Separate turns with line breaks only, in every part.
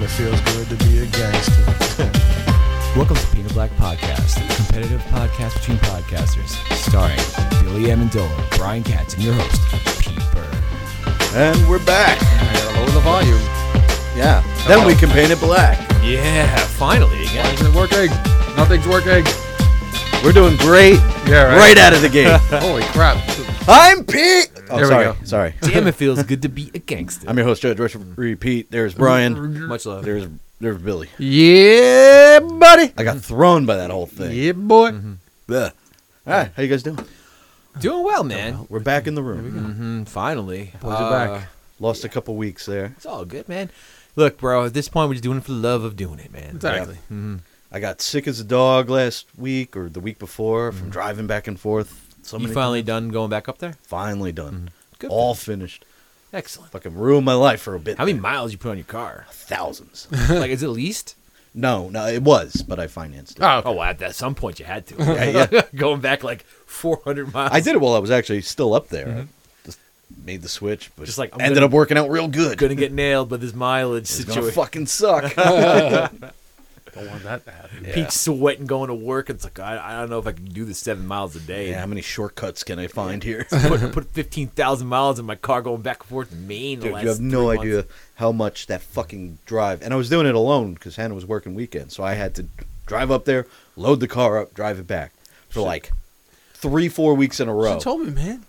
Damn, it feels good to be a gangster.
Welcome to Painted Black Podcast, a competitive podcast between podcasters, starring Billy Amendola, Brian Katz, and your host, Pete Burr.
And we're back.
I gotta lower the volume.
Yeah. Then we can paint it black.
Yeah, finally
Why isn't it working? Nothing's working.
We're doing great
Yeah,
right out of the gate.
Holy crap.
I'm Pete. Oh,
There we
sorry.
go.
Sorry.
Damn, it feels good to be a gangster.
I'm your host, Judge Referee Pete. There's Brian.
Much love.
There's there's Billy.
Yeah, buddy.
I got thrown by that whole thing.
Yeah, boy.
Ugh. All right. How you guys doing?
Doing well, man.
We're back in the room.
hmm finally.
Boys are back.
Lost a couple weeks there.
It's all good, man. Look, bro, at this point, we're just doing it for the love of doing it, man.
Exactly.
hmm
I got sick as a dog last week or the week before from driving back and forth. So
You
many
finally
times.
done going back up there?
finally done. Mm-hmm.
Good.
All finished.
Excellent.
Fucking ruined my life for a bit.
How many
there.
miles you put on your car?
Thousands.
like, is it leased?
no, no, it was, but I financed it.
Oh.
Oh, well, at, at some point you had to. Going back like 400 miles.
I did it while I was actually still up there. Mm-hmm. I Just made the switch, but
Just like, I'm
ended
gonna-
up working out real good.
Gonna get nailed by this mileage
It's gonna
situation.
fucking suck.
I don't want that to happen.
Pete's sweating going to work. It's like I, I don't know if I can do the seven miles a day.
yeah, how many shortcuts can I find here?
put, put fifteen thousand miles in my car going back and forth to Maine. the
Dude,
last
you have no
three
idea how much that fucking drive. And I was doing it alone because Hannah was working weekends, so I had to drive up there, load the car up, drive it back for like three, four weeks in a row.
You told me, man.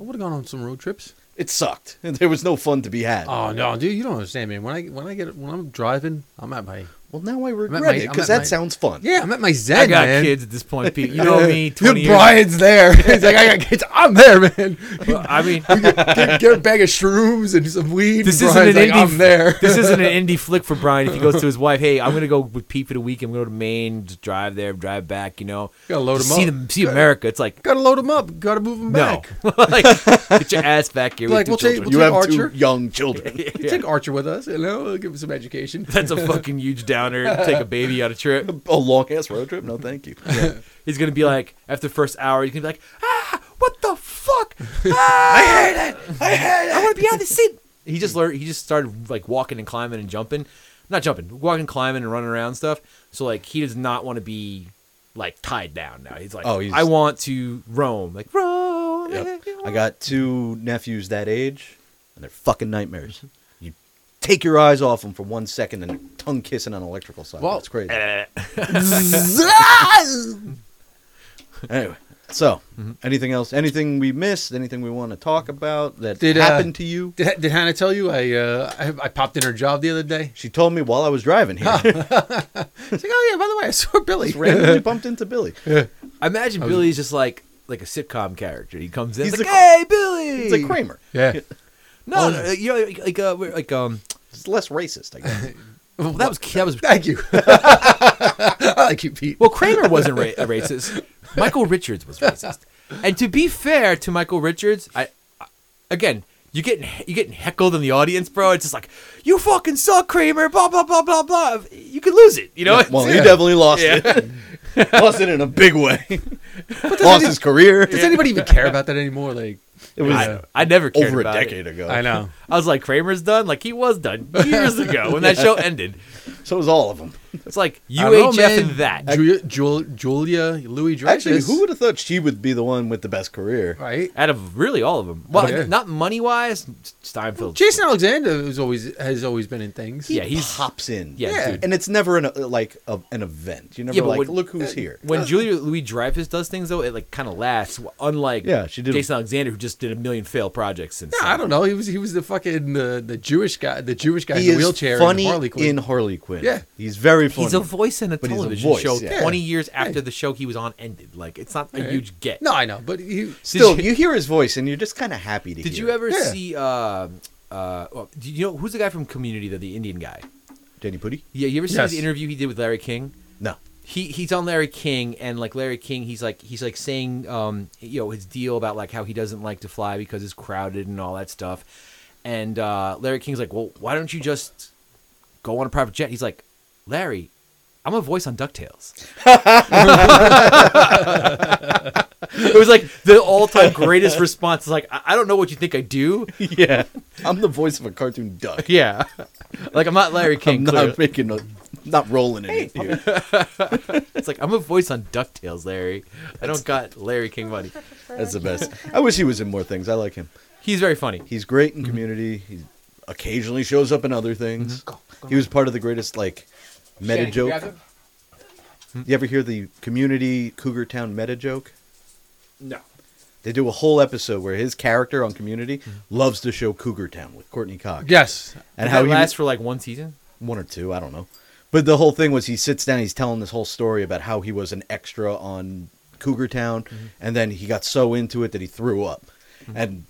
I would have gone on some road trips.
It sucked. There was no fun to be had.
Oh no, dude, you don't understand, man. When I when I get when I'm driving, I'm at my
well, now I regret
my-
it because that
my-
sounds fun.
yeah, I'm at my zen.
I got
man.
kids at this point, Pete. You know me.
Dude,
Twenty years.
Brian's there. He's like, I got kids. I'm there, man.
Well, I mean,
get, get a bag of shrooms and some weed.
this isn't an
like,
indie.
I'm there.
this isn't an indie flick for Brian. If he goes to his wife, hey, I'm gonna go with Pete for the week. I'm gonna go to Maine, just drive there, drive back. You know,
Gotta load
Just
him
see
up.
them, see America. It's like
Gotta load him up. Gotta move him
no,
back.
like get your ass back here.
Like,
with
we'll
two
take-
children.
you
We'll
have
Archer.
two young children.
Yeah.
Take Archer with us. You know, we'll give him some education.
That's a fucking huge downer. Take a baby on a trip.
a long ass road trip? No, thank you.
He's gonna be like, after the first hour, he's gonna be like, ah, what the fuck? Ah, I hate it. I hate it. I want to be out of the seat. He just learned. He just started like walking and climbing and jumping, not jumping, walking, climbing, and running around and stuff. So like, he does not want to be like tied down now. He's like,
Oh, he's-
I want to roam, like roam.
Yep. I got two nephews that age, and they're fucking nightmares. You take your eyes off them for one second, and tongue kissing on electrical side.
Well-
It's crazy.
Eh.
anyway, so
Mm-hmm.
anything else? Anything we missed? Anything we want to talk about that
Did, uh,
happened to you?
Did, did Hannah tell you I, uh, I I popped in her job the other day?
She told me while I was driving here.
She's like, oh yeah, by the way, I saw Billy.
Just randomly bumped into Billy.
I imagine Billy's just like like a sitcom character. He comes in,
He's
he's like,
a-
hey, Billy.
It's like Kramer.
yeah.
No, no, you know, like like, uh, like um.
It's less racist, I guess.
Well, that was that was
Thank you. I like you, Pete.
Well, Kramer wasn't ra- a racist. Michael Richards was racist. And to be fair to Michael Richards, I, I again, you getting you getting heckled in the audience, bro. It's just like you fucking suck, Kramer. Blah blah blah blah blah. You could lose it, you know.
well, he definitely lost
Yeah.
it. lost it in a big way. lost his career.
Does anybody even care about that anymore? Like,
It was
I, I never cared
over a
about it.
ago.
I know.
I was like, Kramer's done. Like he was done years ago when that show ended.
So it was all of them.
It's like
I
UHF and that.
Julia, Jul, Julia Louis Dreyfus.
Actually, who would have thought she would be the one with the best career?
right?
Out of really all of them. Well,
yeah.
not money wise. Seinfeld.
Jason Alexander is always has always been in things.
Yeah, he's
pops in.
yeah,
Yeah.
dude.
and it's never an uh, like a, an event. You never
Yeah, but
like
when-
look who's here.
when Julia Louis Dreyfus does things though, it like kind of lasts. Unlike
Yeah, she did-
Jason Alexander, who just did a million failed projects since.
Yeah, I don't know. He was he was the fucking uh, the Jewish guy, the Jewish guy
He
in the
is
wheelchair
funny
in Harley Quinn.
in Harley Quinn.
Yeah.
he's very funny.
He's a voice in a
But he's a
television
voice,
show
yeah.
20 years after the show he was on ended. Like, it's not a
Yeah.
huge get.
no, I know, but he,
Still, you,
you-
hear his voice and you're just kind of happy to hear.
Did
hear
you ever
Yeah.
see, uh, uh, well, do you know, who's the guy from Community, the, the Indian guy?
Danny Pudi?
Yeah, you ever see the interview he did with Larry King?
No.
he he's on Larry King and like Larry King he's like he's like saying um you know his deal about like how he doesn't like to fly because it's crowded and all that stuff and uh Larry King's like well why don't you just go on a private jet he's like Larry I'm a voice on DuckTales It was like the all-time greatest response. It's like I, I don't know what you think I do.
yeah, I'm the voice of a cartoon duck.
Yeah, like I'm not Larry King.
I'm
clearly.
not making a, not rolling in it here.
It's like I'm a voice on Ducktales, Larry. I don't got Larry King money.
That's the best. I wish he was in more things. I like him.
He's very funny.
He's great in Community. He occasionally shows up in other things. Mm-hmm. He was part of the greatest like meta joke. Hmm? You ever hear the Community Cougar Town meta joke?
No.
They do a whole episode where his character on Community hmm. loves to show Cougar Town with Courteney Cox.
Yes.
and
And
how
that
he
lasts for like one season.
one or two, I don't know. But the whole thing was he sits down, he's telling this whole story about how he was an extra on Cougar Town, mm-hmm. and then he got so into it that he threw up. Mm-hmm. And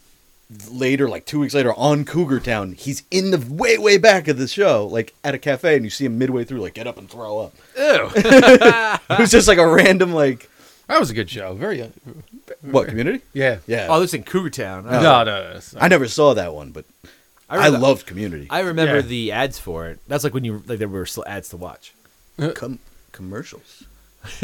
later, like two weeks later, on Cougar Town, he's in the way, way back of the show, like at a cafe, and you see him midway through, like get up and throw up.
Ew.
It was just like a random, like
That was a good show. Very. Uh,
what community?
yeah.
Yeah,
oh, this in Cougar Town.
No, no, no, it's-
I never saw that one, but I,
remember-
loved Community.
I remember
Yeah.
the ads for it. That's like when you like there were still ads to watch.
Com- commercials.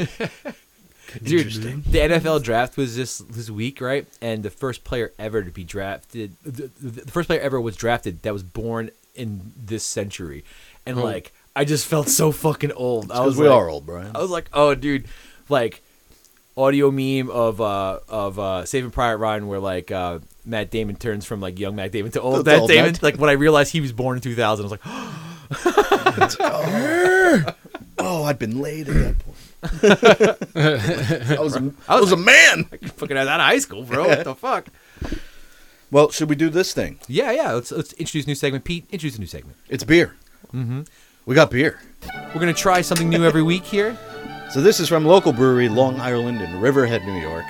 Dude, the NFL draft was this this week, right? And the first player ever to be drafted, the, the first player ever was drafted that was born in this century, and
Oh.
like I just felt so fucking old. I was
we
like,
are old, Brian.
I was like, oh, dude, like audio meme of uh of uh Saving Private Ryan where like uh Matt Damon turns from like young Matt Damon to old Matt
old
Damon.
Matt.
Like when I realized he was born in 2000, I was like,
oh, oh, I'd been laid at that point. I was a, I was a man.
fucking out of high school, bro. What the fuck?
Well, should we do this thing?
Yeah, yeah. Let's let's introduce a new segment. Pete, introduce a new segment.
It's beer. Mm-hmm. We got beer.
We're gonna try something new every week here.
So this is from local brewery Long Island in Riverhead, New York.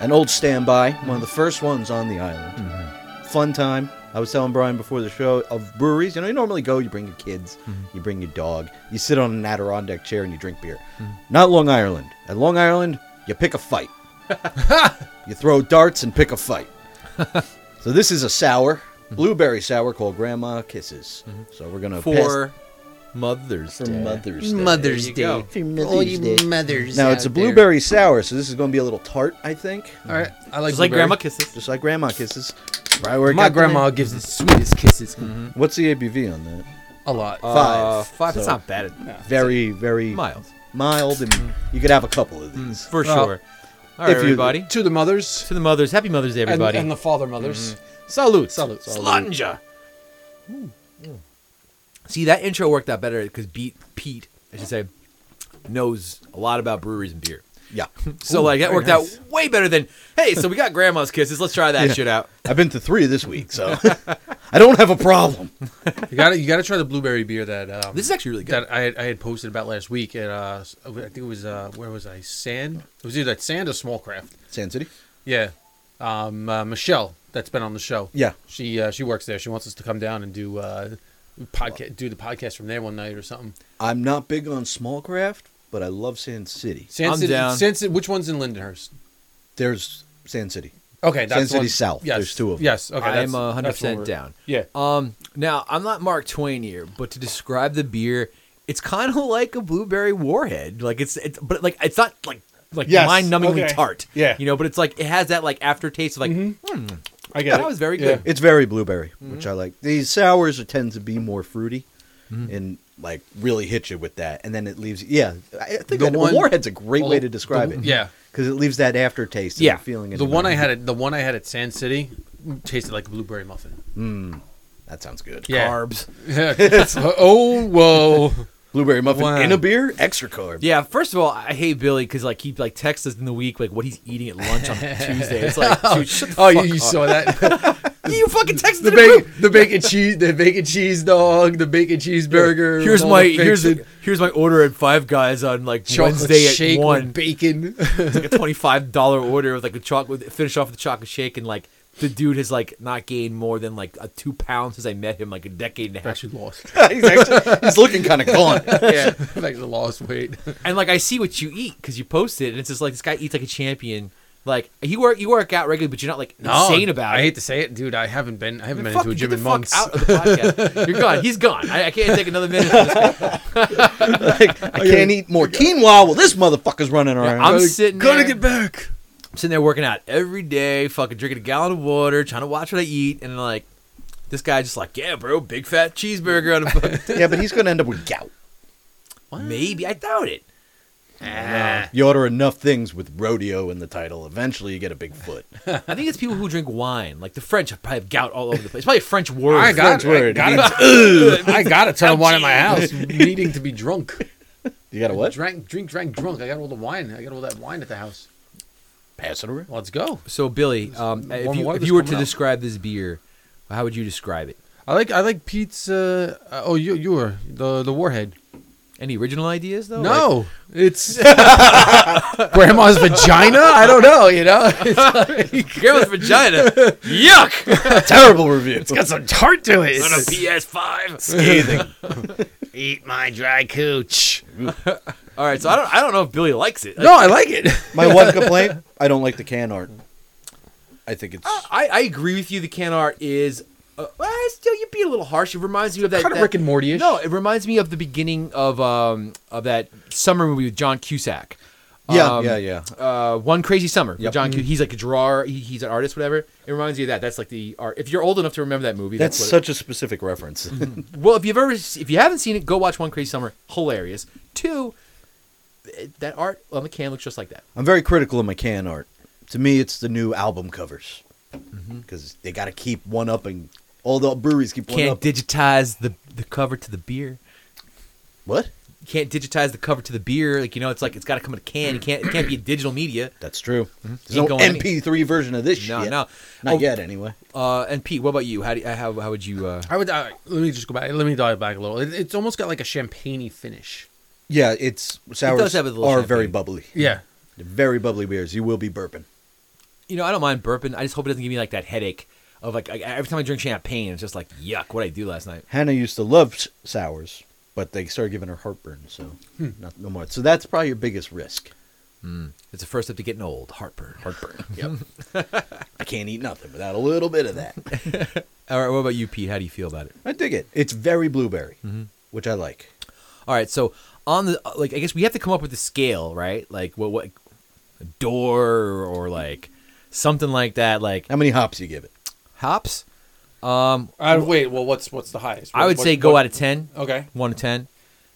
An old standby, one of the first ones on the island. Fun time. I was telling Brian before the show of breweries. You know, you normally go, you bring your kids, mm-hmm. you bring your dog, you sit on an Adirondack chair and you drink beer. Mm-hmm. Not Long Island. At Long Island, you pick a fight. you throw darts and pick a fight. so this is a sour, mm-hmm. blueberry sour called Grandma Kisses. So we're gonna
For Mother's
for
Day.
Mother's Day.
Mother's
There you
Day.
go.
All you mothers.
Now it's a
out there.
blueberry sour, so this is going to be a little tart, I think,
All right. I like
Just like
blueberry.
Grandma kisses.
just like Grandma kisses. Right where it
My
got
grandma
there.
gives the sweetest kisses. Mm-hmm.
What's the ABV on that?
A lot.
Uh,
Five.
five. It's
So-
not bad.
Very, very
Mild,
mild, and mm. you could have a couple of mm, these.
for
Well,
sure. All right,
if you-
everybody.
to the mothers
To the mothers, happy Mother's Day,
and,
everybody.
and the father mothers. Mm-hmm.
Salute.
Salute.
Sláinte. See, that intro worked out better because Pete, Pete, I should say, knows a lot about breweries and beer.
Yeah,
So like that worked
nice.
out way better than hey. So we got grandma's kisses. Let's try that
Yeah.
shit out.
I've been to three this week, so I don't have a problem.
You got to you got to try the blueberry beer that um,
This is actually really good.
that I had, I had posted about last week at uh I think it was uh where was I Sand it was either at Sand or Small Craft
Sand City.
yeah um uh, Michelle that's been on the show
Yeah,
she uh, she works there she wants us to come down and do uh podcast do the podcast from there one night or something
I'm not big on small craft, but I love Sand City.
Sand
I'm
City,
down.
Sand City which one's in Lindenhurst
There's Sand City.
okay that's
Sand City
one-
South.
yes
There's two of them.
yes okay
I am
that's-
uh, hundred
that's one
percent
we're-
down.
yeah
Um, now I'm not Mark Twain here, but to describe the beer, it's kind of like a blueberry warhead. Like it's, it's but like it's not like like
Yes,
mind-numbingly
okay.
tart.
Yeah.
you know, but it's like it has that like aftertaste of like hmm,
I get
that
it
was very
Yeah.
good.
It's very blueberry, mm-hmm. which I like. These sours are, tend to be more fruity, mm-hmm. and like really hit you with that, and then it leaves. Yeah, I think
The
that,
one-
warhead's a great
well,
way to describe
the-
it.
yeah.
because it leaves that aftertaste. And
Yeah.
the feeling. in
the
your
one I
mouth.
had at the one I had at Sand City tasted like a blueberry muffin mm,
That sounds good.
Yeah.
Carbs. Yeah.
oh whoa
Blueberry muffin
Wow.
in a beer, extra carb.
Yeah, first of all, I hate Billy because like he like texts us in the week like what he's eating at lunch on Tuesday. It's like, oh, dude, the
oh you, you saw that
You fucking texted
the
the
bacon, the bacon cheese, the bacon cheese dog, the bacon cheeseburger.
Here's my here's
bacon,
here's my order at Five Guys on like
chocolate
Wednesday at
shake
one.
with bacon.
It's like a twenty five dollar order with like a chocolate. Finish off with a chocolate shake and like the dude has like not gained more than like a two pounds since I met him like a decade and a half.
actually lost.
he's, actually, he's looking kind of gaunt.
Yeah.
I've actually lost weight.
and like I see what you eat because you post it and it's just like this guy eats like a champion. Like you work you work out regularly, but you're not like insane about
I
it.
I hate to say it, dude. I haven't been. I haven't been
Fuck,
into a
get
gym
the
in
fuck
months.
out of the podcast. You're gone. He's gone. I, I can't take another minute. From this guy.
I oh, can't eat more quinoa while this motherfucker's running around.
I'm sitting
Gotta
there.
get back.
I'm sitting there working out every day, fucking drinking a gallon of water, trying to watch what I eat, and like this guy just like, yeah, bro, big fat cheeseburger on a fucking
Yeah, but he's going to end up with gout.
maybe. I doubt it.
Ah.
You order enough things with rodeo in the title, eventually you get a big foot.
I think it's people who drink wine, like the French probably have gout all over the place. It's probably a French word.
I got,
French
I
word.
got,
It
I got a ton of wine in my house, needing to be drunk.
You got a what?
Drank, drink, drank, drunk. I got all the wine. I got all that wine at the house.
Pass it around.
Let's go.
So Billy, um, if you, if you were to
out.
describe this beer, how would you describe it?
I like, I like Pete's. Uh, uh, oh, you, you were the the warhead.
Any original ideas though?
No, it's grandma's vagina. I don't know. You know,
Like, grandma's vagina. Yuck.
Terrible review.
it's got some tart to it.
On a
It's-
PS5.
Scathing.
Eat my dry cooch.
All right, so I don't I don't know if Billy likes it.
No, I like it.
My one complaint: I don't like the can art. I think it's
I, I agree with you. The can art is. Uh, well, still, you'd be a little harsh. It reminds me of that.
Kinda
that-
Rick and Morty-ish.
No, it reminds me of the beginning of um of that summer movie with John Cusack.
yeah,
Um,
yeah, yeah.
Uh, One Crazy Summer. with
Yep.
John, Cu- he's like a drawer. He, he's an artist, whatever. It reminds you of that. That's like the art. If you're old enough to remember that movie,
That's
that's, what
such a specific reference.
well. If you've ever, if you haven't seen it, go watch One Crazy Summer. Hilarious. Two, it- that art on the can looks just like that.
I'm very critical of my can art. To me, it's the new album covers
Mm-hmm.
because they got to keep one up, and all the breweries keep
Can't
up.
digitize the the cover to the beer.
what?
You can't digitize the cover to the beer. Like you know, it's like it's got to come in a can. You can't. It can't be a digital media.
That's true. There's
Mm-hmm. Ain't
no
going
MP3 version of this
No,
shit.
no.
Not
Oh,
yet, anyway.
Uh, and Pete, what about you? How do you, how how would you? Uh,
I would. Uh, let me just go back. Let me dive back a little. It, it's almost got like a champagne finish.
Yeah, it's sours
does have a little
are very bubbly.
Yeah.
They're very bubbly beers. You will be burping.
you know, I don't mind burping. I just hope it doesn't give me like that headache of like I, every time I drink champagne, it's just like yuck. What did I do last night?
Hannah used to love s- sours, but they started giving her heartburn, so
Hmm.
not no more. So that's probably your biggest risk.
It's the first step to getting old. Heartburn.
Heartburn. Yep. I can't eat nothing without a little bit of that.
All right. What about you, Pete? How do you feel about it?
I dig it. It's very blueberry,
Mm-hmm.
which I like.
All right. So on the like, I guess we have to come up with a scale, right? Like what what a door or, or like something like that. Like
How many hops you give it?
hops. Um,
Uh, wait. Well, what's what's the highest?
I would
What-
say go
what-
out of ten.
Okay.
One to ten.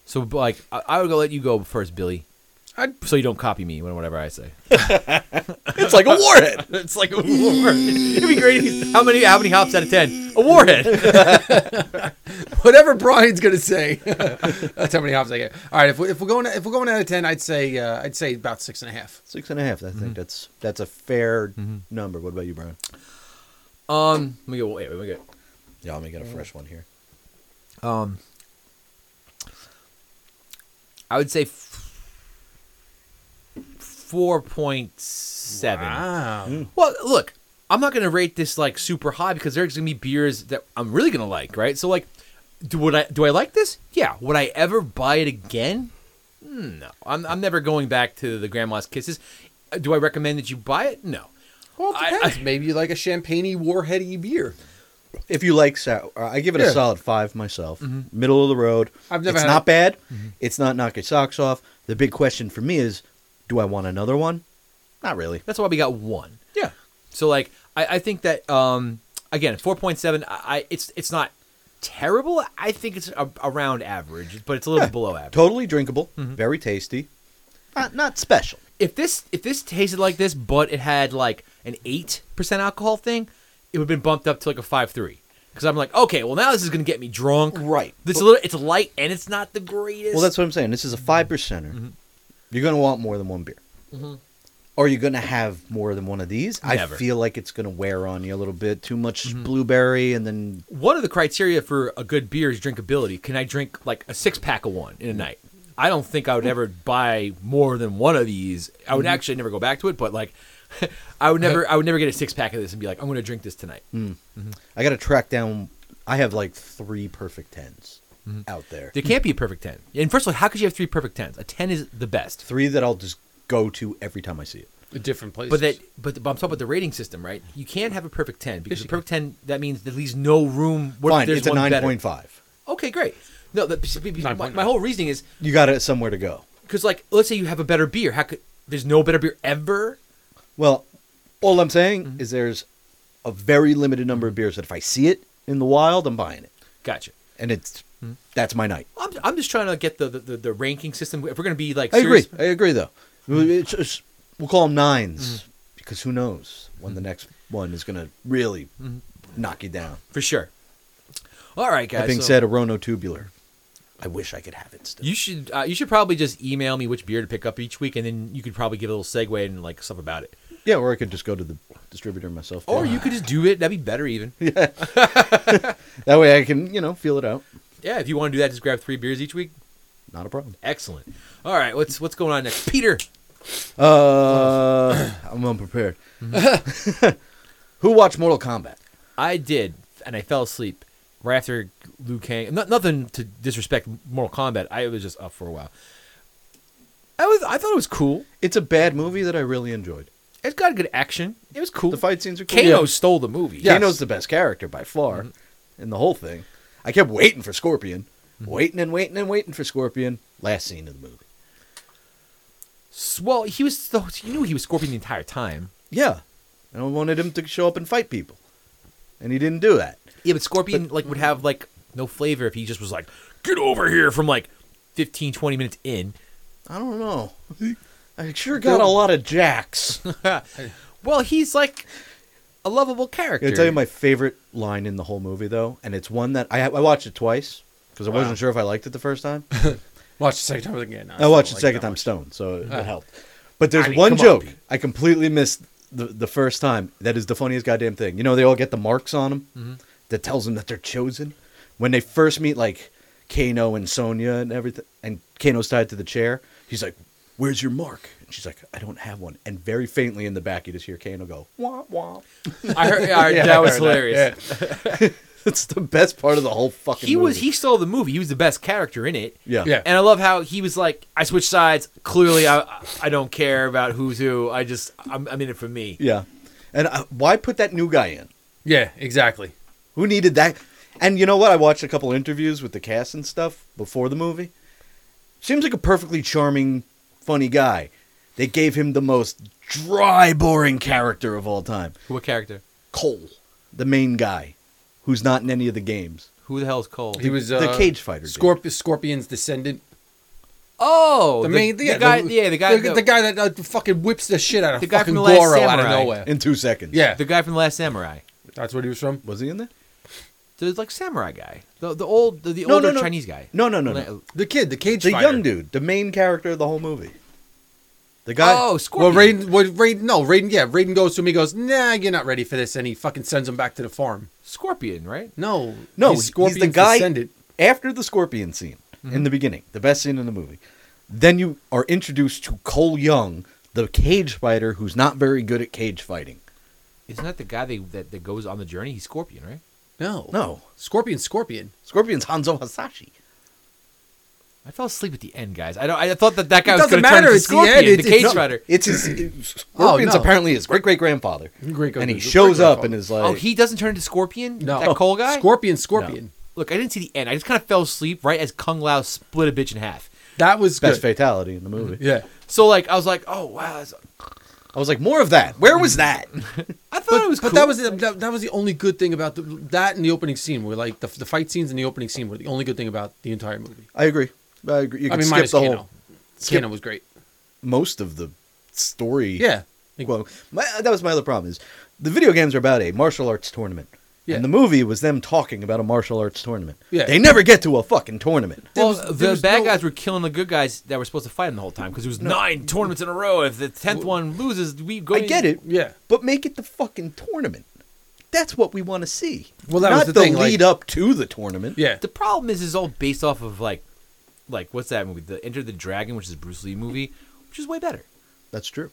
So like I, I would go let you go first, Billy.
I'd,
So you don't copy me when whatever I say.
It's like a warhead.
it's like a warhead. It'd be great. if- How many how many hops out of ten? A warhead.
whatever Brian's gonna say. That's how many hops I get. All right. If, we, if we're going if we're going out of ten, I'd say uh, I'd say about six and a half.
Six and a half. I think
Mm-hmm.
that's that's a fair number. What about you, Brian?
Um, let me go. Wait, let me go.
Yeah, let me get a fresh one here.
Um, I would say four point seven.
Wow.
Well, look, I'm not gonna rate this like super high because there's gonna be beers that I'm really gonna like, right? So like, do would I do I like this? Yeah. Would I ever buy it again? No, I'm I'm never going back to the Grandma's Kisses. Uh, Do I recommend that you buy it? No.
Well, it
I-
depends. Maybe you like a champagne warheady beer.
If you like sour, uh, I give it
Yeah.
a solid five myself. Middle of the road.
I've never
It's
had
not
it.
bad. It's not knock your socks off. The big question for me is, do I want another one? Not really.
That's why we got one.
Yeah.
So like I, I think that um again four point seven I, I it's it's not terrible. I think it's a, around average, but it's a little
Yeah.
below average.
Totally drinkable.
Mm-hmm.
Very tasty. Not not special.
If this if this tasted like this, but it had like an eight percent alcohol thing, it would have been bumped up to like a five three. Because I'm like, okay, well now this is gonna get me drunk.
Right.
This a little it's light and it's not the greatest.
Well, that's what I'm saying. This is a five percenter.
Mm-hmm.
You're gonna want more than one beer. Are you gonna have more than one of these?
Never. Mm-hmm.
I feel like it's gonna wear on you a little bit. Too much blueberry, and then
one of the criteria for a good beer is drinkability. Can I drink like a six pack of one in a night? I don't think I would ever buy more than one of these. I would actually never go back to it, but like, I would never, I would never get a six pack of this and be like, I'm going to drink this tonight.
I got to track down. I have like three perfect 10s
Mm-hmm.
out there.
There can't be a perfect ten. And first of all, how could you have three perfect tens? A ten is the best.
Three that I'll just go to every time I see it.
A different place.
But that, but, but I'm talking about the rating system, right? You can't have a perfect ten because
Yes,
a
you can.
perfect ten that means there leaves no room. What if
Fine,
there's
it's a
one
nine
better?
point.
Okay, great. No, the, my,
9.9.
my whole reasoning is
You got it somewhere to go.
because, like, let's say you have a better beer. How could there's no better beer ever?
Well, All I'm saying mm-hmm. is there's a very limited number of mm-hmm. beers that if I see it in the wild, I'm buying it,
Gotcha.
and it's mm-hmm. that's my night.
I'm, I'm just trying to get the, the, the, the ranking system. If we're gonna be like,
I agree. I agree, though. It's, it's- we'll call them 9s mm-hmm. because who knows when the mm-hmm. next one is going to really mm-hmm. knock you down.
for sure. All right, guys.
that being
so
said, a Rono tubular. I wish I could have it still.
you should uh, you should probably just email me which beer to pick up each week, and then you could probably give a little segue and like stuff about it.
yeah, or I could just go to the distributor myself.
Or you could just do it. That'd be better, even.
that way I can, you know, feel it out.
Yeah, if you want to do that, just grab three beers each week.
Not a problem.
Excellent. All right, what's what's going on next, Peter?
Uh, I'm unprepared. Who watched Mortal Kombat?
I did, and I fell asleep right after Liu Kang. Not, nothing to disrespect Mortal Kombat. I was just up for a while. I was. I thought it was cool.
It's a bad movie that I really enjoyed.
It's got good action. It was cool.
The fight scenes are cool.
Kano
Yeah.
stole the movie.
Yes.
Kano's the best character by far
Mm-hmm.
in the whole thing. I kept waiting for Scorpion, waiting and waiting and waiting for Scorpion. Last scene of the movie.
Well, he was. You knew he was Scorpion the entire time.
Yeah, and I wanted him to show up and fight people, and he didn't do that.
Yeah, but Scorpion like would have like no flavor if he just was like, "Get over here!" from like 15, 20 minutes in.
I don't know. I sure got a lot of jacks.
Well, he's like a lovable character.
I'll tell you my favorite line in the whole movie, though, and it's one that I, I watched it twice because I
Wow.
wasn't sure if I liked it the first time.
Watch the second time again.
I watched it
like
second time
much.
stoned, so it, it helped. But there's
I mean,
one
come on,
joke I completely missed the the first time. That is the funniest goddamn thing. You know, they all get the marks on them
Mm-hmm.
that tells them that they're chosen. When they first meet, like Kano and Sonya and everything, and Kano's tied to the chair. He's like, "Where's your mark?" And she's like, "I don't have one." And very faintly in the back, you just hear Kano go, "Wah wah."
I heard yeah,
Yeah,
that
I
was hilarious.
It's the best part of the whole fucking.
He was he stole the movie. He was the best character in it.
Yeah.
Yeah.
And I love how he was like, I switched sides. Clearly, I I don't care about who's who. I just I'm, I'm in it for me.
Yeah. And uh, why put that new guy in?
Yeah, exactly.
Who needed that? And you know what? I watched a couple interviews with the cast and stuff before the movie. Seems like a perfectly charming, funny guy. They gave him the most dry, boring character of all time.
What character?
Cole, the main guy, who's not in any of the games.
Who the hell is Cole?
He was
the
uh,
cage fighter. dude.
Scorp- Scorpion's descendant.
oh,
The, main,
the
yeah,
guy.
the,
yeah, the guy.
the, the guy that uh, fucking whips the shit out of
The guy
fucking
from The Last
Goro out of
Samurai.
nowhere.
in two seconds.
Yeah,
the guy from the Last Samurai.
that's what he was from.
Was he in there?
The like samurai guy. The the old the, the
No,
older
no, no.
Chinese guy.
No, no, no, no.
The kid, the cage
The
fighter.
young dude, the main character of the whole movie. The guy.
Oh, Scorpion.
Well,
Scorpion.
Raiden, well, Raiden, no, Raiden, yeah, Raiden goes to him. He goes, "Nah, you're not ready for this," and he fucking sends him back to the farm.
Scorpion, right?
No,
No,
he's
he's the guy
descendant.
after the scorpion scene in mm-hmm. the beginning, the best scene in the movie. Then you are introduced to Cole Young, the cage fighter who's not very good at cage fighting.
Isn't that the guy they, that that goes on the journey? He's Scorpion, right?
No,
No,
Scorpion, Scorpion.
Scorpion's Hanzo Hasashi.
I fell asleep at the end, guys. I don't. I thought that that guy
It
was
doesn't
going to turn into
it's the
Scorpion,
end,
the,
it's-
cage
it's-
fighter.
It's his Scorpion's oh,
no.
apparently his great great grandfather,
Great-
and he shows up
great-grandfather.
and is like,
oh, he doesn't turn into Scorpion.
No,
that Cole guy.
Scorpion, Scorpion.
Look, I didn't see the end. I just kind of fell asleep right as Kung Lao split a bitch in half.
That was the
best
good.
fatality in the movie. Mm-hmm.
Yeah,
So like, I was like, oh wow. that's-
I was like, more of that. Where was that?
I thought
but,
it was.
but
cool.
that was the, that, that was the only good thing about the, that and the opening scene. Were like the, the fight scenes in the opening scene were the only good thing about the entire movie.
I agree. I agree. You
I
can
mean,
skip
minus
the
Kano.
whole skip
Kano was great.
most of the story.
Yeah,
Well, my, that was my other problem is the video games are about a martial arts tournament.
Yeah.
And the movie was them talking about a martial arts tournament.
Yeah.
They never get to a fucking tournament.
Well,
was-
the bad
no-
guys were killing the good guys that were supposed to fight him the whole time because it was nine tournaments in a row. If the tenth one loses, we go.
I get it.
yeah.
But make it the fucking tournament. That's what we want to see.
Well, that
Not
was the thing,
lead
like-
up to the tournament.
Yeah.
The problem is, is all based off of like, like what's that movie? The Enter the Dragon, which is a Bruce Lee movie, which is way better.
That's true.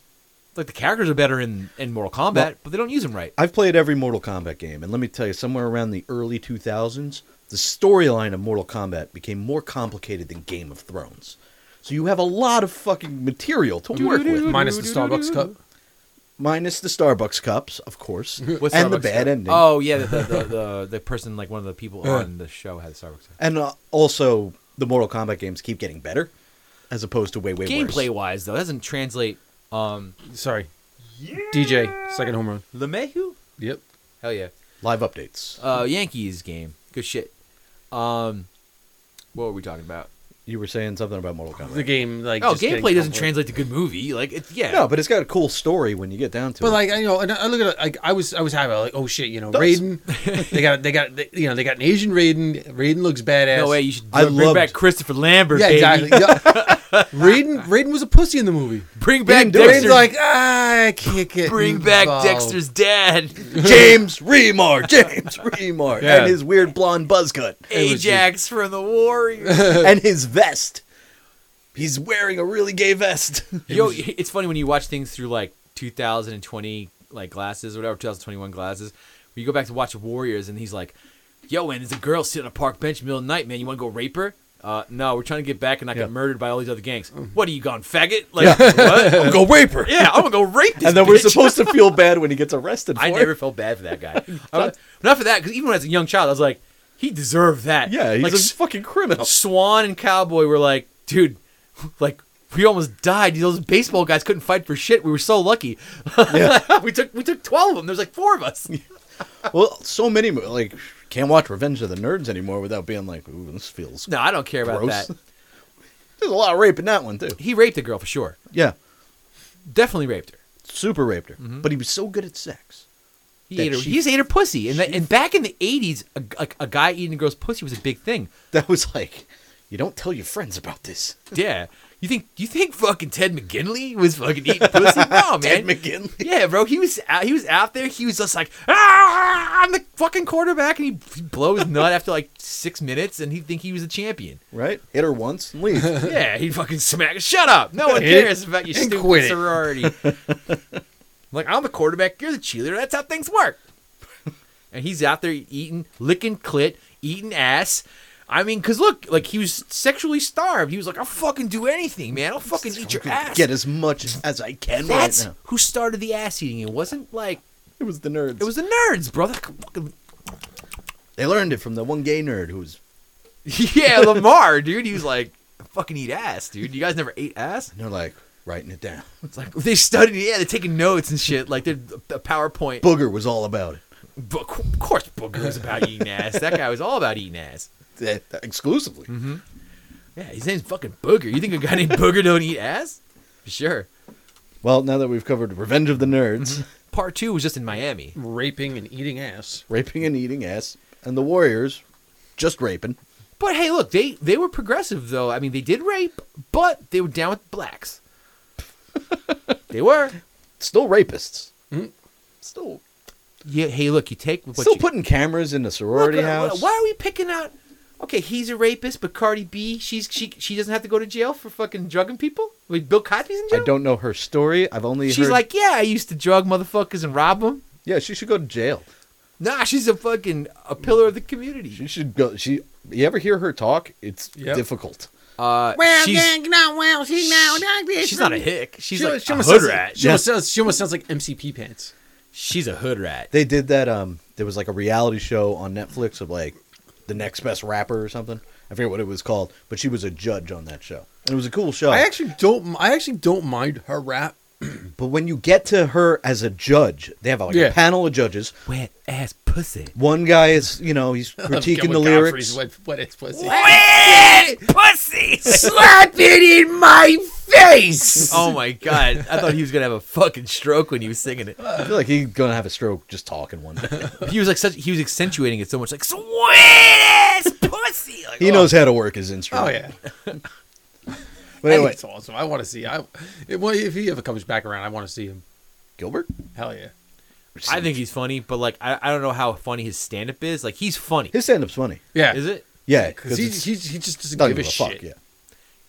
Like the characters are better in in Mortal Kombat,
Well-
but they don't use them right.
I've played every Mortal Kombat game, and let me tell you, somewhere around the early 2000s, the storyline of Mortal Kombat became more complicated than Game of Thrones. So you have a lot of fucking material to work with.
Minus the Starbucks cup.
Minus the Starbucks cups, of course,
What's
and the bad
cup?
ending.
Oh yeah, the the, the, the, the person like one of the people
Yeah.
on the show had a Starbucks. cup.
And uh, also, the Mortal Kombat games keep getting better, as opposed to way, way
Gameplay
worse.
wise, though, doesn't translate. Um,
Sorry. DJ, second home run.
LeMahieu?
Yep.
Hell yeah.
Live updates.
Uh, Yankees game. Good shit. Um, what were we talking about?
You were saying something about Mortal Kombat.
The game, like
Oh, gameplay doesn't
complete.
translate to good movie. Like, it's yeah.
No, but it's got a cool story when you get down to it.
But
it.
like you know, and I look at it like I was I was happy like oh shit you know
Does.
Raiden they got they got they, you know they got an Asian Raiden Raiden looks badass
no way. You should
I
bring
loved-
back Christopher Lambert.
yeah
baby.
exactly Yeah. Raiden Raiden was a pussy in the movie
Bring back
do it.
Dexter.
Raiden's like ah I can't get
bring back
involved."
Dexter's dad.
James Remar, James Remar,
Yeah.
and his weird blonde buzz cut,
Ajax from the Warriors.
and his vest. He's wearing a really gay vest.
Yo, it's funny when you watch things through like 2020 like glasses or whatever, 2021 glasses. Where you go back to watch Warriors and he's like, "Yo, man, there's a girl sitting on a park bench middle of the night, man. You want to go rape her?" Uh, no, we're trying to get back and not
Yeah.
get murdered by all these other gangs. What are you gone, faggot? Like, what?
I'm gonna go rape her.
yeah, I'm gonna go rape this.
And then we're supposed to feel bad when he gets arrested. For
I
it.
never felt bad for that guy. I was- not for that, because even as a young child, I was like, he deserved that.
Yeah, he's
like
a fucking criminal.
Swan and Cowboy were like, dude, like we almost died. Those baseball guys couldn't fight for shit. We were so lucky. Yeah. we took we took twelve of them. There's like four of us.
Well, so many like can't watch Revenge of the Nerds anymore without being like, "Ooh, this feels
No, I don't care about that.
There's a lot of rape in that one too.
He raped a girl for sure.
Yeah,
Definitely raped her.
super raped her,
Mm-hmm.
but he was so good at sex.
He ate her.
she-
he just ate her pussy. And, that, and back in the '80s, a, a, a guy eating a girl's pussy was a big thing.
That was like, you don't tell your friends about this.
Yeah. You think you think fucking Ted McGinley was fucking eating pussy? No, man.
Ted McGinley.
Yeah, bro. He was out, he was out there. He was just like, ah, I'm the fucking quarterback, and he, he blows nut after like six minutes, and he'd think he was a champion.
Right? Hit her once and leave.
Yeah, he'd fucking smack. Shut up. No one cares about your stupid sorority. Like I'm the quarterback. You're the cheerleader. That's how things work. And he's out there eating, licking clit, eating ass. I mean, cause look, like he was sexually starved. He was like, "I'll fucking do anything, man. I'll fucking eat your ass."
Get as much as I can
That's
right now.
who started the ass eating. It wasn't like
It was the nerds.
it was the nerds, bro. That fucking-
They learned it from the one gay nerd who was.
yeah, Lamar, dude. He was like, "I "Fucking eat ass, dude. You guys never ate ass."
And they're like writing it down.
It's like they studied. Yeah, they're taking notes and shit. Like they're a PowerPoint.
Booger was all about it.
But of course, Booger was about eating ass. That guy was all about eating ass.
That- that- exclusively.
Mm-hmm. Yeah, his name's fucking Booger. You think a guy named Booger don't eat ass? For sure.
Well, now that we've covered Revenge of the Nerds,
Mm-hmm. Part two was just in Miami.
raping and eating ass
raping and eating ass, and the Warriors just raping.
But hey, look, they they were progressive though. I mean, they did rape, but they were down with blacks. They were.
Still rapists.
Mm-hmm.
Still,
Yeah. Hey, look, you take what
still
you,
putting cameras in the sorority
Look, uh,
house.
Why are we picking out? Okay, he's a rapist, but Cardi B, she's she she doesn't have to go to jail for fucking drugging people. Like Bill Cosby's in jail.
I don't know her story. I've only
She's
heard.
like, yeah, I used to drug motherfuckers and rob them.
yeah, she should go to jail.
Nah, she's a fucking a pillar of the community.
She should go. She. You ever hear her talk? It's
Yep.
difficult.
Uh,
well
she's,
yeah no well she now like this
she's not a hick. She's
she,
like
she
a hood
sounds
rat.
like, she, almost sounds, she almost sounds like MCP pants
She's a hood rat.
They did that. Um, there was like a reality show on Netflix of like the next best rapper or something. I forget what it was called, but she was a judge on that show, and it was a cool show.
I actually don't I actually don't mind her rap
but when you get to her as a judge, they have like
Yeah.
a panel of judges.
Wet ass pussy.
One guy is, you know, he's critiquing the lyrics.
Wet, wet ass pussy.
Wet pussy.
Slap it in my face.
oh my god! I thought he was gonna have a fucking stroke when he was singing it.
I feel like he's gonna have a stroke just talking one day.
He was like such. He was accentuating it so much, like sweet ass pussy. Like,
he
oh.
knows how to work his instrument.
Oh yeah.
But anyway,
it's awesome. I want to see. I if, well, if he ever comes back around, I want to see him.
Gilbert.
Hell yeah.
I think he's funny, but like I, I don't know how funny his stand up is. Like he's funny.
his stand-up's funny.
Yeah.
Is it?
Yeah,
Because he, he, he just doesn't give a
give a
shit.
fuck. Yeah.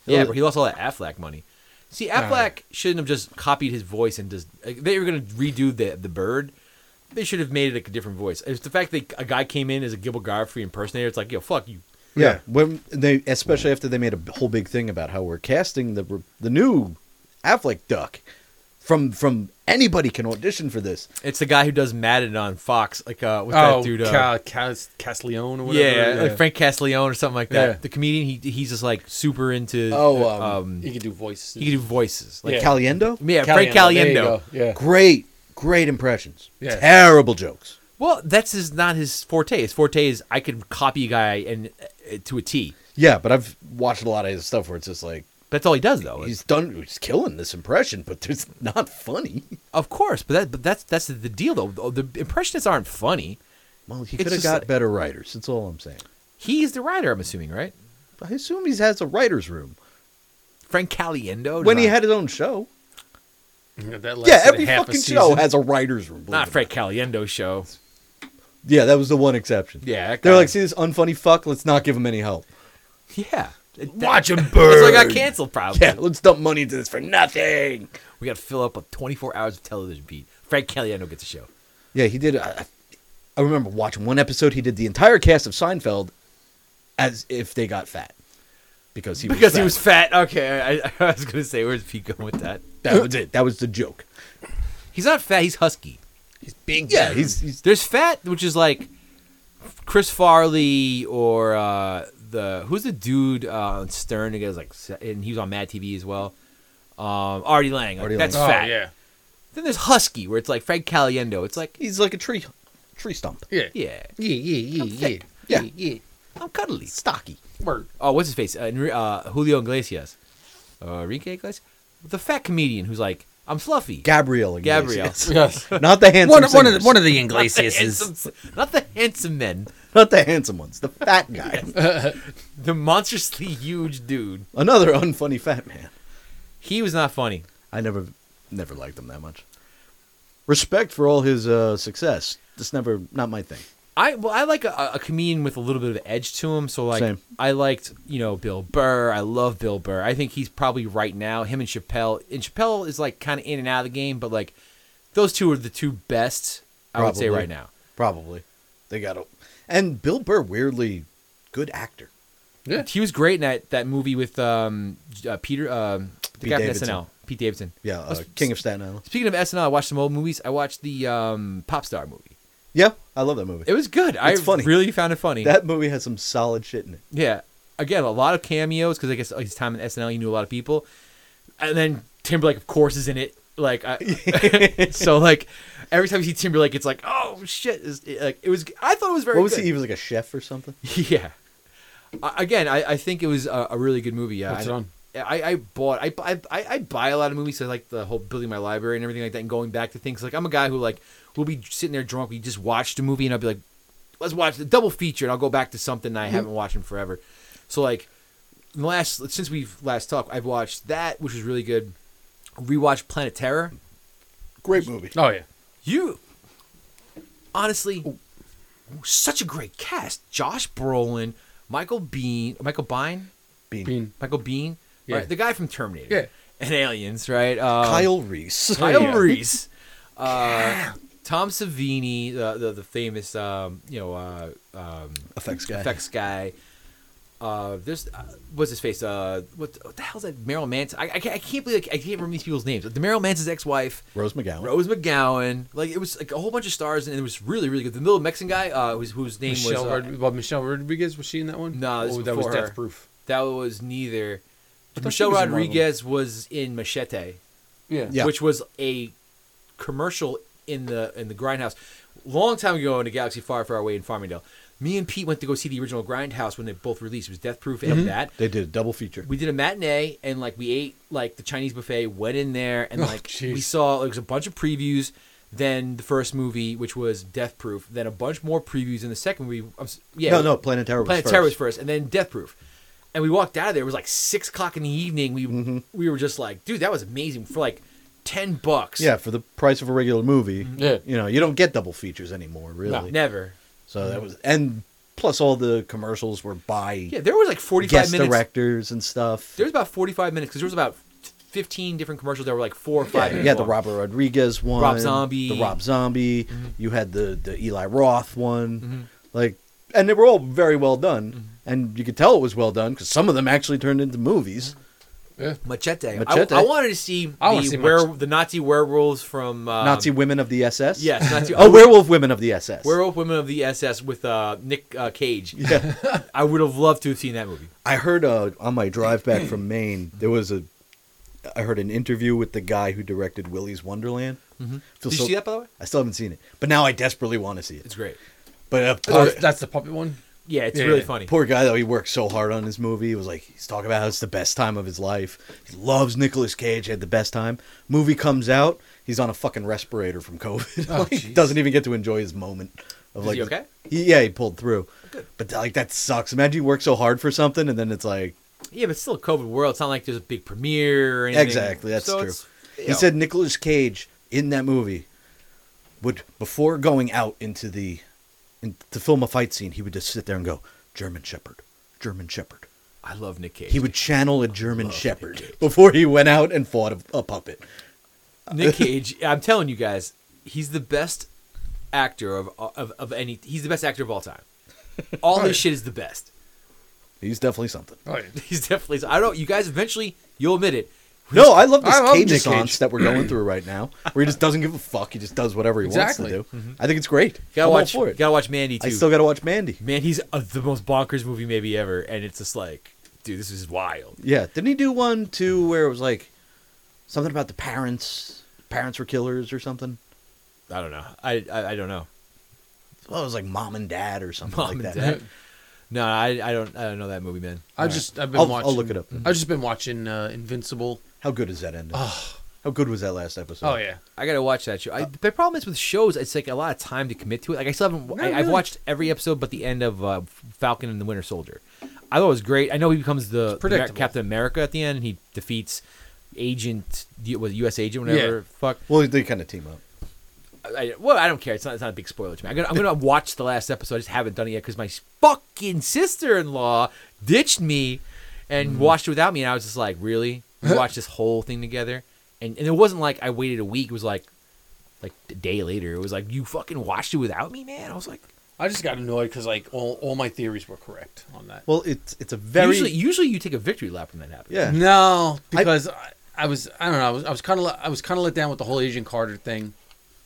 Yeah, but he lost all that Aflac money. See. Aflac shouldn't have just copied his voice and just. Like, they were gonna redo the the bird. They should have made it like a different voice. It's the fact that a guy came in as a Gilbert Gottfried impersonator. It's like, yo, fuck you.
Yeah,
Yeah.
when they, especially after they made a whole big thing about how we're casting the the new Aflac duck from from Anybody can audition for this.
It's the guy who does Madden on Fox, like uh, what's
Oh,
that dude? Uh,
Ca- Cas- Casleone or whatever.
yeah, like Frank Castiglione or something like that.
Yeah.
The comedian, he he's just like super into.
Oh,
um,
um,
He can do voices.
he can do voices. Like,
Yeah.
Caliendo?
yeah, Frank
There you
Caliendo.
go. Yeah.
Great, great impressions.
Yeah.
Terrible jokes.
Well, that's his not his forte. His forte is I can copy a guy and uh, to a T.
Yeah, but I've watched a lot of his stuff where it's just like
That's all he does, though.
he's done, he's killing this impression, but it's not funny.
Of course, but that but that's that's the deal, though. The impressionists aren't funny.
Well, he could have got
like-
better writers. That's all I'm saying.
He's the writer, I'm assuming, right?
I assume he has a writer's room
Frank Caliendo.
when he
not-
had his own show.
Yeah, that
Yeah,
lasted
every fucking show has a writer's room.
not Frank Caliendo show.
Yeah, that was the one exception.
Yeah, that
They're like, see this unfunny fuck? Let's not give him any help.
Yeah, It-
Watch him burn.
That's why I got canceled. Probably.
Yeah, let's dump money into this for nothing.
We got to fill up with 24 hours of television, Pete. Frank Caliendo gets a show.
Yeah, he did. I, I remember watching one episode. He did the entire cast of Seinfeld as if they got fat because he
Because
was
he
fat.
was fat. Okay, I, I was gonna say, where's Pete going with that?
That was it. That was the joke.
He's not fat. He's husky.
He's big.
Yeah, he's, he's
There's fat, which is like Chris Farley or uh, the who's the dude uh, on Stern who goes like, and he was on Mad TV as well. Um, Artie Lange.
Artie
that's
Oh
fat.
yeah.
Then there's husky, where it's like Frank Caliendo. It's like,
he's like a tree tree stump.
Yeah.
yeah,
Yeah. Yeah.
I'm
Yeah.
thick.
Yeah.
Yeah.
Yeah.
I'm cuddly.
Stocky.
Word.
Oh, what's his face? Uh, uh, Julio Iglesias. Uh, Enrique Iglesias? The fat comedian who's like, I'm fluffy.
Gabriel.
Gabriel.
Iglesias.
Yes.
Not the handsome.
one, of- one of the,
singers.
one of the
not, the
Iglesias
handsome, not the handsome men.
Not the handsome ones. The fat guy.
The monstrously huge dude.
Another unfunny fat man.
He was not funny.
I never, never liked him that much. Respect for all his uh, success. Just never, not my thing.
I well, I like a, a comedian with a little bit of edge to him. So like,
Same.
I liked you know Bill Burr. I love Bill Burr. I think he's probably right now him and Chappelle. And Chappelle is like kind of in and out of the game, but like those two are the two best. I would say right now.
Probably. They got to. And Bill Burr, weirdly good actor.
Yeah.
He was great in that, that movie with um, uh, Peter um, the
Pete
guy from
Davidson.
SNL, Pete Davidson.
Yeah, uh,
Let's-
King of Staten Island.
Speaking of SNL, I watched some old movies. I watched the um, Pop Star movie.
Yeah, I love that movie.
It was good. I
funny.
really found it funny.
That movie has some solid shit in it.
Yeah. Again, a lot of cameos because I guess his time in SNL, he knew a lot of people. And then Timberlake, of course, is in it. Like, I, so like every time you see Timberlake, it's like, oh shit! It's, it, like it was. I thought it was very.
What was
good.
he? He was like a chef or something.
Yeah. I- Again, I, I think it was a, a really good movie. Yeah,
What's
I,
on?
I, I bought I, I I I buy a lot of movies. So I like the whole building my library and everything like that, and going back to things. Like I'm a guy who like will be sitting there drunk. We just watched a movie, and I'll be like, let's watch the double feature, and I'll go back to something I haven't watched in forever. So like, in the last since we've last talked, I've watched that, which was really good. Rewatched Planet Terror.
Great movie.
Oh yeah.
You honestly, such a great cast. Josh Brolin, Michael Bean, Michael Bine,
Bean.
Bean.
Michael Bean,
Yeah.
right? The guy from Terminator,
Yeah.
and Aliens, right? Um,
Kyle Reese.
Kyle
Yeah.
Reese, uh, Tom Savini, the the, the famous um, you know uh, um,
Effects guy.
effects guy. Uh, there's uh, what's his face? Uh, what, what the hell's that? Meryl Manson. I, I, can't, I can't believe I can't remember these people's names. The Marilyn Manson's ex-wife,
Rose McGowan.
Rose McGowan. Like it was like a whole bunch of stars, and it was really really good. The middle Mexican guy, uh, whose, whose name
Michelle,
was uh,
Rod- well, Michelle Rodriguez was she in that one?
No, this
oh, that was
her.
Death Proof.
that was neither. Michelle
she was in one of them.
Rodriguez was in Machete.
Yeah.
Yeah.
which was a commercial in the in the Grindhouse, long time ago in a galaxy far, far away in Farmingdale. Me and Pete went to go see the original Grindhouse when they both released. It was Death Proof and that.
They did a double feature.
We did a matinee and like we ate like the Chinese buffet. Went in there and
Oh,
like
jeez.
we saw like, there was a bunch of previews. Then the first movie, which was Death Proof. Then a bunch more previews in the second movie. I'm yeah,
no, no, Planet Terror was
Planet
first.
Terror was first, and then Death Proof. And we walked out of there. It was like six o'clock in the evening. We
Mm-hmm.
we were just like, dude, that was amazing for like ten bucks.
Yeah, for the price of a regular movie. Mm-hmm.
Yeah.
You know, you don't get double features anymore, really.
never.
So that was, and plus all the commercials were by
Yeah, there was like forty-five
guest
minutes.
directors and stuff.
There was about forty-five minutes because there was about fifteen different commercials that were like four or five
Yeah,
minutes.
you had the
long.
Robert Rodriguez one,
Rob Zombie.
the Rob Zombie. Mm-hmm. You had the the Eli Roth one,
Mm-hmm.
like, and they were all very well done, mm-hmm. and you could tell it was well done because some of them actually turned into movies.
Yeah.
Machete. I-
Machete.
I, wanted to see
I
the
see
were,
Mach-
the Nazi werewolves from um,
Nazi women of the SS.
Yes, Nazi.
oh, werewolf women of the SS.
Werewolf Women of the SS with uh, Nick uh, Cage.
Yeah.
I would have loved to have seen that movie.
I heard uh, on my drive back from Maine, there was a. I heard an interview with the guy who directed Willy's Wonderland.
Mm-hmm. Did
so-
you see that by the way?
I still haven't seen it, but now I desperately want to see it.
It's great.
But uh,
Oh, that's the puppet one.
Yeah, it's
Yeah,
really
yeah.
funny.
poor guy though, he worked so hard on his movie. He was like, he's talking about how it's the best time of his life. He loves Nicolas Cage. Had the best time. Movie comes out, he's on a fucking respirator from COVID.
Oh,
Like, doesn't even get to enjoy his moment. Of
Is
like,
he okay?
He, yeah, he pulled through.
Good.
But like that sucks. Imagine you work so hard for something and then it's like
Yeah, but it's still a COVID world. It's not like there's a big premiere or anything.
Exactly, that's
So
true. He
know,
said Nicolas Cage in that movie would before going out into the in, to film a fight scene, he would just sit there and go German Shepherd, German Shepherd.
I love Nick Cage.
He would channel a German Shepherd before he went out and fought a, a puppet.
Nick Cage. I'm telling you guys, he's the best actor of of, of any. He's the best actor of all time. All his shit is the best.
He's definitely something.
Oh, yeah.
He's definitely. I don't. You guys eventually you'll admit it.
No, I love this
I love
Cage
Nick Cage.
that we're going through right now, where he just doesn't give a fuck. He just does whatever he
Exactly.
wants to do. I think it's great.
You gotta
I'm all
watch.
for
You
it.
gotta watch Mandy too.
I still got to watch Mandy.
Man, he's uh, the most bonkers movie maybe ever, and it's just like, dude, this is wild.
Yeah, didn't he do one too where it was like something about the parents? Parents were killers or something.
I don't know. I I, I don't know.
Well, it was like mom and dad or something
Mom
like
and
that.
dad. No, I I don't I don't know that movie, man.
I've just I've been
I'll-
watching.
I'll look it up.
I've just been watching uh, Invincible.
How good is that ending?
Oh,
How good was that last episode?
oh yeah.
I gotta watch that show. I, the problem is with shows, it's like a lot of time to commit to it. Like I still haven't.
No,
I, I've
really.
watched every episode, but the end of uh, Falcon and the Winter Soldier. I thought it was great. I know he becomes the, the Captain America at the end. and He defeats Agent, was it U.S. Agent, whatever.
Yeah.
Fuck.
Well, they kind of team up.
I, well, I don't care. It's not. It's not a big spoiler to me. I'm gonna, I'm gonna watch the last episode. I just haven't done it yet because my fucking sister-in-law ditched me and
Mm-hmm.
watched it without me, and I was just like, really? We watched this whole thing together, and and it wasn't like I waited a week. It was like, like a day later. It was like you fucking watched it without me, man. I was like,
I just got annoyed because like all, all my theories were correct on that.
Well, it's it's a very
usually usually you take a victory lap when that happens.
yeah.
No, because I, I was I don't know I was I was kind of I was kind of let down with the whole Agent Carter thing,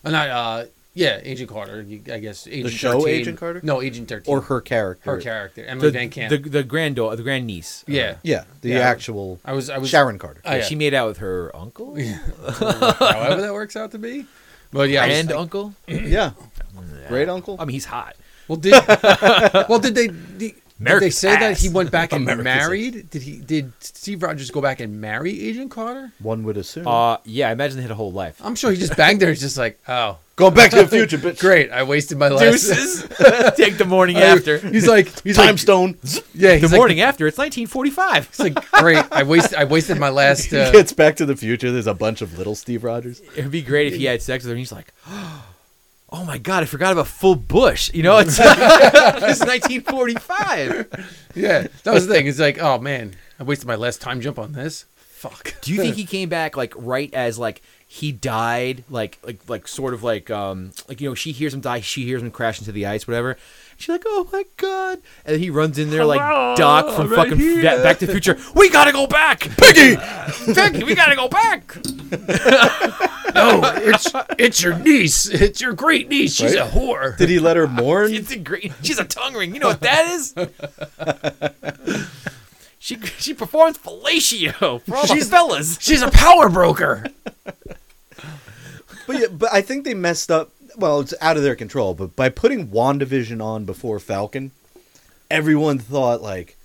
and I uh yeah Agent Carter you, I guess Agent the
show
13.
Agent Carter?
no Agent thirteen
Or her character.
her character Emily
The,
Van Camp
the the granddaughter, the grandniece. uh,
yeah
Yeah, the
Yeah.
actual
I was I was
Sharon Carter.
Oh,
yeah,
yeah.
she made out with her uncle,
however that works out to be, but yeah I was
and uncle.
yeah, great uncle.
I mean, he's hot.
well did well did they did, did they
America's
say that he went back and
America's
married did he did Steve Rogers go back and marry Agent Carter
One would assume.
Uh, yeah, I imagine they had a whole life.
I'm sure he just banged her he's just like oh
Going back to the future, bitch.
great I wasted my last
Deuces. Take the morning
I-
after.
he's like he's
Time
like
stone.
yeah he's
the
like,
morning after. It's 1945.
It's like great. I wasted. I wasted my last.
He
Uh,
gets Back to the Future. There's a bunch of little Steve Rogers.
It'd be great if he had sex with her. and He's like, oh my god, I forgot about full bush. You know, it's it's 1945.
yeah, that was the thing. It's like, oh man, I wasted my last time jump on this. Fuck.
Do you think he came back like right as like he died, like like like sort of like um like you know she hears him die, she hears him crash into the ice, whatever. She's like, oh my god, and then he runs in there like Doc from
right
fucking
here.
Back to the Future. We gotta go back, Piggy, Piggy, we gotta go back.
No, it's it's your niece. It's your great niece. She's a whore.
Did he let her mourn?
It's a great. She's a tongue ring. You know what that is? she she performs fellatio for all the
She's-
fellas.
She's a power broker.
But yeah, but I think they messed up. Well, it's out of their control. But by putting Wandavision on before Falcon, everyone thought like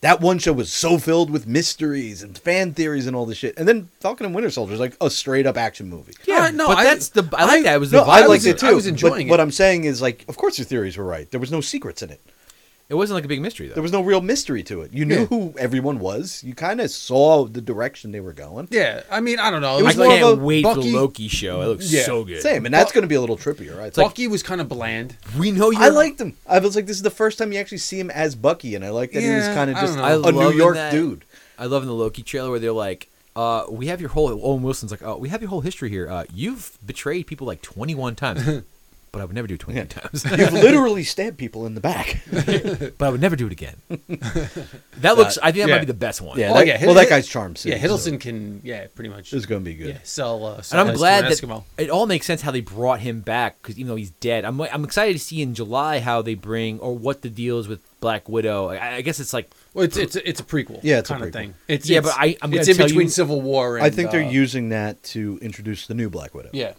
that one show was so filled with mysteries and fan theories and all this shit. And then Falcon and Winter Soldier is like a straight up action movie.
Yeah,
Uh, no,
but
I-
that's the. I like
I-
that. It was
No,
the.
I
vibe.
liked
was-
it too.
I was
but
enjoying
what. I'm saying is like, of course your theories were right. There was no secrets in it.
It wasn't like a big mystery though.
There was no real mystery to it. You knew
Yeah.
who everyone was. You kind of saw the direction they were going.
Yeah, I mean, I don't know.
It
It
was
I
more
can't
a
wait for
Bucky-
the Loki show. It looks
Yeah.
so good.
Same, and that's going to be a little trippier, right? It's like
Bucky was kind of bland.
We know you.
I liked him. I was like, this is the first time you actually see him as Bucky, and I like that he was kind of just
don't
know.
New York
that-
dude.
I love in the Loki trailer where they're like, uh, "We have your whole." Owen Wilson's like, "Oh, we have your whole history here. Uh, you've betrayed people like 21 times." but I would never do it 20
Yeah.
times.
You've literally stabbed people in the back.
but I would never do it again. that looks. I think that
yeah.
might be the best one.
Yeah,
Oh,
that,
yeah,
well, that guy's charm.
Yeah, Hiddleston
so
can yeah pretty much
It's gonna be good.
yeah sell. Uh,
And I'm glad that
Eskimo.
it all makes sense how they brought him back because even though he's dead, I'm I'm excited to see in July how they bring or what the deal is with Black Widow. I, I guess it's like
Well, it's it's a, it's a prequel.
Yeah, it's a
kind of thing. It's
Yeah,
it's-
but I- I'm
it's in
tell
between
you-
Civil War. And,
I think they're
uh,
using that to introduce the new Black Widow.
yeah,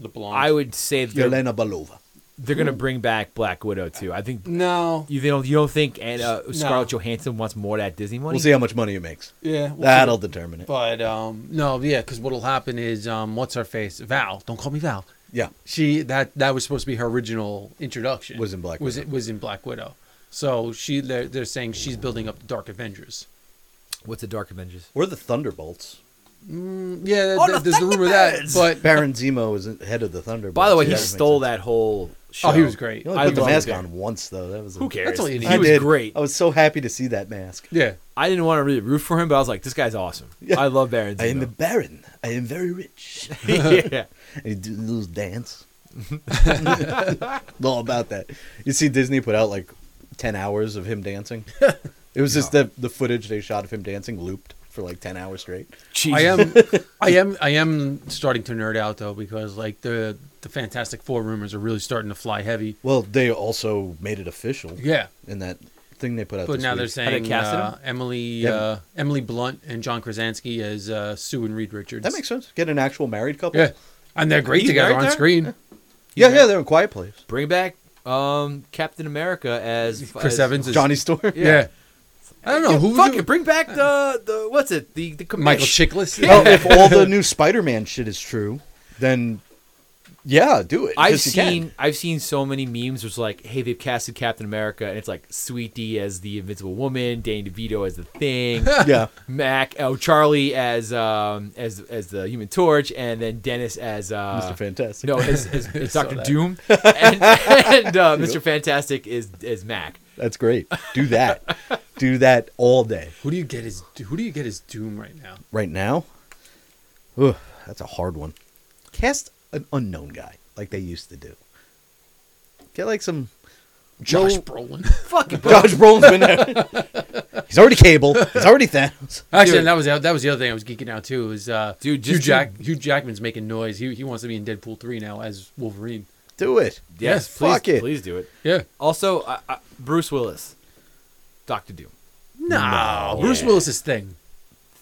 the blonde.
I would say that they're,
Yelena Belova.
they're gonna bring back Black Widow too. I think
no.
you don't you don't think and uh, Scarlett Johansson wants more of that Disney money.
We'll see how much money it makes.
Yeah, we'll
That'll
see.
determine it.
But um, no, yeah, because what'll happen is um, what's her face? Val. Don't call me Val.
Yeah.
She that that was supposed to be her original introduction.
Was in Black
was
Widow.
it was in Black Widow. So she they're, they're saying she's building up the Dark Avengers.
What's the Dark Avengers?
Or the Thunderbolts.
Mm, yeah,
Oh,
th-
the
there's the rumor that, but
Baron Zemo is head of the Thunderbolts.
By the way, he stole that whole. Show.
oh, he was great.
He only
I
put the mask on once though. That was a,
Who cares?
That's all you need.
He
I
was
did.
great.
I was so happy to see that mask.
Yeah,
I didn't want to really root for him, but I was like, this guy's awesome.
Yeah.
I love Baron
I am a baron. I am very rich.
yeah.
and he do a little dance. All about that. You see, Disney put out like ten hours of him dancing. It was just the the footage they shot of him dancing looped for like ten hours straight.
Jeez.
I am, I am, I am starting to nerd out though because like the the Fantastic Four rumors are really starting to fly heavy.
Well, they also made it official
Yeah,
in that thing they put out.
but
this
now
week.
they're
How they
saying uh. Emily
Yeah.
uh, Emily Blunt and John Krasinski as uh, Sue and Reed Richards.
that makes sense. Get an actual married couple.
Yeah, and they're great
He's
together on
there?
screen.
yeah, yeah. They're in Quiet Place.
Bring back um, Captain America as
Chris
as-
Evans is
Johnny Storm.
Yeah. I don't know
Yeah,
who
fuck it. Bring back the the what's it? The the
Michael
commish.
Chiklis.
Well, oh, if all the new Spider-Man shit is true, then yeah, do it.
I've
'cause you can.
seen I've seen so many memes which like, hey, they've casted Captain America and it's like Sweet D as the Invincible Woman, Danny DeVito as the Thing,
Yeah,
Mac, oh Charlie as um as as the Human Torch, and then Dennis as uh,
Mr. Fantastic.
No, as, as, as Doctor. Doom, and, and uh, Mr. Fantastic is is Mac.
That's great. Do that. do that all day.
Who do you get as Who do you get as Doom right now?
Right now, Ugh, that's a hard one. Cast an unknown guy like they used to do. Get like some
Josh
Joe-
Brolin.
Fucking
Josh Brolin's been there. He's already Cable. He's already Thanos.
Actually,
Dude.
that was the- that was the other thing I was geeking out too. Is uh,
Dude,
Hugh
just
Jack Hugh Jackman's making noise. He he wants to be in Deadpool three now as Wolverine.
Do it.
yes,
Yes,
please,
fuck it.
please do it.
Yeah.
Also, uh, uh, Bruce Willis, Doctor Doom.
No, Bruce
Yeah.
Willis's thing.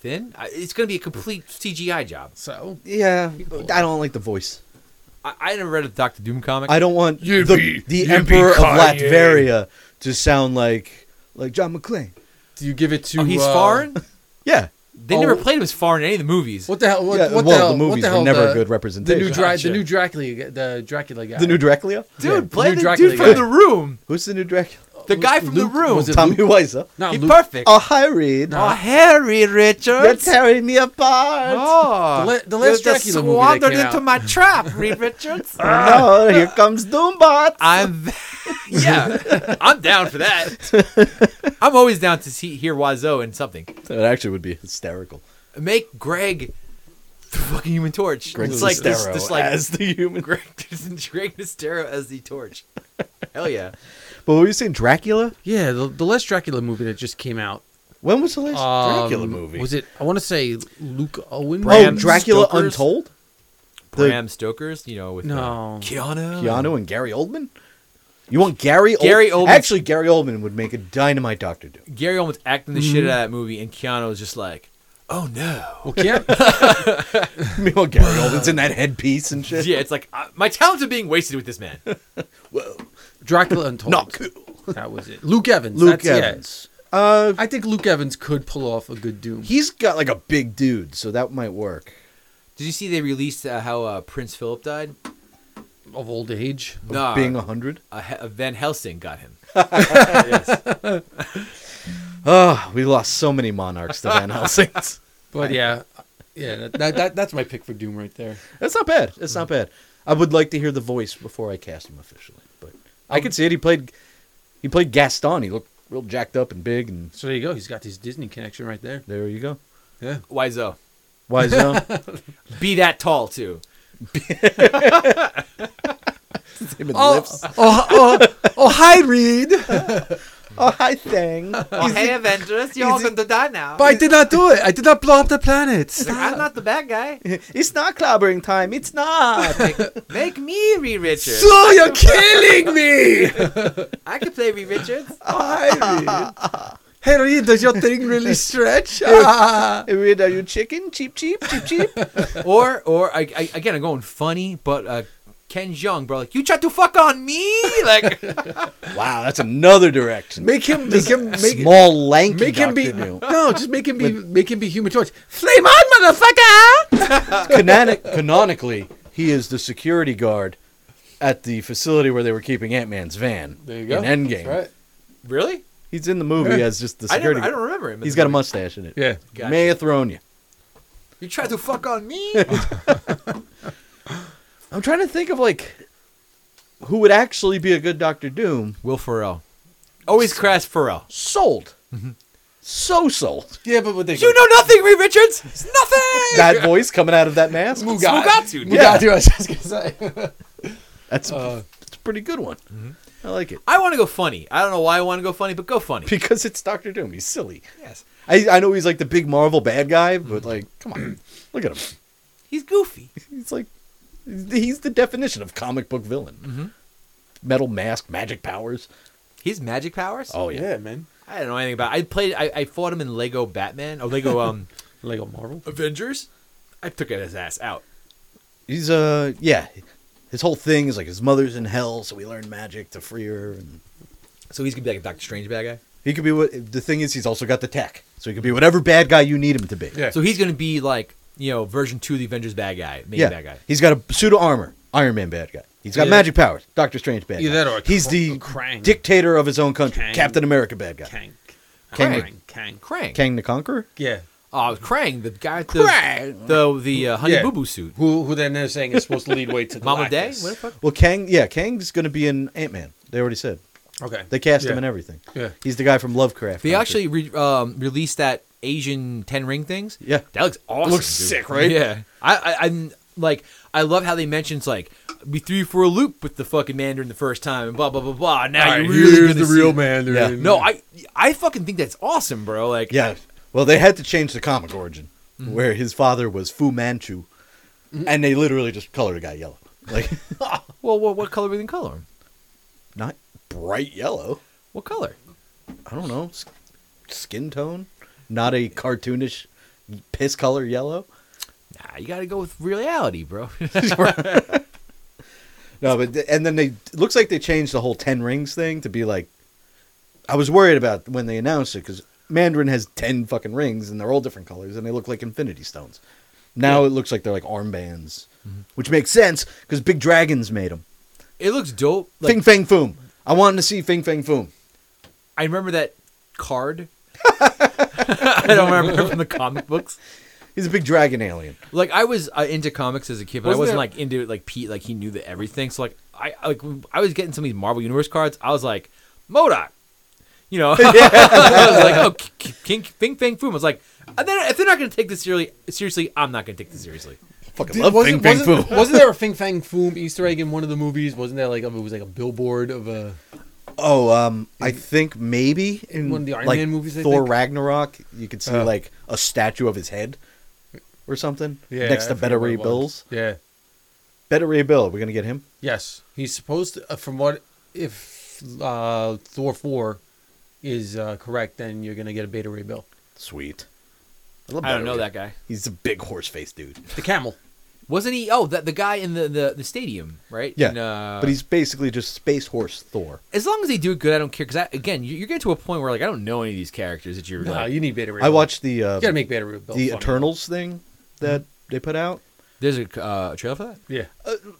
Thin? It's going to be a complete CGI job.
So
Yeah, I don't like the voice.
I, I never read a Doctor Doom comic.
I don't want
Yippee,
the, the
yippee
Emperor of
Kanye.
Latveria to sound like like John McClane.
do you give it to?
oh, he's
uh,
foreign.
Yeah.
They
oh.
never played him as foreign in any of the movies.
What the hell? What,
yeah
what
well,
the, hell,
the movies
what the
were never
the,
a good
The
representation.
new, Dra-
Gotcha.
the new Dracula, the Dracula guy.
The new Dracula?
Dude,
Yeah,
play
new
the
Dracula
dude
guy.
from the room.
Who's the new Dracula?
The guy from
Luke-
the room.
was it
Tommy
Luke?
Wiseau.
Not
He's
Luke.
perfect.
Oh, hi, Reed.
Oh, Harry
You're
Richards.
tearing me apart.
Oh,
The la- the last
you just
Dracula movie that
wandered
came
into my trap, Reed Richards.
no, here comes Doombot.
I'm, yeah, I'm down for that. I'm always down to see hear Wiseau in something.
That actually would be hysterical.
Make Greg the fucking Human Torch.
Greg
it's like this,
Sestero
this like
as the human.
Greg, Greg Sestero as the Torch. Hell yeah.
But were you saying, Dracula?
Yeah, the, the last Dracula movie that just came out.
When was the last
Um,
Dracula movie?
Was it? I want to say Luke Owen.
oh, Dracula
Stoker's-
Untold? The-
Bram Stoker's, you know, with uh,
No.
Keanu.
Keanu and Gary Oldman? You want Gary?
Gary
Old-
Oldman's-
Actually, Gary Oldman would make a dynamite Doctor Doom.
Gary Oldman's acting the shit out of that movie, and Keanu was just like, "Oh no."
Well, Keanu,
Meanwhile, Gary Oldman's in that headpiece and shit.
yeah, it's like uh, my talents are being wasted with this man.
Whoa.
Dracula Untold.
Not cool.
That was it. Luke Evans.
Luke
that's, yeah.
Evans. Uh,
I think Luke Evans could pull off a good Doom.
he's got like a big dude, so that might work.
Did you see they released uh, how uh, Prince Philip died?
of old age.
Of
No,
being a hundred.
uh, He- Van Helsing got him. yes.
Oh, we lost so many monarchs to Van Helsing's.
But yeah, yeah, that, that, that that's my pick for Doom right there.
That's not bad. That's not bad. I would like to hear the voice before I cast him officially, but I could see it. He played, he played Gaston. He looked real jacked up and big, and
So there you go. He's got his Disney connection right there.
there you go.
Yeah.
Wiseau.
Why so?
Be that tall too.
Him and
Oh,
lips.
oh, oh, oh, hi, Reed.
Oh, hi, thing.
Oh, hey, Avengers, you're all going to die now.
But I did not do it. I did not blow up the planet. Stop.
I'm not the bad guy.
it's not clobbering time. It's not.
Make me Ree Richards.
So you're killing me.
I can play Ree Richards.
Hi, Reed. Hey, Reed, does your thing really stretch? Ah.
Hey, Reed, are you chicken? Cheap, cheap, cheap, cheap.
or, or I, I, again, I'm going funny, but uh, Ken Jeong, bro, like you tried to fuck on me, like
wow, that's another direction.
Make him, make him, make
Small, lanky
Make him be
Dr. Doom.
no, just make him be make him be Human Torch. Flame on, motherfucker!
Canonic, canonically, he is the security guard at the facility where they were keeping Ant Man's van
There you go.
in Endgame.
That's right.
really?
He's in the movie
Yeah.
as just the
I
security.
never, I don't remember him. in
He's
the
got a mustache in it.
Yeah.
Gotcha.
May have thrown you.
You tried to fuck on me.
I'm trying to think of like who would actually be a good Doctor Doom.
Will Ferrell, always crass Ferrell.
Sold.
Mm-hmm.
So sold.
Yeah, but what they
You know nothing, Ree Richards. It's nothing.
That voice coming out of that mask.
Mugat.
Mugatu, dude.
Yeah.
Mugatu, I was just gonna say.
That's
Uh,
that's a pretty good one.
Mm-hmm.
I like it
I want to go funny. I don't know why I want to go funny, but go funny.
because it's Doctor Doom. He's silly.
Yes,
I I know he's like the big Marvel bad guy, but like, come on, look at him.
he's goofy.
He's like, he's the definition of comic book villain.
Mm-hmm.
Metal mask, magic powers.
He's magic powers.
Oh yeah.
yeah, man.
I don't know anything about. I played. I, I fought him in Lego Batman. Oh, Lego um
Lego Marvel.
Avengers. I took his ass out.
He's uh yeah. His whole thing is like his mother's in hell, so he learned magic to free her, and
So he's gonna be like a Doctor Strange bad guy.
he could be what. The thing is, he's also got the tech, so he could be whatever bad guy you need him to be.
Yeah.
So he's gonna be like you know version two of the Avengers bad guy, main
yeah.
bad guy.
He's got a pseudo armor, Iron Man bad guy. He's got
Yeah.
magic powers, Doctor Strange bad
Either
guy.
that or
he's the
a Krang.
dictator of his own country,
Kang.
Captain America bad guy.
Kang.
Kang.
Krang. Kang.
Krang.
Kang the Conqueror.
Yeah.
Oh, it was Krang, the guy with the
Krang.
the the uh, Honey
Yeah.
Boo Boo suit.
Who who then they're saying is supposed to lead way to
Mama Day.
Galactus.
What the fuck?
Well, Kang, yeah, Kang's going to be in Ant Man. They already said
Okay.
they cast him
Yeah.
and everything.
Yeah.
He's the guy from Lovecraft.
They
Country.
actually re- um, released that Asian ten ring things.
Yeah.
That looks awesome.
looks
dude.
sick, right?
Yeah. I, I I'm like I love how they mentions like we threw you for a loop with the fucking Mandarin the first time and blah blah blah blah. Now
All
you're really
the real Mandarin.
Yeah.
No, I I fucking think that's awesome, bro. Like
Yeah. Well, they had to change the comic origin,
Mm-hmm.
where his father was Fu Manchu, and they literally just colored a guy yellow, like
well, what, what color we can color him?
not bright yellow.
What color?
I don't know, s- skin tone, not a cartoonish piss color yellow.
Nah, you got to go with reality, bro.
No, but and then they looks like they changed the whole ten rings thing to be like. I was worried about when they announced it because Mandarin has ten fucking rings and they're all different colors and they look like Infinity Stones. Now
Yeah.
it looks like they're like armbands, mm-hmm. which makes sense because Big Dragons made them.
it looks dope. Like,
Fing Fang Foom. I wanted to see Fing Fang Foom.
I remember that card. I don't remember from the comic books.
He's a big dragon alien.
Like I was uh, into comics as a kid, but I
Wasn't
wasn't
there-
like into it like Pete. Like he knew the everything. So like I I- like I was getting some of these Marvel Universe cards. I was like MODOK, you know. I was like oh K- K- King Fing Fang Foom. I was like, and then if they're not going to take this seriously, seriously, I'm not going to take this seriously.
Fucking
Did-
love Fing
wasn't,
Fang
wasn't,
Foom.
wasn't there a Fing Fang Foom Easter egg in one of the movies? Wasn't there like a, it was like a billboard of a
Oh, um, I think maybe in
One of the Iron
like
Man movies, I
Thor
think?
Ragnarok, you could see
Oh.
like a statue of his head or something
yeah
next
I
to
forget
Better
what
Ray
it was.
Bills.
Yeah.
Beta Ray Bill, we're gonna get him.
Yes, he's supposed to. Uh, from what if uh, Thor four is uh, correct, then you're gonna get a Beta Ray Bill,
Sweet. love
I don't
Better
know
Ray.
that guy.
He's a big horse face dude.
the camel.
Wasn't he? Oh, that the guy in the the, the stadium, right?
Yeah,
In, uh,
but he's basically just space horse Thor.
as long as they do it good, I don't care. Because again, you- you're getting to a point where like I don't know any of these characters that you're
No,
like.
you need Beta Ray.
I watched the uh,
You gotta make Beta Ray Bill.
the
funny.
Eternals thing that they put out.
There's a uh, trailer for that.
Yeah,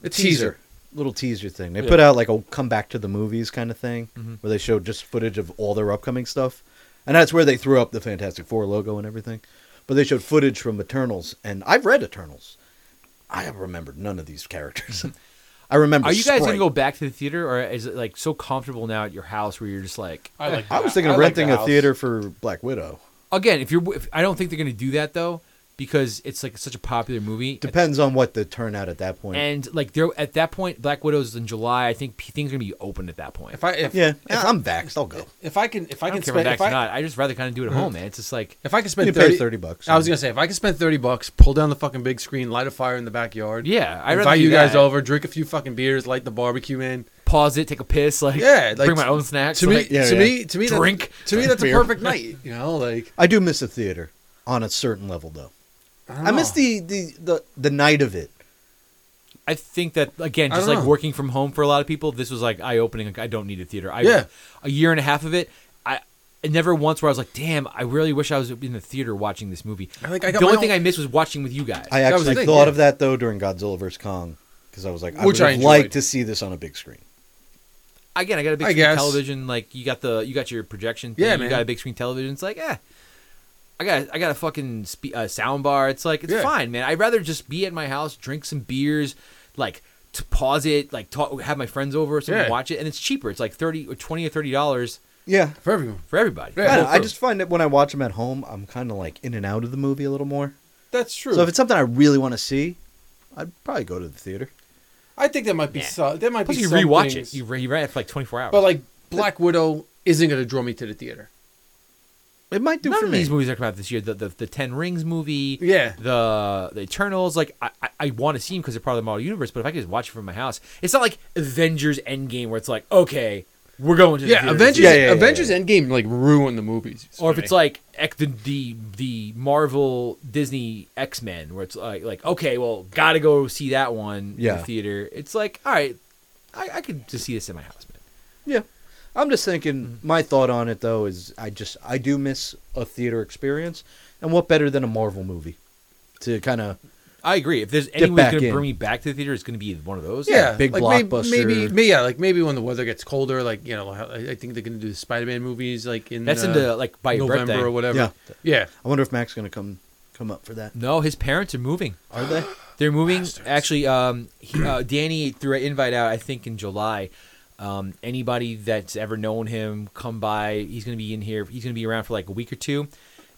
A
teaser.
little teaser thing. They
Yeah.
put out like a come back to the movies kind of thing,
Mhm.
where they showed just footage of all their upcoming stuff, and that's where they threw up the Fantastic Four logo and everything. But they showed footage from Eternals, and I've read Eternals. I have remembered none of these characters. I remember.
Are you guys gonna go back to the theater, or is it like so comfortable now at your house where you're just like,
I eh. like.
I was thinking of
I like
renting
the
a
house.
theater for Black Widow.
again, if you're, if, I don't think they're gonna do that though, because it's like such a popular movie.
Depends on what the turnout at that point.
And like there at that point, Black Widow's in July. I think p- things are gonna be open at that point.
If I if
yeah, I'm vaxxed. I'll go.
if I can if I
I
can
don't care
spend
I'm
if
or
I,
not. I just rather kind of do it at home, man. It's just like
if I can spend
You pay
30,
30 bucks.
I was gonna say if I can spend thirty bucks, pull down the fucking big screen, light a fire in the backyard.
yeah, I rather
invite
do
you guys
that.
over, drink a few fucking beers, light the barbecue, man.
pause it, take a piss, like
Yeah, like,
bring my own snacks.
To me,
like,
Yeah,
to
yeah.
me, to me, that-
Drink.
to me, that's a
Beer.
perfect night. You know, like
I do miss a theater on a certain level, though.
I, don't
I miss the, the, the, the night of it.
I think that again, just like
know.
working from home for a lot of people, this was like eye opening. Like I don't need a theater. I,
Yeah.
a year and a half of it. I and never once where I was like, damn, I really wish I was in the theater watching this movie.
I think I got
the only
my
thing I missed was watching with you guys.
I
That was
actually
thing,
thought
yeah.
of that, though, during Godzilla vs. Kong. Because I was like, I
Which
would
I
have liked to see this on a big screen.
again, I got a big
I
screen
guess.
television. Like you got the you got your projection. Thing,
Yeah,
You got a big screen television. It's like, eh. I got I got a fucking spe- uh, sound bar. It's like it's
Yeah.
fine, man. I'd rather just be at my house, drink some beers, like to pause it, like talk, have my friends over or something,
Yeah.
watch it, and it's cheaper. It's like thirty or twenty or thirty dollars
Yeah.
for everyone.
for everybody.
Yeah.
I, know, I just find that when I watch them at home, I'm kind of like in and out of the movie a little more.
That's true.
So if it's something I really want to see, I'd probably go to the theater.
I think that might be
Yeah.
some. There might
Plus,
be
you
some
rewatch
things-
it. You, re- you ran it for like twenty four hours.
but like Black Widow isn't going to draw me to the theater.
It might do
none
for
of
me.
these movies are coming out this year. The the, the Ten Rings movie,
Yeah.
the the Eternals. Like I I, I want to see them because they're part of the Marvel universe. But if I could just watch it from my house, it's not like Avengers Endgame where it's like okay, we're going to the
Yeah,
theater
Avengers.
Yeah, yeah, yeah,
Avengers
yeah.
Endgame like ruined the movies.
Or if
for
it's like ec- the the, the Marvel Disney X Men, where it's like like okay, well, gotta go see that one in
Yeah.
the theater. It's like all right, I, I could just see this in my house, man.
Yeah. I'm just thinking.
Mm-hmm.
My thought on it though is, I just I do miss a theater experience, and what better than a Marvel movie to kind of
I agree. If there's any way going to bring me back to the theater, it's going to be one of those.
yeah,
big
like may-
blockbuster.
Maybe, maybe, yeah, like maybe when the weather gets colder, like you know, I I think they're going to do the Spider-Man movies like in
that's
uh,
into like by your
November
birthday
or whatever.
Yeah.
yeah.
I wonder if Mac's gonna come come up for that.
No, his parents are moving.
Are they?
They're moving.
Bastards.
Actually, um, he, uh, Danny threw an invite out. I think in July. Um, anybody that's ever known him, come by. He's gonna be in here. He's gonna be around for like a week or two,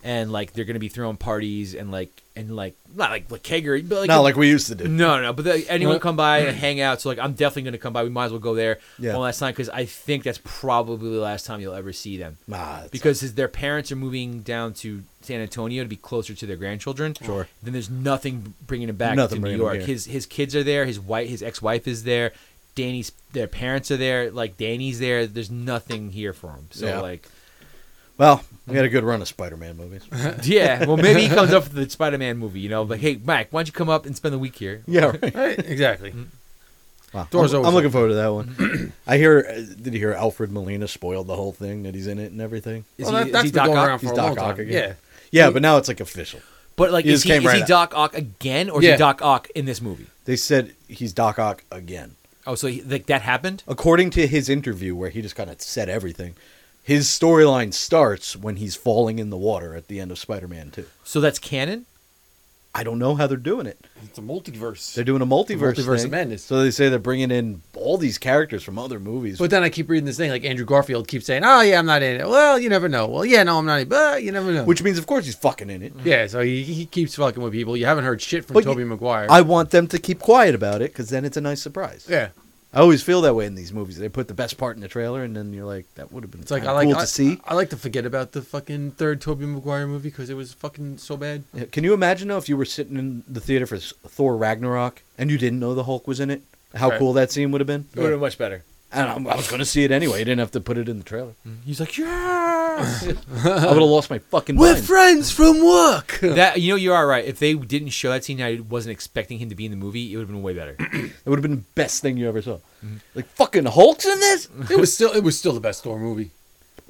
and like they're gonna be throwing parties and like and like not like like kegger, but like
Not like we used to do.
no, no. But the, anyone come by and hang out. So like I'm definitely gonna come by. We might as well go there
Yeah.
one last time because I think that's probably the last time you'll ever see them
Nah, it's-
because his, their parents are moving down to San Antonio to be closer to their grandchildren.
Sure.
Then there's nothing bringing him back
Nothing
to New
bringing him
York.
here.
His his kids are there. His wife, his ex wife is there. Danny's their parents are there. Like Danny's there. There's nothing here for him. So
Yeah.
like,
well, we had a good run of Spider-Man movies.
yeah. Well, maybe he comes up with the Spider-Man movie. You know, like, hey, Mike, why don't you come up and spend the week here?
yeah, right.
Right, exactly.
Wow.
Doors
I'm,
always
I'm looking forward to that one. I hear. uh, Did you hear Alfred Molina spoiled the whole thing that he's in it and everything?
Is
well,
he,
that,
is
that's
he
been
Doc
going
Ock?
around for
He's
a
Doc
long
Ock
time.
again.
Yeah.
Yeah, but now it's like official.
But like,
He
is
just
he,
came
is
right
he
out.
Doc Ock again, or is
Yeah.
he Doc Ock in this movie?
They said he's Doc Ock again.
Oh, so he, like that happened?
According to his interview, where he just kind of said everything, his storyline starts when he's falling in the water at the end of Spider-Man 2.
So that's canon.
I don't know how they're doing it.
It's a multiverse.
They're doing a multiverse,
multiverse of madness.
So they say they're bringing in all these characters from other movies.
But then I keep reading this thing like Andrew Garfield keeps saying, "Oh yeah, I'm not in it." Well, you never know. Well, yeah, no, I'm not in it. But you never know.
which means, of course, he's fucking in it. Mm-hmm.
yeah, so he, he keeps fucking with people. You haven't heard shit from
But
Tobey
you-
Maguire.
I want them to keep quiet about it because then it's a nice surprise.
yeah,
I always feel that way in these movies. They put the best part in the trailer, and then you're like, that would have been
it's like I like
cool
I,
to see.
I like to forget about the fucking third Tobey Maguire movie because it was fucking so bad.
Yeah, Can you imagine though if you were sitting in the theater for Thor Ragnarok and you didn't know the Hulk was in it? How
Right.
cool that scene would have been.
It would have been much better.
And I'm- I was going to see it anyway. You didn't have to put it in the trailer. Mm.
He's like, yes.
I would have lost my fucking
We're
mind.
friends from work.
that you know you are right. If they didn't show that scene, I wasn't expecting him to be in the movie. It would have been way better.
It would have been the best thing you ever saw. Mm-hmm. Like fucking Hulk's in this?
it was still it was still the best Thor movie.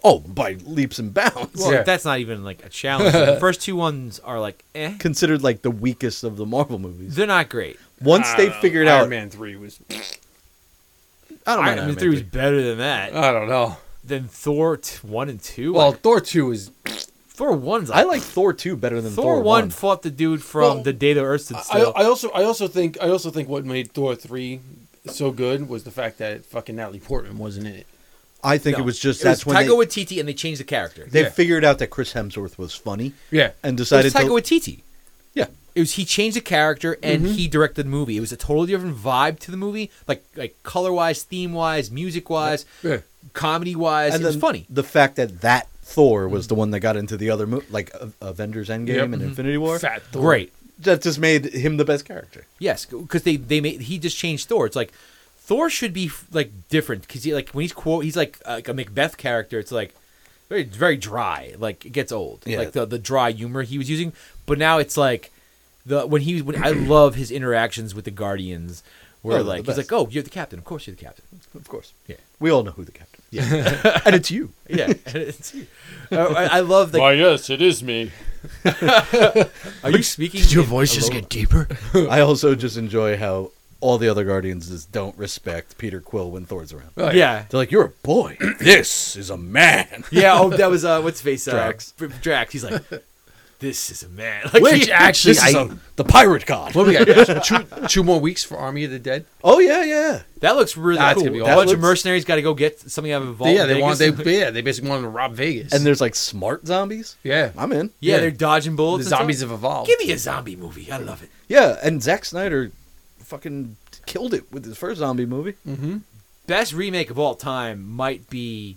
Oh, by leaps and bounds.
Well,
Yeah.
that's not even like a challenge. the first two ones are like, eh.
Considered like the weakest of the Marvel movies.
They're not great.
Once they uh, figured
Iron
out,
Man three was.
I don't
Iron
know.
Man three was better than that.
I don't know.
than Thor t- one and two.
Well,
Like,
Thor two is.
Thor one's
I like Thor two better than
Thor,
Thor,
one,
one.
fought the dude from
Well,
the day the Earth stood
I,
still.
I also I also think I also think what made Thor three so good was the fact that fucking Natalie Portman wasn't in it.
I think
No.
it was just
It was
that's when
Taika
they,
Waititi and they changed the character.
they
yeah.
figured out that Chris Hemsworth was funny
Yeah,
and
It was
decided
Taika
to.
Waititi.
Yeah.
It was he changed the character and he directed the movie. It was a totally different vibe to the movie, like like color wise, theme wise, music wise,
Yeah.
comedy wise. It was funny.
The fact that that Thor was the one that got into the other mo- like uh, Avengers Endgame
Yep.
and Infinity War.
Fat Thor.
Great.
That just made him the best character.
Yes, because they they made he just changed Thor. It's like Thor should be like different because he like when he's quote he's like uh, like a Macbeth character. It's like very very dry. Like it gets old.
Yeah.
Like the the dry humor he was using. But now it's like the when he when I love his interactions with the Guardians. Where
Oh,
like he's like, oh, you're the captain. Of course, you're the captain.
Of course.
Yeah.
We all know who the captain is. Yeah. and it's you.
Yeah, and it's you. Uh, I, I love the.
yes, it is me.
Are you speaking?
Did Your
in
voice just get deeper?
I also just enjoy how all the other Guardians just don't respect Peter Quill when Thor's around.
Oh,
Yeah,
They're like, "You're a boy. this is a man."
yeah. Oh, that was uh, what's his face? Uh,
Drax.
Drax. He's like, this is a man. Like,
Which
he-
actually,
This is
I,
a-
the pirate god.
What do we got? two, two more weeks for Army of the Dead.
Oh yeah, yeah.
That looks really
That's
cool.
gonna be
a bunch
That
of mercenaries got to go get something out of a vault.
yeah,
in
they want they yeah they basically want them to rob Vegas.
And there's like smart zombies.
yeah,
I'm in.
yeah,
yeah.
they're dodging
the
bullets. and stuff.
zombies have evolved.
Give me a zombie movie. I love it.
Yeah, and Zack Snyder fucking killed it with his first zombie movie.
Mm-hmm.
Best remake of all time might be it.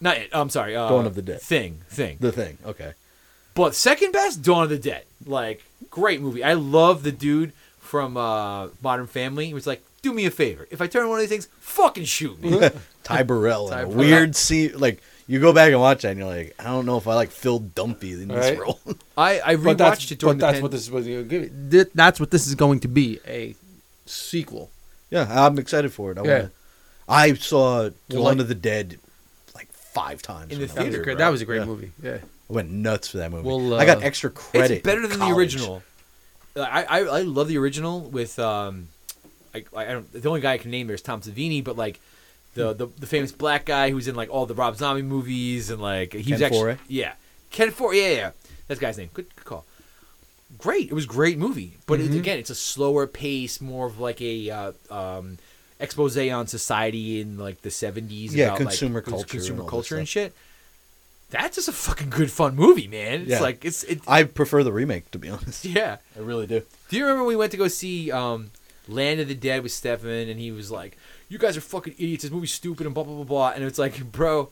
Not it. I'm sorry. Uh,
Dawn of the Dead.
Thing. Thing.
The thing. Okay.
But second best, Dawn of the Dead. Like great movie. I love the dude from uh, Modern Family. He was like, "Do me a favor. If I turn one of these things, fucking shoot me."
Ty Burrell.
Ty Burrell.
weird scene. Like you go back and watch that, and you're like, I don't know if I like Phil Dunphy in this
Right.
role.
I I
But that's,
rewatched it during
but
the
that's
pan-
what this is. What you give Th- That's what this is going to be a sequel.
yeah, I'm excited for it. I
Yeah.
wanna, I saw Dawn
like-
of the Dead like five times
In the
I
That was, a
Theater,
great, that was a great
Yeah.
movie. Yeah.
I went nuts for that movie.
Well,
I got
uh,
extra credit.
It's better than the original. I, I I love the original with um, I, I don't the only guy I can name there is Tom Savini, but like the, the the famous black guy who's in like all the Rob Zombie movies and like he was
Ken
actually
Foree?
yeah Ken Foree yeah yeah that's guy's name good, good call. Great, it was great movie, but it's,
Mhm.
again it's a slower pace, more of like a uh, um, expose on society in like the seventies.
Yeah,
about,
consumer
like,
culture
consumer
and
culture and shit. That's just a fucking good fun movie, man. It's
Yeah.
like it's it,
I prefer the remake, to be honest.
yeah.
I really do.
Do you remember we went to go see um, Land of the Dead with Stefan, and he was like, "You guys are fucking idiots. This movie's stupid," and blah blah blah blah. And it's like, bro,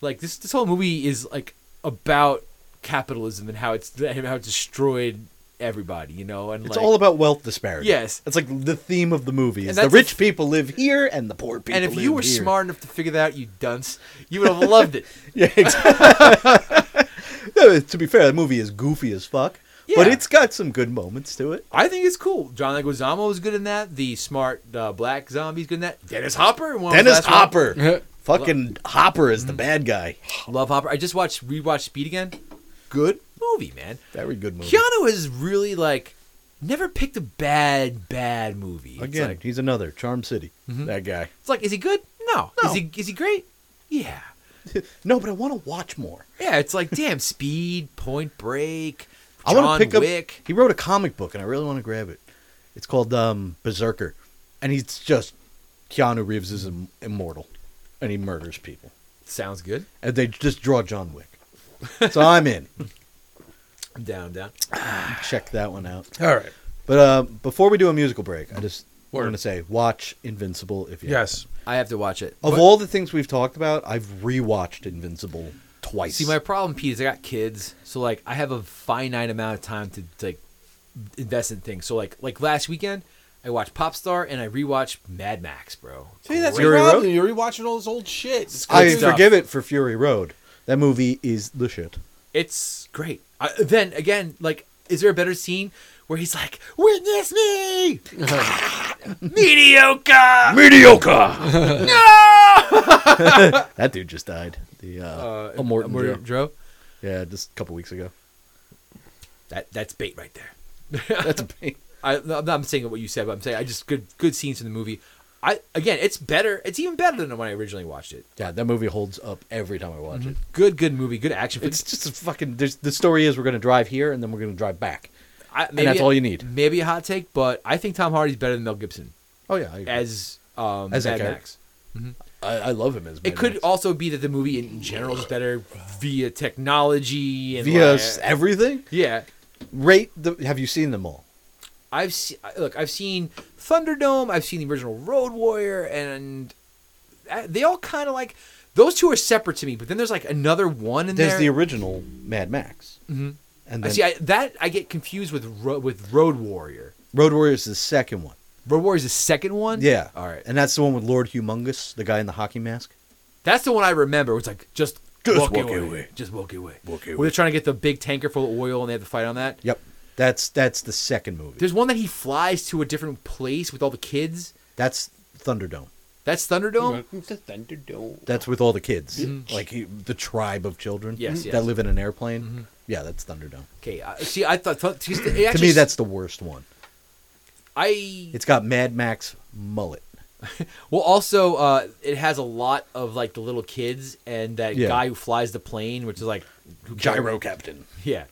like this this whole movie is like about capitalism and how it's how it destroyed everybody, you know. And
It's
like,
all about wealth disparity.
Yes.
It's like the theme of the movie.
And
Is the rich
the-
people live here and the poor people
and if
live
you were
here.
smart enough to figure that out, you dunce, you would have loved it.
Yeah, exactly. No, to be fair, the movie is goofy as fuck, but it's got some good moments to it.
I think it's cool. John Leguizamo is good in that. The smart uh, black zombie's good in that. Dennis Hopper. one of the
Dennis
one.
Hopper. Fucking Hopper is
Mm.
the bad guy.
Love Hopper. I just watched rewatched Speed again. Good movie, man.
Very good movie.
Keanu has really like never picked a bad bad movie. It's
Again,
like,
he's another Charm City.
Mhm.
That guy.
it's like, is he good? No.
No.
Is he is he great? Yeah.
No, but I want to watch more.
Yeah. It's like damn Speed, Point Break,
I
John
want to pick
Wick.
up. He wrote a comic book, and I really want to grab it. It's called um, Berserker, and he's just Keanu Reeves is im- immortal, and he murders people,
Sounds good.
and they just draw John Wick. So I'm in.
I'm down, down.
Check that one out.
All right.
But uh, before we do a musical break, I just
Word.
want to say, watch Invincible if you
Yes.
I have to watch it.
Of
But-
all the things we've talked about, I've rewatched Invincible twice.
See, my problem, Pete, is I got kids, so like I have a finite amount of time to like invest in things. So like like last weekend, I watched Popstar and I rewatched Mad Max, bro.
See, that's
Fury
your problem.
Road?
You're rewatching all this old shit. It's
I
good stuff.
forgive it for Fury Road. That movie is the shit.
It's great. I, then again, like, is there a better scene where he's like, "Witness me, mediocre,
Mediocre.
no."
that dude just died. The uh,
Uh,
Immortan
Immortan
Joe.
Joe.
Yeah, just a couple weeks ago.
That that's bait right there.
That's a pain.
I, I'm not saying what you said, but I'm saying I just good good scenes in the movie. I again, it's better. It's even better than when I originally watched it.
Yeah, that movie holds up every time I watch it.
Good, good movie. Good action.
It's just a fucking. There's, the story is we're gonna drive here and then we're gonna drive back.
I,
and that's all you need.
Maybe a hot take, but I think Tom Hardy's better than Mel Gibson
Oh yeah, I agree.
as um,
As that
Mad
character?
Max. hmm
I, I love him as.
It could
Max.
also be that the movie in general is better via technology and
via
like-
s- everything.
yeah.
Rate the. Have you seen them all?
I've seen look. I've seen Thunderdome. I've seen the original Road Warrior, and they all kind of like those two are separate to me. But then there's like another one in
There's
there.
There's the original Mad Max,
Mhm.
and
I
then
see I, that I get confused with Ro- with Road Warrior.
Road Warrior is the second one.
Road Warrior is the second one.
Yeah.
All right.
And that's the one with Lord Humongous, the guy in the hockey mask.
That's the one I remember. It's like just,
Just
walk,
walk
away.
away.
Just walk away.
Walk
Where
away.
they're trying to get the big tanker full of oil and they have to fight on that.
Yep. That's that's the second movie.
There's one that he flies to a different place with all the kids.
That's Thunderdome.
That's Thunderdome.
Welcome to Thunderdome.
That's with all the kids,
Mhm.
like he, the tribe of children
Yes,
that live in an airplane.
Mhm.
Yeah, that's Thunderdome.
Okay. Uh, see, I thought, thought just, it
to me, that's the worst one.
I.
It's got Mad Max mullet.
Well, also, uh, it has a lot of like the little kids and that
Yeah.
guy who flies the plane, which is like who?
Gyro Captain.
Yeah,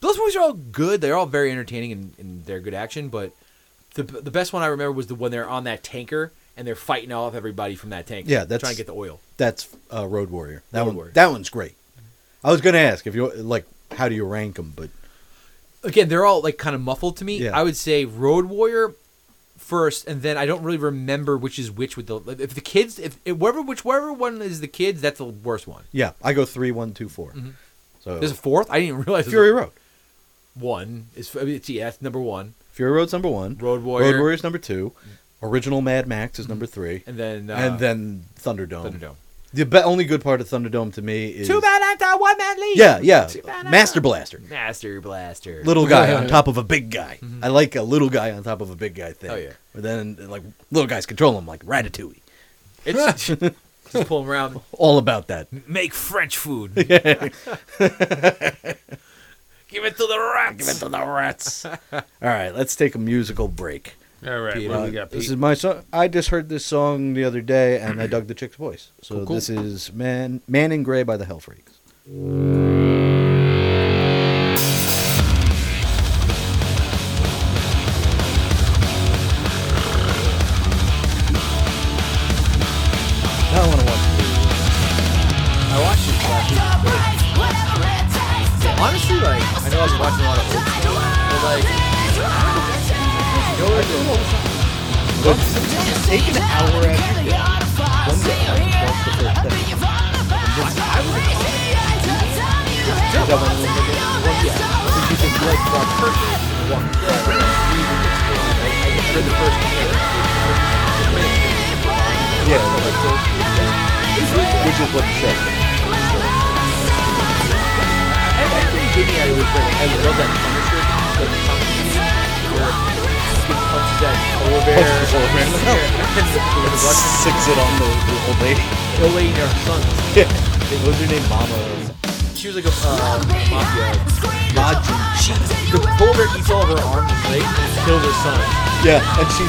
those movies are all good. They're all very entertaining and, and they're good action. But the the best one I remember was the when they're on that tanker and they're fighting off everybody from that tanker.
Yeah, that's-
trying to get the oil.
That's uh, Road Warrior. That
Road
one.
Warrior.
That one's great. I was gonna ask if you like, how do you rank them? But
Again, they're all like kind of muffled to me.
Yeah.
I would say Road Warrior first, and then I don't really remember which is which with the if the kids if, if whatever whichever one is the kids, that's the worst one.
yeah, I go three, one, two, four.
Mhm.
So
There's a fourth. I didn't even realize.
Fury
there's
Road.
A- one is I mean, it's, yeah, that's number one.
Fury Road's number one.
Road Warrior,
Road Warrior's number two. Mm-hmm. Original Mad Max is number mm-hmm. three.
and then uh,
and then Thunderdome.
Thunderdome.
The be- only good part of Thunderdome to me is
Two man actor, one man lead.
Yeah, yeah. Master. Blaster.
Master Blaster.
Little guy on top of a big guy. Mm-hmm. I like a little guy on top of a big guy thing.
Oh, yeah.
But then like little guys control him like Ratatouille.
It's just pull him around.
All about that.
Make French food. Give it to the rats.
Give it to the rats. All right, let's take a musical break.
All right,
Peter.
what do
Uh,
we got?
this is my song. I just heard this song the other day, and I dug the chick's voice. So
Cool, cool.
this is "Man Man in Gray" by the Hell Freaks.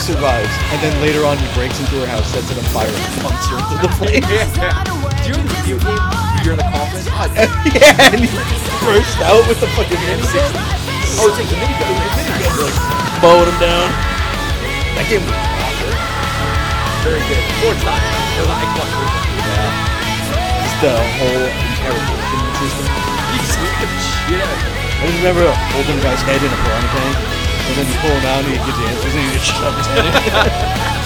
Survives. And then later on, he breaks into her house, sets it on fire, and pumps her into the flame.
Do you remember the video game? You're in the coffin. God,
yeah, and he burst out with the fucking minigun.
oh, it's like the minigun. It's a minigun. Like,
Mowing him down. That game was awesome.
very good. Four times. It was like, what?
Yeah. Just the whole interrogation system.
Yeah.
I just remember holding a guy's head in a piranha tank, and then you pull out and he gives you answers, and you just shove his.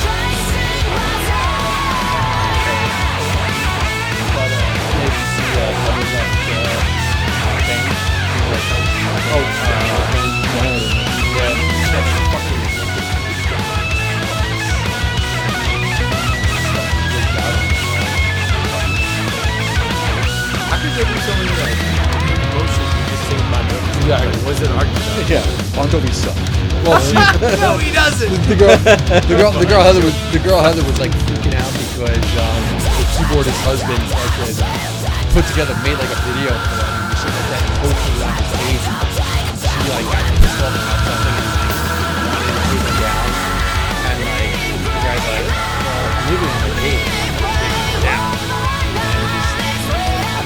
it? Was it argument?
Yeah, Bon Jovi sucked.
Well, she,
no, he doesn't.
the girl, the girl, the girl Heather was the girl Heather was like freaking out because um, the keyboardist husband like had put together made like a video for them and shit like that and posted it on his page. And she like got pissed off about something and like wanted to take it down. And like the guy's like, well, I'm living in cave. Take it down. And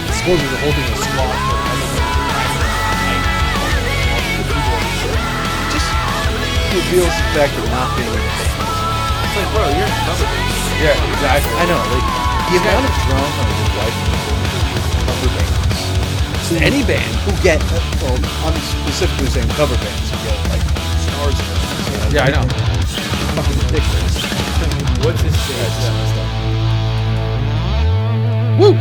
just the whole thing was squashed.
Reveals the fact of not being.
It's like, bro, you're in cover.
Yeah, exactly.
I know, like The amount of drama wife cover bands
Any band.
who get, uh, well, I'm specifically saying cover bands who get like stars. and everything.
Yeah, I know.
Fucking ridiculous.
What's his face?
Woo!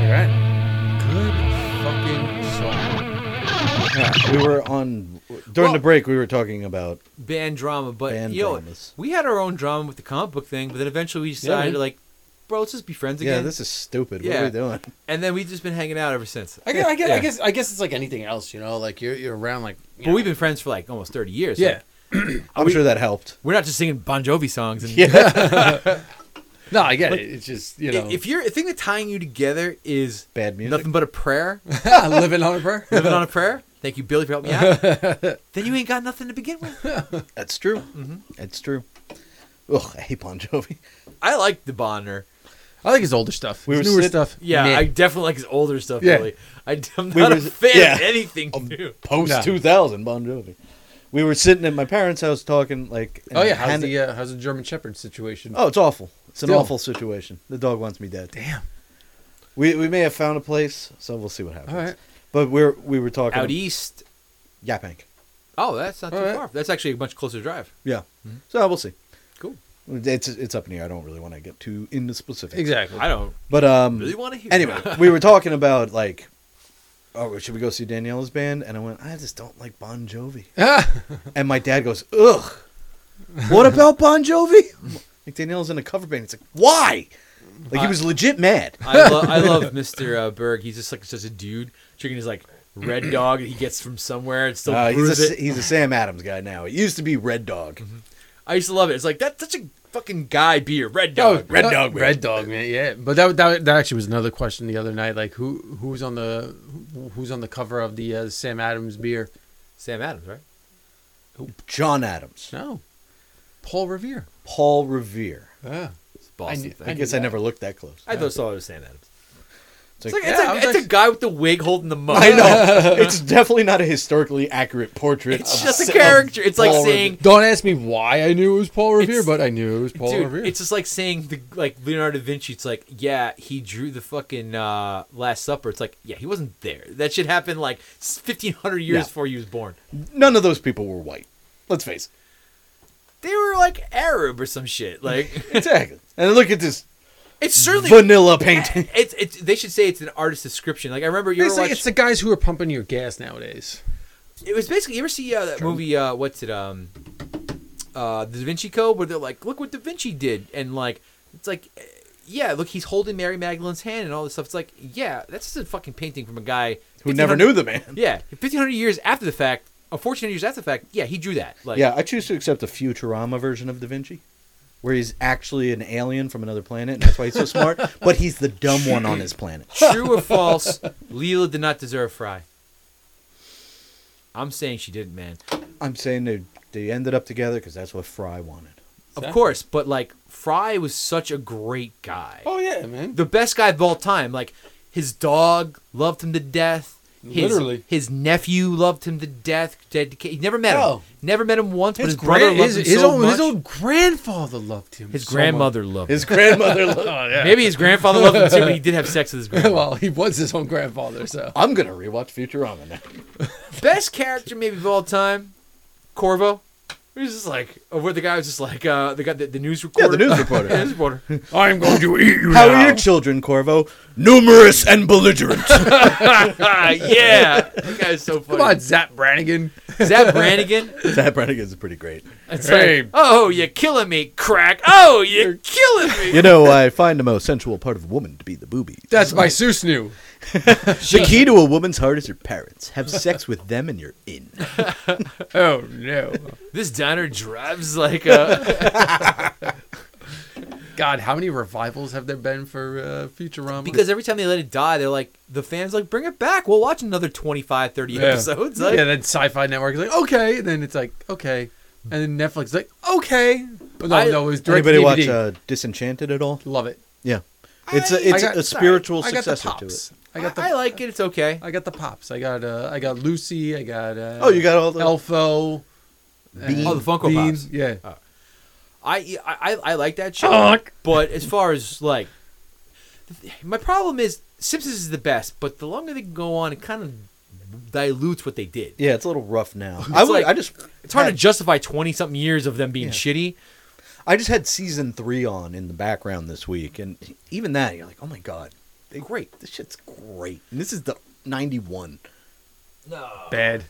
All right. Good fucking song.
Yeah, we were on during
Well-
the break. We were talking about
Band drama, but
Band
you know,
dramas.
we had our own drama with the comic book thing, but then eventually we decided
man.
like, bro, let's just be friends
yeah,
again.
this is stupid. What are we doing?
and then we've just been hanging out ever since.
I guess, I guess,
Yeah.
I guess, I guess it's like anything else, you know. Like you're, you're around, like. you
But
know.
we've been friends for like almost thirty years.
Yeah.
Like,
I'm
we-
sure that helped.
we're not just singing Bon Jovi songs. And
Yeah,
No, I get it. It's just you know,
if you're, the thing that tying you together is
bad music.
nothing but a prayer,
living on a prayer.
living on a prayer. Thank you, Billy, for helping me out. then you ain't got nothing to begin with.
That's true.
Mm-hmm.
That's true. Ugh, I hate Bon Jovi.
I like the Bonner.
I like his older stuff.
We
his
were
newer
sit-
stuff.
Yeah,
meh.
I definitely like his older stuff.
Yeah.
Billy. I, am
We
not a fan
yeah.
of anything
Um,
new.
Post
No.
2000 Bon Jovi. We were sitting at my parents' house talking like.
oh yeah, how's
Hannah-
the uh, how's the German Shepherd situation?
Oh, it's awful. It's an
Still.
awful situation. The dog wants me dead.
damn.
We we may have found a place, so we'll see what happens.
All right.
But we're we were talking
Out east.
Yaphank.
Oh, that's not too
All right.
far. That's actually a much closer drive.
Yeah.
Mm-hmm.
So we'll see.
Cool.
It's it's up in here. I don't really want to get too into specifics.
Exactly.
I don't
But um.
really want to hear.
Anyway, we were talking about like, oh, should we go see Daniela's band? And I went, I just don't like Bon Jovi. And my dad goes, ugh. What about Bon Jovi? Like Daniela's in a cover band. It's like, why? Like he
Uh,
was legit mad.
I, lo- I love Mr. Uh, Berg. He's just like such a dude. Drinking his like red dog that he gets from somewhere and still
Uh, he's
brews
a
it.
he's a Sam Adams guy now. It used to be Red Dog.
I used to love it. It's like that's such a fucking guy beer. Red
Oh,
dog.
Red
uh,
Dog, man.
Red Dog, man. Yeah, but that, that that actually was another question the other night. Like, who who's on the who's on the cover of the uh, Sam Adams beer?
Sam Adams, right?
John Adams,
No, Paul Revere.
Paul Revere.
Yeah,
It's a Boston
knew-
thing.
I
I,
guess I never looked that close.
I thought saw it was Sam Adams.
It's
It's
like,
like it's,
Yeah, I
a,
was
it's a guy with the wig holding the mug.
I know it's definitely not a historically accurate portrait.
It's
of
just a character. It's like
Paul
saying,
Don't ask me why I knew it was Paul Revere, but I knew it was Paul
dude,
Revere.
it's just like saying the like Leonardo da Vinci. It's like, yeah, he drew the fucking uh, Last Supper. It's like, yeah, he wasn't there. That shit happened like fifteen hundred years
Yeah.
before he was born.
None of those people were white. Let's face it.
They were like Arab or some shit. Like
Exactly. And look at this
it's certainly
vanilla painting.
It's it's. They should say it's an artist description. Like I remember you ever
Basically,
watched,
it's the guys who are pumping your gas nowadays.
It was basically. You ever see uh, that movie? Uh, what's it? Um, uh, the Da Vinci Code, where they're like, "Look what Da Vinci did," and like, it's like, eh, yeah, look, he's holding Mary Magdalene's hand and all this stuff. It's like, yeah, that's just a fucking painting from a guy
Who never knew the man.
Yeah, fifteen hundred years after the fact, or fourteen hundred years after the fact. Yeah, he drew that. Like,
Yeah, I choose to accept the Futurama version of Da Vinci, where he's actually an alien from another planet, and that's why he's so smart. But he's the dumb one on his planet.
True or false? Leela did not deserve Fry. I'm saying she didn't, man.
I'm saying they they ended up together because that's what Fry wanted.
Of
that-
course, but like Fry was such a great guy.
Oh yeah, man.
the best guy of all time. Like his dog loved him to death. His,
Literally.
his nephew loved him to death. Dedica- He never met him.
Oh.
Never met him once, but
His,
his brother loved
his,
him
his
so
own,
much.
his own grandfather loved him.
His
so
grandmother loved him.
His grandmother. Loved,
much. Oh yeah.
Maybe his grandfather loved him too, but he did have sex with his grandmother.
well, he was his own grandfather, so.
I'm gonna rewatch Futurama now.
Best character maybe of all time, Morbo. He was just like, or where the guy was just like, uh, the guy, the, the news
Yeah, the news reporter.
Yeah, news reporter.
I'm going to eat you
How are your children, Morbo? Numerous and belligerent.
Ah, yeah, that guy's so funny.
Come on, Zapp Brannigan.
Zapp Brannigan.
that Brannigan's pretty great.
It's
Hey.
like, oh, you're killing me, crack. Oh, you're killing me.
You know, I find the most sensual part of a woman to be the boobies.
That's my Seuss new.
The key to a woman's heart is her parents. Have sex with them and you're in.
Oh no.
This diner drives like a
God, how many revivals have there been for uh, Futurama?
because every time they let it die, they're like the fans like bring it back. We'll watch another 25, 30
Yeah.
episodes. Like,
yeah, then Sci-Fi Network is like, okay, and then it's like, okay, and then Netflix is like, okay. But no,
I-
no, it was direct
Anybody
DVD.
watch uh, Disenchanted at all?
Love it.
Yeah, it's a, it's
I got-
a spiritual
I got the
successor to it.
I got the.
I like it. It's okay.
I got the pops. I got uh, I got Lucy. I got uh,
Oh, you got all the
Elfo.
Bean.
Oh, the Funko
Bean,
Pops.
Yeah.
I, I I like that show,
Honk.
but as far as like, my problem is Simpsons is the best, but the longer they go on, it kind of dilutes what they did.
Yeah, it's a little rough now. I would.
like-
I just.
It's hard
had-
to justify twenty something years of them being
Yeah.
shitty.
I just had season three on in the background this week, and even that, you're like, oh my god, they great. This shit's great. And this is the '91 No.
Bad.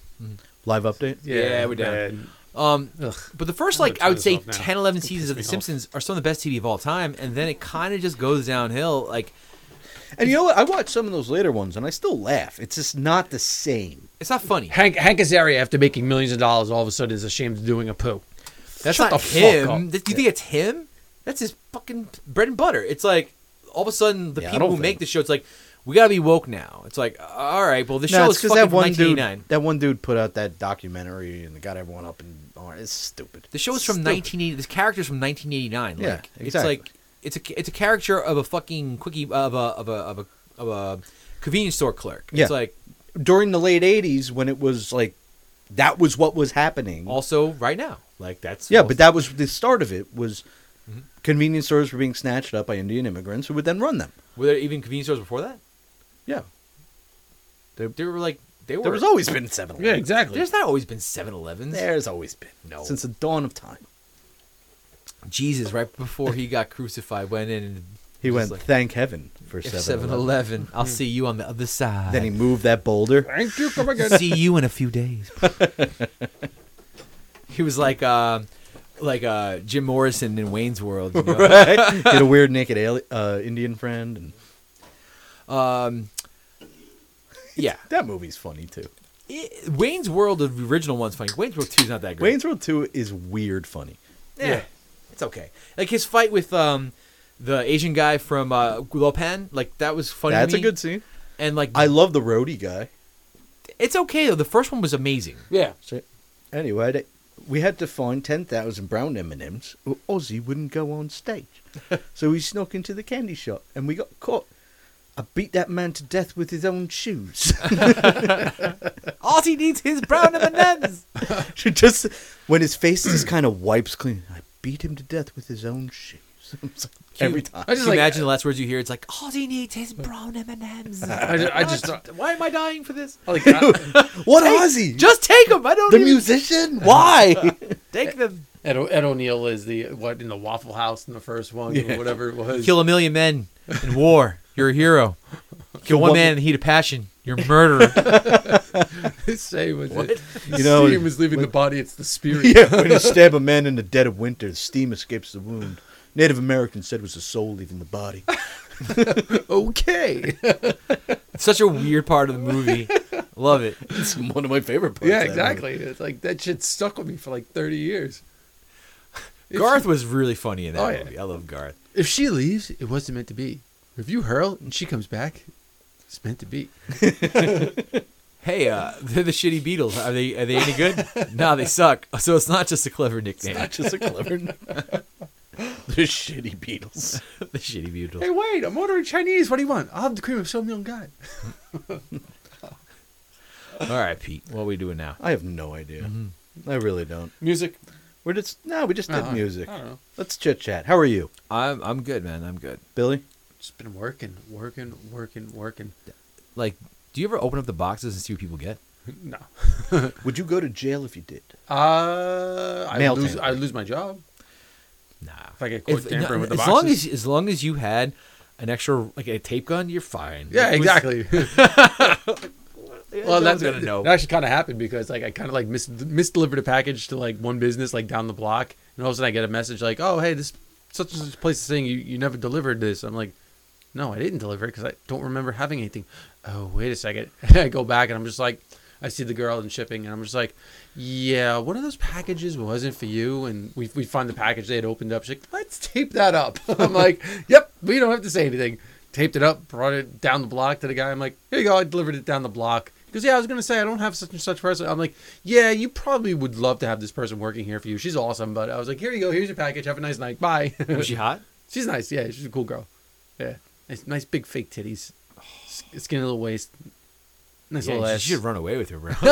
live update.
Yeah, we're down.
bad.
Um,
Ugh.
but the first like I would say
this
10, 11 seasons of The
off.
Simpsons are some of the best TV of all time, and then it kind of just goes downhill. Like
And you know what? I watched some of those later ones, and I still laugh. It's just not the same.
it's not funny.
Hank Hank Azaria, after making millions of dollars, all of a sudden is ashamed of doing Apu.
That's
Shut
not
the fuck
him.
up.
Th- Do you think it's him? That's his fucking bread and butter. It's like all of a sudden the
Yeah,
people who make the show, it's like we gotta be woke now. It's like uh, all right, well the
No,
show is fucking
that
from
one
1989.
dude. That one dude put out that documentary and got everyone up in arms. It's stupid.
The show is from
Stupid.
1980. This character's from 1989.
Yeah,
like, It's
exactly.
like it's a it's a character of a fucking quickie of a of a of a of a convenience store clerk. It's
Yeah.
like
During the late '80s, when it was like, that was what was happening.
also right now. Like that's
yeah, but that was the start of it. Was
Mm-hmm.
convenience stores were being snatched up by Indian immigrants who would then run them.
were there even convenience stores before that?
Yeah,
They, they were like they were.
there was always been seven.
Yeah, exactly.
There's not always been 7-Elevens.
There's always been
No.
since the dawn of time.
Jesus, right before he got crucified, went in and
He went,
like,
thank heaven for
"If
7
7-Eleven, I'll see you on the other side.
Then he moved that boulder.
Thank you, come again.
see you in a few days. he was like, uh, like uh, Jim Morrison in Wayne's World. You know?
right? He had a weird naked ali- uh, Indian friend, and
Um, yeah,
that movie's funny too.
It- Wayne's World, the original one's funny. Wayne's World Two is not that great.
Wayne's World Two is weird funny.
yeah, it's okay. Like his fight with um, the Asian guy from uh, Lopan, like that was funny. to
That's a good scene.
And like,
I love the roadie guy.
it's okay though. The first one was amazing.
Yeah.
So, anyway, they- we had to find ten thousand brown M and M's, or Ozzy wouldn't go on stage. so we snuck into the candy shop, and we got caught. I beat that man to death with his own shoes.
He needs his brown M and M's.
She just when his face just kind of wipes clean. I beat him to death with his own shoes. It's like Every time.
I just like,
imagine the last words you hear? It's like all he needs is brown M and M's.
I just, I just
Why am I dying for this?
like, I,
What Ozzy?
Just take them. I don't
the
even
musician? Why?
take them.
Ed, O- Ed O'Neill is the what in the Waffle House in the first one
Yeah.
or whatever it was.
Kill a million men in war. You're a hero. Kill one
one-
man in the heat of passion. You're a murderer.
Say was
What?
it?
You
The
know,
steam is leaving the body. It's the spirit.
yeah, when you stab a man in the dead of winter, the steam escapes the wound. Native Americans said it was the soul leaving the body.
Okay.
It's such a weird part of the movie. Love it.
It's one of my favorite parts.
yeah, exactly. It's like that shit stuck with me for like thirty years.
Garth
she-
was really funny in that
Oh, yeah.
movie. I love Garth.
if she leaves, it wasn't meant to be. If you hurl and she comes back, it's meant to be.
Hey, uh, they're the shitty Beatles. Are they are they any good? no, they suck. So it's not just a clever
It's
nickname.
not just a clever. the shitty Beatles.
the shitty Beatles.
Hey, wait! I'm ordering Chinese. What do you want? I'll have the cream of soy milk guy.
All right, Pete. What are we doing now?
I have no idea. I really don't.
Music.
We're just no, we just did
Uh,
music.
I don't know.
Let's chit chat. How are you,
I'm I'm good, man. I'm good.
Billy?
Just been working, working, working, working.
Like, do you ever open up the boxes and see what people get?
No.
Would you go to jail if you did?
Uh, I lose. I lose my job
Nah.
if I get caught
If- no,
with the
as
boxes.
long as as long as you had an extra like a tape gun, you're fine.
yeah,
was-
exactly.
well, no gonna know.
It actually kind of happened because like I kind of like mis- misdelivered a package to like one business like down the block, and all of a sudden I get a message like, "Oh, hey, this such and such place is saying you, you never delivered this." I'm like, "No, I didn't deliver it because I don't remember having anything." Oh, wait a second. I go back and I'm just like, I see the girl in shipping, and I'm just like, "Yeah, one of those packages wasn't for you." And we we find the package they had opened up. She's like, "Let's tape that up." I'm like, "Yep, we don't have to say anything." Taped it up, brought it down the block to the guy. I'm like, "Here you go." I delivered it down the block. Because "Yeah, I was gonna say I don't have such and such person." I'm like, "Yeah, you probably would love to have this person working here for you. She's awesome." But I was like, "Here you go. Here's your package. Have a nice night. Bye."
Was she hot?
she's nice. Yeah, she's a cool girl. Yeah, nice, nice big fake titties, S- skinny little waist. Nice
Yeah,
little
you
ass.
should run away with her, bro.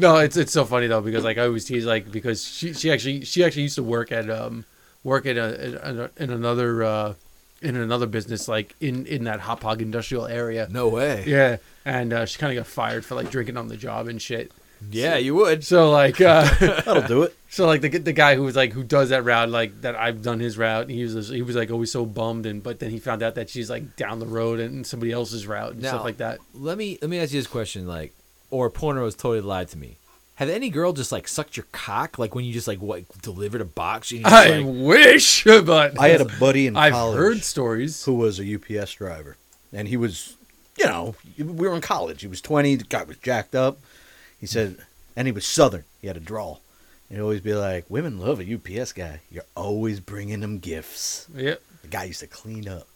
no, it's it's so funny though because like I always tease like because she she actually she actually used to work at um work at a, in, a, in another uh in another business like in in that hot hog industrial area.
no way.
Yeah, and uh, she kind of got fired for like drinking on the job and shit.
Yeah, you would.
So like uh
That'll do it.
so like the the guy who was like who does that route like that I've done his route. He was he was like always so bummed and but then he found out that she's like down the road and somebody else's route and
Now-
stuff like that.
Let me let me ask you this question, like, or porno has totally lied to me. Have any girl just like sucked your cock, like when you just like what delivered a box? And you just,
I
like,
wish, but
I had a buddy in
I've
college
heard stories.
who was a UPS driver, and he was, you know, we were in college. He was twenty. The guy was jacked up. He said, and he was Southern. He had a drawl. He'd always be like, "Women love a UPS guy. You're always bringing them gifts."
Yep.
The guy used to clean up.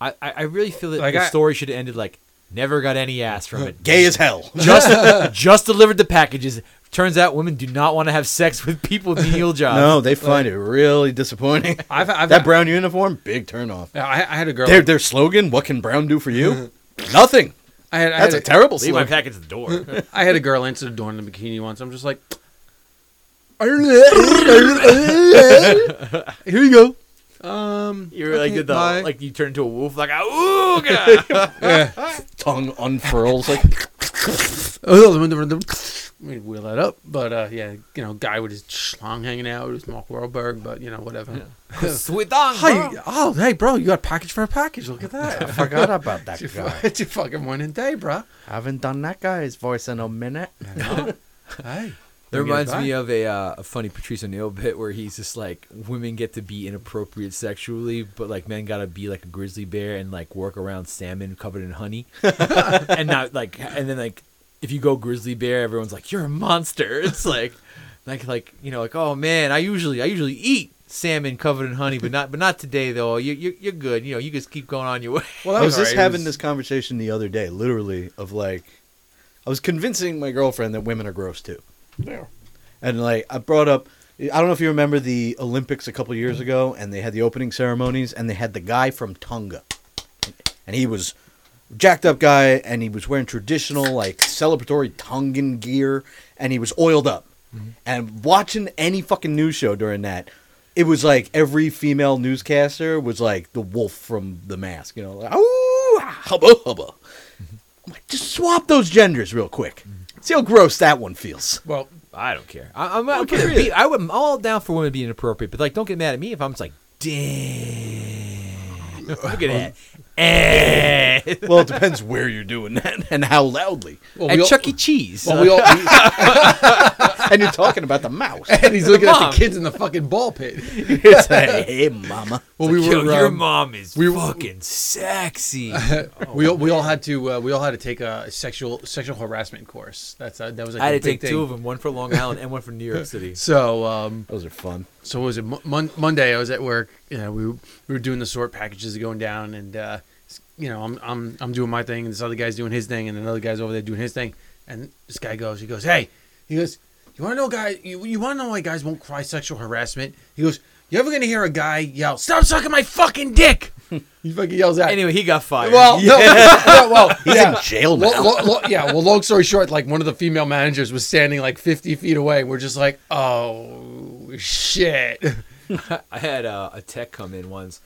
I I I really feel that
Like,
the
I-
story should have ended like never got any ass from it.
Gay as hell.
just just delivered the packages. Turns out women do not want to have sex with people with menial jobs.
no, they find it really disappointing.
I've, I've
that brown uniform, big turn off.
I, I had a girl.
Their their slogan, "What can brown do for you?" Nothing.
I had, I
That's
had
a terrible
Leave my
slogan.
package at the door.
I had a girl answer the door in the bikini once. I'm just like, here you go. Um,
You were like
okay,
did the
bye.
like you turn into a wolf, like ooh,
yeah.
Tongue unfurls like
We wheel that up, but uh, yeah, you know, guy with his schlong hanging out, it was Mark Wahlberg, but you know, whatever.
sweet on, bro.
oh, hey, bro, you got a package for a package. Look at that.
I forgot about that
it's,
guy.
it's your fucking morning day, bro.
I Haven't done that guy's voice in a minute.
Hey,
That
it
reminds me of a, uh, a funny Patrice O'Neal bit where he's just like, women get to be inappropriate sexually, but like men gotta be like a grizzly bear and like work around salmon covered in honey, and not like, and then like, if you go grizzly bear, everyone's like, you're a monster. It's like, like like you know like, oh man, I usually I usually eat salmon covered in honey, but not but not today though. You you you're good. You know, you just keep going on your way.
Well,
I was just
alright. It
having
was-
this conversation the other day, literally, of like, I was convincing my girlfriend that women are gross too.
There.
And like, I brought up, I don't know if you remember the Olympics a couple years ago, and they had the opening ceremonies, and they had the guy from Tonga. And he was jacked up guy, and he was wearing traditional, like, celebratory Tongan gear, and he was oiled up. Mm-hmm. And watching any fucking news show during that, it was like every female newscaster was like the wolf from The Mask, you know, like, oh, hubba hubba. Mm-hmm. I'm like, just swap those genders real quick. Mm-hmm. See how gross that one feels.
Well,
I don't care. I, I'm, I'm,
Okay.
be, I would, I'm all down for women being inappropriate, but like, don't get mad at me if I'm just like, damn. Look at that. Eh.
Well, it depends where you're doing that and how loudly.
well
At
we all-
Chuck E. Cheese.
Well, we all,
And you're talking about the mouse.
and he's looking at
Mom.
the kids in the fucking ball pit.
It's like, hey, mama.
Well, we
like,
were
Yo, your
um,
mom is
we were-
fucking sexy.
we all, we all had to uh, we all had to take a sexual sexual harassment course. That's uh, that was like
I had to take
thing.
two of them, one for Long Island and one for New York City.
So um,
Those are fun.
so what was it Mon- Mon- Monday? I was at work. You know, we, we were doing the sort packages going down, and uh, you know, I'm I'm I'm doing my thing, and this other guy's doing his thing, and another guy's over there doing his thing, and this guy goes, he goes, hey, he goes, you want to know, guy, you, you want to know why guys won't cry sexual harassment? He goes, you ever gonna hear a guy yell, stop sucking my fucking dick? he fucking yells out.
Anyway, he got fired.
Well, no, no, well,
He's
yeah.
in jail now.
Lo- lo- lo- yeah, well, long story short, like one of the female managers was standing like 50 feet away. We're just like, oh, shit.
I had uh, a tech come in once,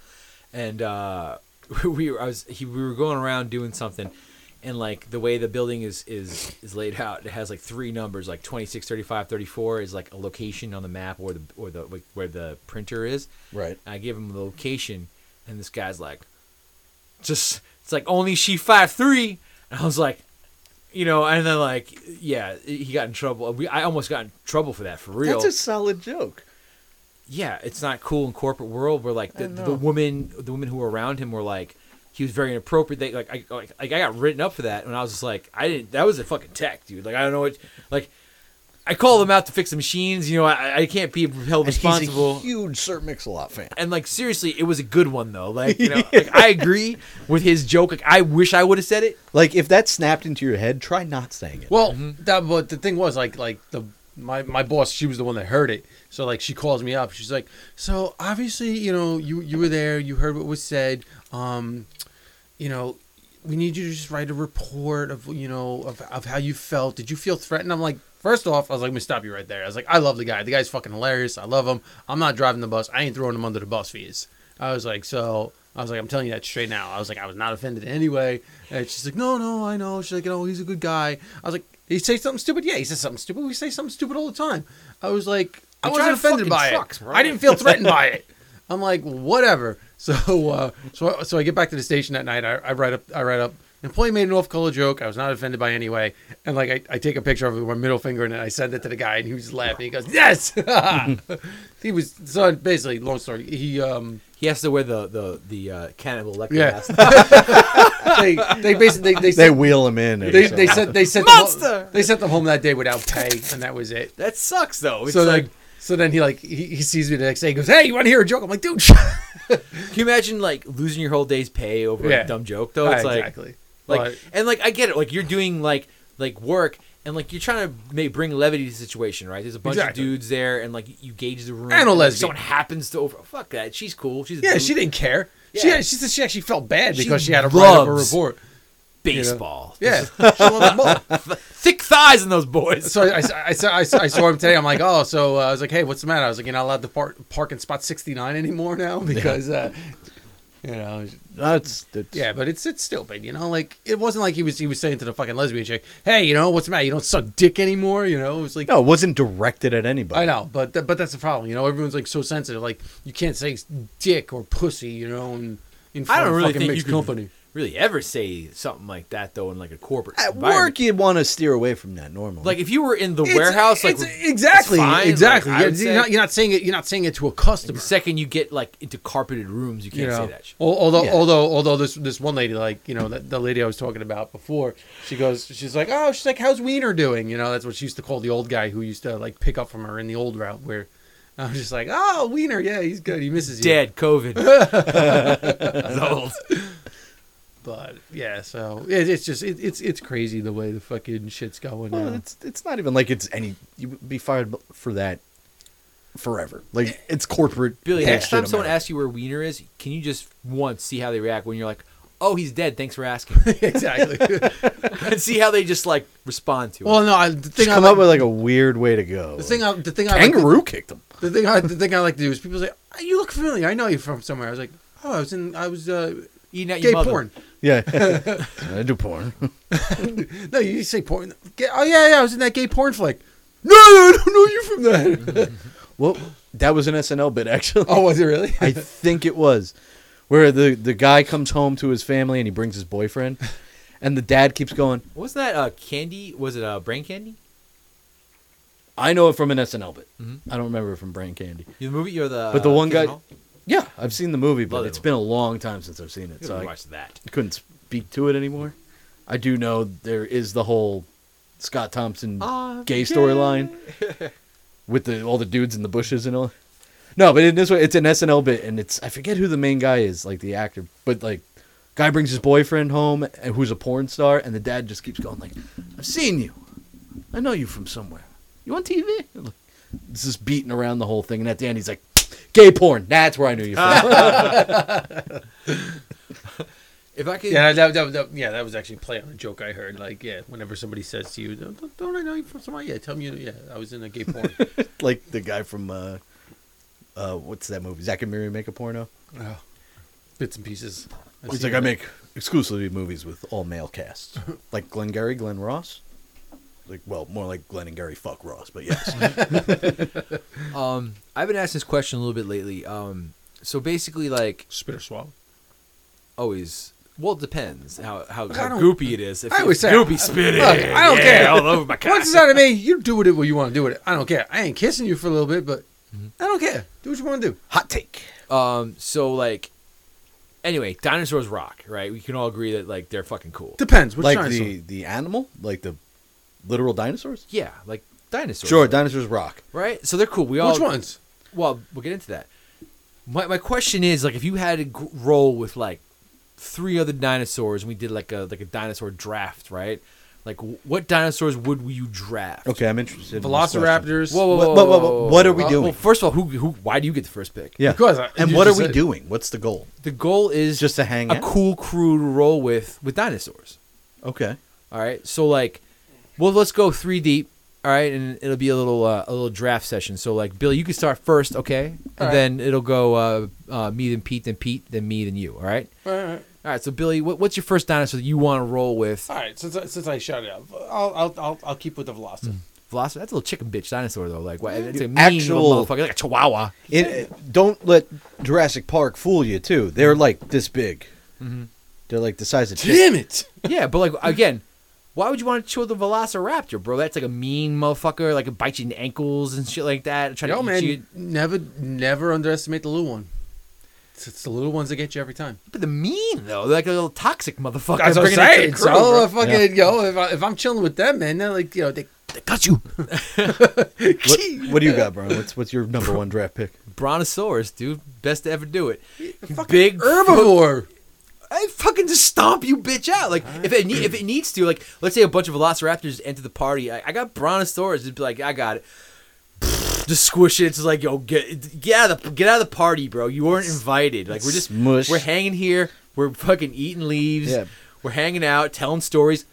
and uh, we were I was he we were going around doing something, and like the way the building is is is laid out, it has like three numbers, like 26, 35, 34 is like a location on the map or the or the like, where the printer is.
Right.
I give him the location, and this guy's like, just it's like only she five three, and I was like. You know, and then like, yeah, he got in trouble. We, I almost got in trouble for that for real
That's a solid joke.
yeah, it's not cool in corporate world where like the, the women the women who were around him were like he was very inappropriate. They like I like, like I got written up for that and I was just like I didn't that was a fucking tech, dude. Like I don't know what like I call them out to fix the machines, you know, I, I can't be held
And
responsible.
he's a huge Sir Mix-a-Lot fan.
and like seriously, it was a good one though. Like, you know, like I agree with his joke. Like I wish I would have said it.
Like, if that snapped into your head, try not saying it.
Well, mm-hmm. that but the thing was like like the my my boss she was the one that heard it. So like she calls me up. She's like, "So obviously, you know, you you were there, you heard what was said. Um, you know, we need you to just write a report of you know of, of how you felt. Did you feel threatened? I'm like, first off, I was like, let me stop you right there. I was like, I love the guy. The guy's fucking hilarious. I love him. I'm not driving the bus. I ain't throwing him under the bus fees. I was like, so I was like, I'm telling you that straight now. I was like, I was not offended anyway. And she's like, no, no, I know. She's like, oh, he's a good guy. I was like, he say something stupid? Yeah, he says something stupid. We say something stupid all the time. I was like, I wasn't offended by
trucks,
it.
bro.
I didn't feel threatened by it. I'm like, whatever. So, uh, so, so I get back to the station that night. I, I write up, I write up. Employee made an off-color joke. I was not offended by anyway, and like I, I take a picture of it with my middle finger and I send it to the guy, and he was laughing. He goes, "Yes." he was so basically. Long story. He um
He has to wear the the the uh, Hannibal Lecter
Yeah.
mask.
they they basically they
They
sent,
wheel him in.
they, they sent they sent them home, they sent them home that day without pay, and that was it.
that sucks though. It's
so
like,
like so then he like he, he sees me the next day. He goes, "Hey, you want to hear a joke?" I'm like, "Dude,
can you imagine like losing your whole day's pay over
Yeah.
a dumb joke though? It's ah, like
exactly."
like
But-
and like I get it. Like you're doing like like work. And like you're trying to make, bring levity to the situation, right? There's a bunch
Exactly.
of dudes there, and like you gauge the room.
And a
like,
lesbian.
Someone happens to over. Fuck that. She's cool. She's a
Yeah,
dude.
she didn't care. She
Yeah.
had, she said she actually felt bad
She
because she, had to write up a
loves
report.
Baseball.
Yeah, loved them both.
thick thighs in those boys.
So I, I, I, saw- I, saw- I saw him today. I'm like, oh, so uh, I was like, hey, what's the matter? I was like, you're not allowed to park, park in spot 69 anymore now because, uh, you know,
That's, that's
yeah, but it's it's stupid, you know. Like it wasn't like he was he was saying to the fucking lesbian chick, hey, you know, what's the matter? You don't suck dick anymore, you know? It was like.
No, it wasn't directed at anybody.
I know, but th- but that's the problem. You know, everyone's like so sensitive. Like you can't say dick or pussy. You know, in, in front
I don't
of
really
fucking
think you
company.
Really ever say something like that though in like a corporate
At work, you'd want to steer away from that normally.
Like if you were in the
It's-
warehouse, like
it's- exactly,
fine,
exactly.
like,
you're, you're not, you're not saying it. You're not saying it to a customer.
the second you get like into carpeted rooms, you can't
you know,
say that shit.
Although
Yeah.
although although this this one lady like you know that the lady I was talking about before, she goes, she's like, oh, she's like, how's Wiener doing? You know, that's what she used to call the old guy who used to like pick up from her in the old route. Where I was just like, oh, Wiener, yeah, he's good. He misses you.
Dead COVID. Old.
But yeah, so it, it's just it, it's it's crazy the way the fucking shit's going
Well,
now.
it's it's not even like it's any. You would be fired for that forever. Like it's corporate.
Billy, next
bullshit
time someone asks you where Wiener is, can you just once see how they react when you're like, "Oh, he's dead. Thanks for asking,"
exactly.
and see how they just like respond to it.
well, no, I, the thing
Just
I
come
like,
up with like a weird way to go.
the thing I, the thing I like to-
kangaroo kicked him.
The thing I the thing I like to do is people say, "Ah, "You look familiar. I know you from somewhere." I was like, "Oh, I was in I was uh,
Eating at
gay
your mother.
porn."
Yeah, I do porn.
No, you say porn. Oh yeah, yeah, I was in that gay porn flick. No, I don't know you from that.
well, that was an SNL bit actually.
oh, was it really?
I think it was where the the guy comes home to his family and he brings his boyfriend, and the dad keeps going.
Wasn't that uh, candy? Was it uh, brain candy?
I know it from an SNL bit.
Mhm.
I don't remember it from Brain Candy.
The movie or the?
But the
uh,
one
Kids
guy-
Hall?
Yeah, I've seen the movie, but
Love
it's
it.
been a long time since I've seen it,
You
so I
watch that.
couldn't speak to it anymore. I do know there is the whole Scott Thompson ah, gay storyline with the all the dudes in the bushes and all. No, but in this way, it's an SNL bit, and it's I forget who the main guy is, like the actor, but like, guy brings his boyfriend home, and who's a porn star, and the dad just keeps going like, "I've seen you, I know you from somewhere. You on TV?" It's just beating around the whole thing, and at the end he's like, "Gay porn. That's where I knew you from."
If I could,
yeah, that, that, that, yeah, that was actually play on a joke I heard. Like, yeah, whenever somebody says to you, "Don't, don't I know you from somewhere?" Yeah, tell me. Yeah, I was in a gay porn.
like the guy from uh, uh, what's that movie? Zack and Miri make a porno.
oh, bits and pieces. I've
He's
seen
like, I make exclusively movies with all male casts, like Glenn Gary, Glenn Ross. Like, well, more like Glenn and Gary fuck Ross, but yes.
um, I've been asked this question a little bit lately. Um, so basically, like
spit or swallow.
always. Well, it depends how how, how goopy it is. If
I always
it's
say-
goopy spitting.
Look, I don't
yeah,
care.
all over my
Once it's out of me, you do with it what you want to do with it. I don't care. I ain't kissing you for a little bit, but
Mm-hmm.
I don't care. Do what you want to do.
Hot take.
Um, so like, anyway, dinosaurs rock, right? We can all agree that like they're fucking cool.
Depends. Which
like
dinosaur?
the the animal, like the literal dinosaurs.
Yeah, like dinosaurs.
Sure, dinosaurs rock.
right? So they're cool. We all
Which ones?
Well, we'll get into that. My my question is like if you had to g- roll with like three other dinosaurs and we did like a like a dinosaur draft, right? Like, wh- what dinosaurs would you draft?
Okay, I'm interested. in this question.
Velociraptors.
Whoa, whoa,
What-
whoa,
what-
whoa,
what-
whoa, whoa,
what are we
Uh,
doing?
Well, first of all, who, who, why do you get the first pick?
Yeah.
Because I-
and
you
what are
just
we
said-
doing? What's the goal?
The goal is
Just to hang
a
out?
cool crew to roll with with dinosaurs.
Okay.
All right, so like, well, let's go three deep. All right, and it'll be a little uh, a little draft session. So like, Billy, you can start first, okay? And
All right.
then it'll go uh, uh, me then Pete then Pete then me then you. All right.
All right.
All right. So Billy, what, what's your first dinosaur that you want to roll with?
All right. Since I, since I shut it up, I'll I'll I'll, I'll keep with the Velociraptor.
Velociraptor. That's a little chicken bitch dinosaur though. Like, what? It's a mean
Actual-
little motherfucker, like a chihuahua.
It, don't let Jurassic Park fool you too. They're like this big.
Mm-hmm.
They're like the size of chicken.
Damn it!
Yeah, but like again, why would you want to chill the Velociraptor, bro? That's like a mean motherfucker, like a bite you in the ankles and shit like that. Trying
Yo,
to eat
man,
you.
never never underestimate the little one. It's, it's the little ones that get you every time.
But the mean though, they're like a little toxic motherfucker.
That's what I'm
bringing it to the
saying.
crew,
So
bro.
if fucking yo, if, I, if I'm chilling with them, man, they're like, you know, they,
They got you.
What, what do you got, bro? What's what's your number one draft pick?
Brontosaurus, dude, best to ever do it. Big
herbivore.
I fucking just stomp you bitch out. Like if it ne- if it needs to, like let's say a bunch of Velociraptors enter the party, I, I got Brontosaurus. Just be like, I got it. Just squish it. It's like yo, get get out of the get out of the party, bro. You weren't invited. Like we're just
Smush.
we're hanging here. We're fucking eating leaves.
Yeah.
We're hanging out, telling stories.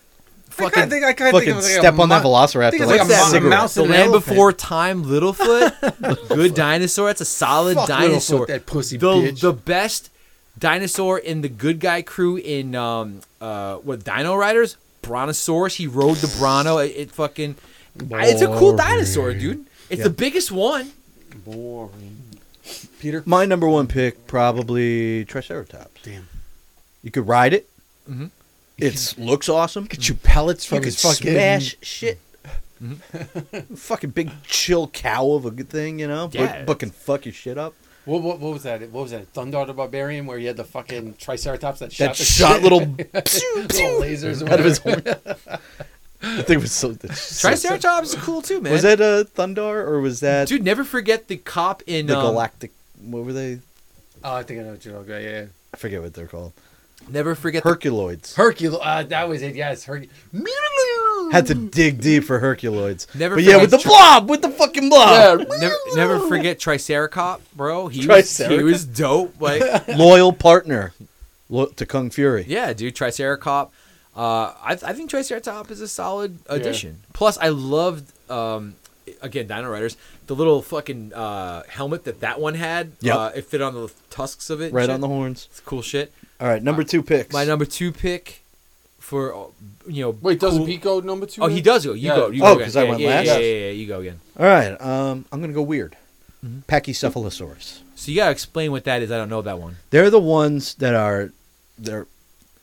I
Fucking
kind of think I kind of think
Fucking
it was like
step
a
on that
mo-
Velociraptor
I think it's
like
like
a
a, mo- a
cigarette.
mouse
the
and an
land
elephant.
before time, Littlefoot. good dinosaur. That's a solid
Fuck
dinosaur.
Littlefoot, that pussy
the
bitch.
the best dinosaur in the good guy crew in um uh what Dino Riders. Brontosaurus. He rode the Bronto. It, it fucking. It's a cool dinosaur, dude. It's
Yeah.
the biggest one.
Boring. Peter.
My number one pick probably Triceratops.
Damn.
You could ride it.
Mhm.
It looks awesome.
Get you pellets
You
from
could
his fucking
smash shit. fucking big chill cow of a good thing, you know,
Yeah.
but, but can fuck your shit up.
What, what, what was that? What was that? Thundar the Barbarian, where you had the fucking Triceratops that shot
That
the
shot
shit?
little
little lasers
out of his horn. I think it was so. so-
Triceratops is cool too, man.
Was that a Thundar or was that
dude? Never forget the cop in
the
um,
Galactic? What were they?
Oh, I think I know what you're talking about. Yeah,
I forget what they're called.
Never forget the
Herculoids.
Hercules. Uh, that was it. Yes, Hercules.
Had to dig deep for Herculoids.
Never
but yeah, with the
forget
blob, with the fucking blob.
never, never forget Triceracop, bro. He was, he was dope. Like,
Loyal partner lo- to Kung Fury.
yeah, dude, Triceracop. Uh, I, I think Triceratops is a solid addition. Plus, I loved, um, again, Dino Riders, the little fucking uh, helmet that that one had.
Yep.
Uh, it fit on the tusks of it.
Right
shit.
on the horns.
It's cool shit.
All right, number two picks.
My number two pick for, uh, you know.
Wait, doesn't
cool-
Pete go number two?
Oh,
then?
he does go. You
Yeah.
go. You
Oh,
go
'cause
again.
I
Yeah,
went
yeah,
last?
Yeah, yeah, yeah, you go again.
All right, um, I'm gonna go weird.
Mm-hmm.
Pachycephalosaurus.
So you gotta explain what that is. I don't know that one.
They're the ones that are they're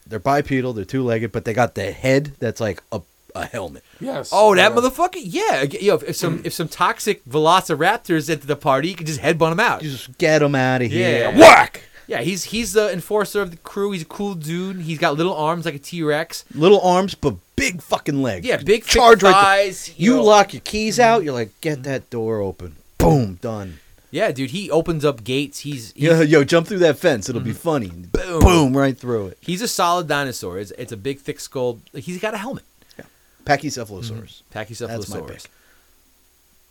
they're bipedal. They're two legged, but they got the head that's like a a helmet.
Yes.
Oh, that
Uh,
motherfucker! Yeah, yo, if, if some if some toxic velociraptors enter the party, you can just headbutt them out.
You just get them out of here.
Yeah.
Whack.
Yeah, he's he's the enforcer of the crew. He's a cool dude. He's got little arms like a T Rex.
Little arms, but big fucking legs.
Yeah, big
charge right there.
thighs.
You
yo.
lock your keys mm-hmm. out. You're like, get that door open. Boom, done.
Yeah, dude, he opens up gates. He's he's,
Yo, yo, jump through that fence. It'll be mm-hmm. funny.
Boom.
Boom, right through it.
he's a solid dinosaur. It's, it's a big, thick skull. He's got a helmet.
Yeah, Pachycephalosaurus. Mm-hmm.
Pachycephalosaurus.
That's my pick.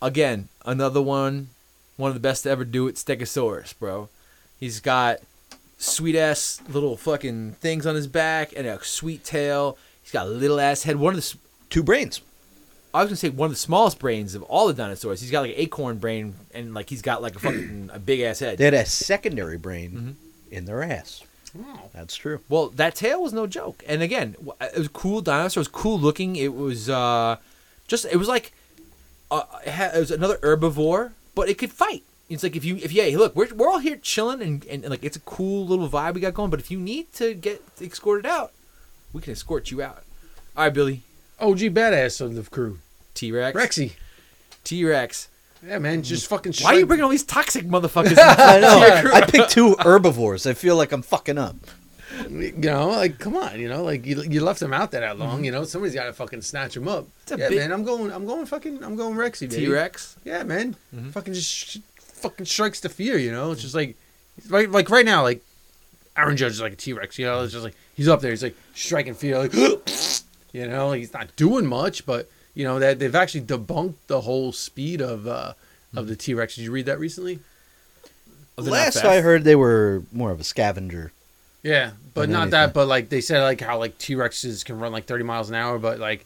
Again, another one, one of the best to ever do it, Stegosaurus, bro. He's got sweet ass little fucking things on his back and a sweet tail. He's got a little ass head. One of the, s-
Two brains.
I was gonna say one of the smallest brains of all the dinosaurs. He's got like an acorn brain and like he's got like a fucking a big ass head.
They had a secondary brain
Mm-hmm.
in their ass.
Oh.
That's true.
Well, that tail was no joke. And again, it was a cool dinosaur. It was cool looking. It was uh, just it was like uh, it, had, it was another herbivore, but it could fight. It's like if you if yeah, hey, look, we're we're all here chilling and, and, and, like it's a cool little vibe we got going. But if you need to get escorted out, we can escort you out. All right, Billy,
OG badass of the crew.
T Rex,
Rexy.
T Rex.
Yeah, man. Just mm. fucking.
Why are you bringing all these toxic motherfuckers?
I know.
to your crew?
I picked two herbivores. I feel like I'm fucking up.
You know, like come on. You know, like you, you left them out there that long. You know, mm-hmm. somebody's got to fucking snatch them up.
It's a
Yeah,
big-
man. I'm going. I'm going. Fucking. I'm going Rexy. baby.
T Rex.
Yeah, man. Mm-hmm. Fucking just sh- fucking strikes the fear. You know, it's just like, right, like right now, like Aaron Judge is like a T Rex. You know, it's just like he's up there. He's like striking fear. Like, you know, he's not doing much, but you know that they've actually debunked the whole speed of uh, of the T Rex. Did you read that recently?
Oh,
Last? I heard, they were more of a scavenger.
Yeah, but not
anything.
that. But like they said, like how like T Rexes can run like thirty miles an hour, but like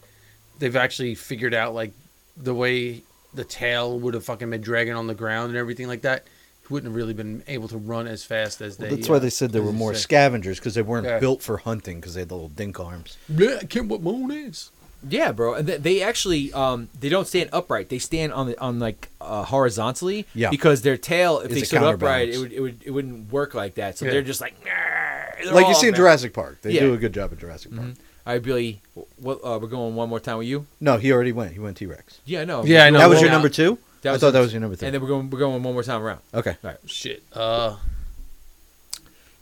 they've actually figured out like the way the tail would have fucking been dragging on the ground and everything like that. He wouldn't have really been able to run as fast as they.
That's
uh,
why they said
there
were more
say.
scavengers because they weren't
Yeah.
built for hunting because they had the little dink arms.
Yeah, I can't what moon is.
Yeah, bro. And they, they actually um they don't stand upright. They stand on the on like uh, horizontally.
Yeah.
Because their tail, if
Is
they stood upright, it would it would it wouldn't work like that. So
Yeah.
they're just like. They're
like you see in
fast.
Jurassic Park. They
Yeah.
do a good job at Jurassic Park.
All right, Billy. What uh, we're going one more time with you?
No, he already went. He went T Rex.
Yeah, no.
Yeah, I know.
that was your number two.
That
I
was
thought that was your number three.
And then we're going we're going one more time around.
okay.
All right.
Shit. Uh,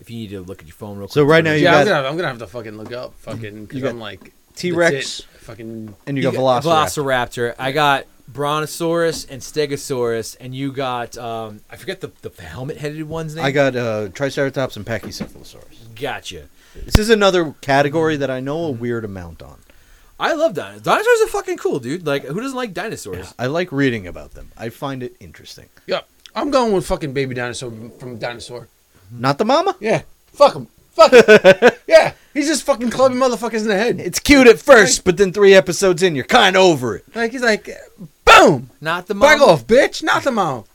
If you need to look at your phone real quick.
So right now you
yeah, I'm gonna, I'm gonna have to fucking look up fucking because I'm like
T Rex.
Fucking
and you,
you
got Velociraptor.
Velociraptor. I got Brontosaurus and Stegosaurus, and you got um I forget the the helmet headed one's name.
I got uh, Triceratops and Pachycephalosaurus.
Gotcha.
This is another category that I know a weird amount on.
I love dinosaurs. Dinosaurs are fucking cool, dude. Like, who doesn't like dinosaurs?
I like reading about them. I find it interesting.
yeah. I'm going with fucking baby dinosaur from dinosaur.
Not the mama.
Yeah. Fuck him. Fuck him. yeah. He's just fucking clubbing motherfuckers in the head.
It's cute at first, but then three episodes in, you're kind of over it.
Like he's like, boom.
Not the
Back
mom.
off, bitch. Not the mouth.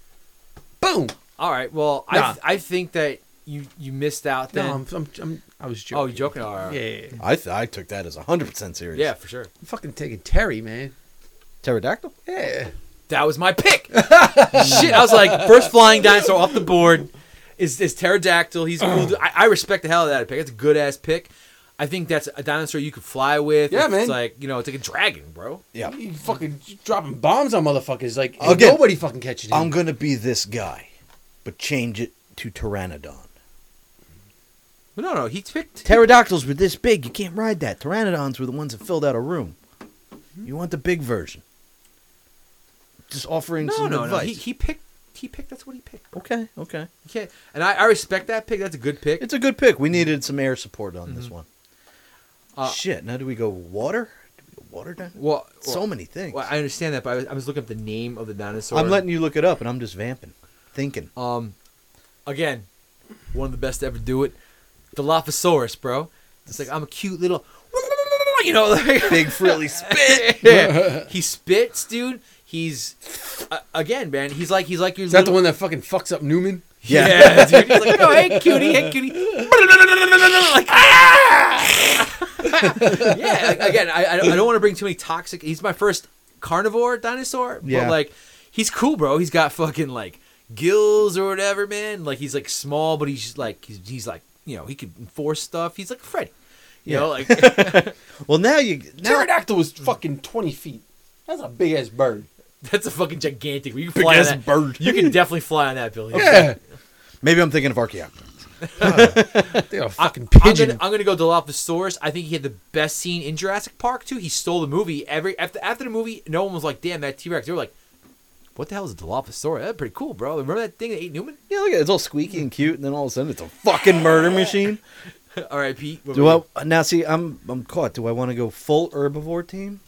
Boom.
All right. Well,
Nah.
I I think that you you missed out then.
No, I'm, I'm, I'm, I was oh, joking.
oh, you're joking? All right.
Yeah, yeah, yeah.
I th- I took that as 100% serious.
Yeah, for sure.
I'm fucking taking Terry, man.
Pterodactyl?
Yeah.
That was my pick. Shit, I was like, first flying dinosaur off the board is is pterodactyl. He's cool. dude. I, I respect the hell out of that pick. It's a good ass pick. I think that's a dinosaur you could fly with.
Yeah,
it's
man.
like you know, it's like a dragon, bro.
Yeah.
You fucking dropping bombs on motherfuckers. Like, ain't
Again,
nobody fucking catching him.
I'm going to be this guy, but change it to Pteranodon.
No, no, he picked.
Pterodactyls were this big. You can't ride that. Pteranodons were the ones that filled out a room. You want the big version. Just offering
No,
some
no, no. He, he picked. He picked. That's what he picked.
okay, okay.
Okay, and I, I respect that pick. That's a good pick.
It's a good pick. We needed some air support on this one.
Uh,
Shit, now do we go water? Do we go water
well,
so
well,
many things.
well, I understand that, but I was, I was looking up the name of the dinosaur.
I'm letting you look it up, and I'm just vamping, thinking.
Um, again, one of the best to ever do it. Dilophosaurus, bro. It's like I'm a cute little, you know, like
Big frilly spit.
yeah. he spits, dude. He's uh, again, man. He's like he's like your
Is that the one that fucking fucks up Newman?
Yeah.
Yeah, dude. He's like, oh, hey, cutie, hey, cutie. like, ah! yeah, like, again, I, I I don't want to bring too many toxic. He's my first carnivore dinosaur,
Yeah.
but like, he's cool, bro. He's got fucking like gills or whatever, man. Like, he's like small, but he's like he's, he's like you know he could enforce stuff. He's like Freddy, you know, like
Well, now you now
Pterodactyl was fucking 20 feet. That's a big ass bird.
that's a fucking gigantic. You can fly on
ass
that.
bird.
You can definitely fly on that, Billy.
Yeah.
maybe I'm thinking of Archaeopteryx.
They are
I,
fucking
I'm
pigeon.
gonna, I'm gonna go Dilophosaurus. I think he had the best scene in Jurassic Park too. He stole the movie. Every after after the movie, no one was like, "Damn, that T Rex." They were like, "What the hell is a Dilophosaurus? That's pretty cool, bro." Remember that thing that ate Newman?
Yeah, look at it. It's all squeaky and cute, and then all of a sudden it's a fucking murder machine.
All right, Pete.
Do
about
I now see? I'm I'm caught. Do I want to go full herbivore team?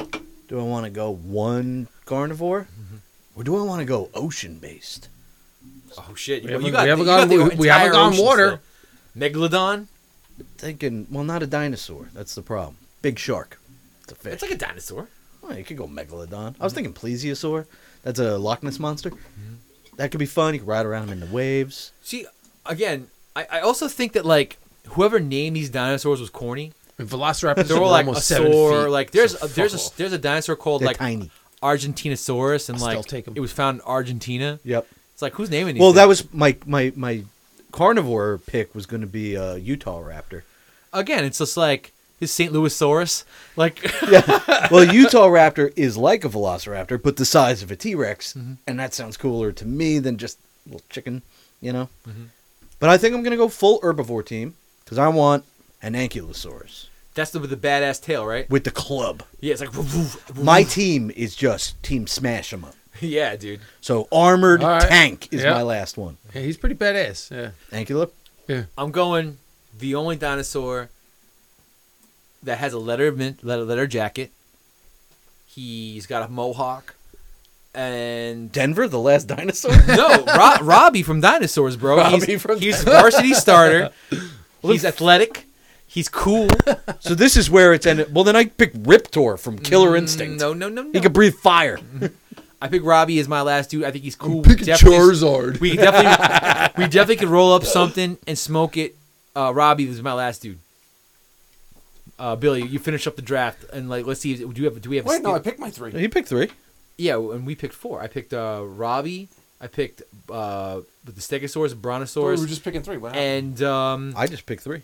Do I want to go one carnivore, mm-hmm. or do I want to go ocean based?
Oh shit!
We
You,
haven't-
you got,
we haven't
got
gone-
the
we- we haven't
entire
gone water.
still. Megalodon.
Thinking, well, not a dinosaur. That's the problem. Big shark. It's a fish.
It's like a dinosaur.
Well, you could go megalodon. I was thinking plesiosaur. That's a Loch Ness monster. That could be fun. You could ride around in the waves.
See, again, I, I also think that like whoever named these dinosaurs was corny.
And Velociraptors
They're
are
all like a
almost seven
saur.
feet.
Like there's
so
a, there's
fuck
a there's a dinosaur called
They're
like
tiny.
Argentinosaurus, and
I'll still
like
take 'em.
it was found in Argentina.
Yep.
It's like who's naming these?
Well,
things?
that was my my my carnivore pick was going to be a Utah raptor.
again, it's just like his St. Louisaurus. Like, yeah.
well, Utah raptor is like a velociraptor, but the size of a T Rex, mm-hmm. and that sounds cooler to me than just a little chicken, you know. Mm-hmm. But I think I'm going to go full herbivore team because I want an ankylosaurus
that's the with the badass tail, right?
with the club.
Yeah, it's like woof, woof, woof.
My team is just team smash 'em up.
yeah, dude.
So armored
right.
tank is
Yeah.
my last one.
Yeah, he's pretty badass. Yeah.
Ankylo. Yeah.
I'm going the only dinosaur that has a leather leather, jacket. He's got a mohawk, and
Denver, the last dinosaur.
no, Ro- Robbie from Dinosaurs, bro.
Robbie
he's,
from
he's varsity starter. He's athletic. He's cool.
so this is where it's ended. Well, then I pick Riptor from Killer Instinct.
No, no, no, no.
He can breathe fire.
I pick Robbie as my last dude. I think he's cool. Definitely-
Charizard.
We definitely, we definitely could roll up something and smoke it. Uh, Robbie was my last dude. Uh, Billy, you finish up the draft and like let's see. Do you have? Do we have? a
Wait, no, I picked my three.
he picked three.
Yeah, and we picked four. I picked uh, Robbie. I picked uh, with the Stegosaurus, Brontosaurus.
we
Brontosaurus,
were just picking three. What happened?
and um,
I just picked three.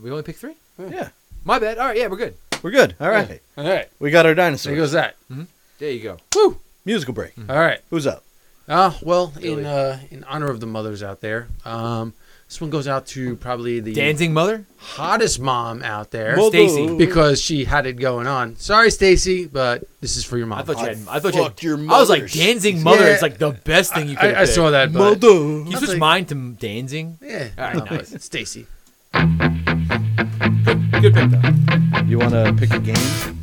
we only picked three.
Yeah,
My bad. All right, yeah, we're good.
we're good. All right,
All right,
we got our dinosaur.
there
dinosaur.
goes that.
There you go.
Woo!
Musical break.
All right.
Who's up?
Uh, well,
Billy.
in uh, in honor of the mothers out there, um, this one goes out to probably the
Dancing mother,
hottest mom out there,
Mother.
Stacy.
because she had it going on. Sorry, Stacy, but this is for your mom.
I thought you had. I thought you had.
fucked your
I was like
mothers.
dancing mother.
Yeah.
is like the best thing you could.
I, I saw that. But,
Mother.
Can you
I
switch
think-
mine to dancing?
Yeah,
All right,
no,
nice.
but Stacy.
Good pick though.
You want to pick a game?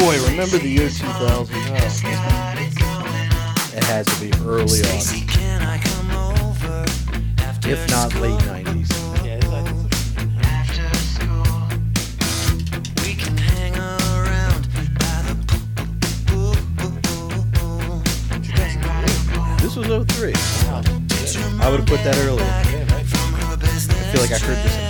Boy, remember the year 2000?
Has got it going on.
It had to be early on,
can I come over after
if not late 90s.
after school? We can hang around by the pool.
This was 03. I would have put that earlier. I
From her
feel like I heard this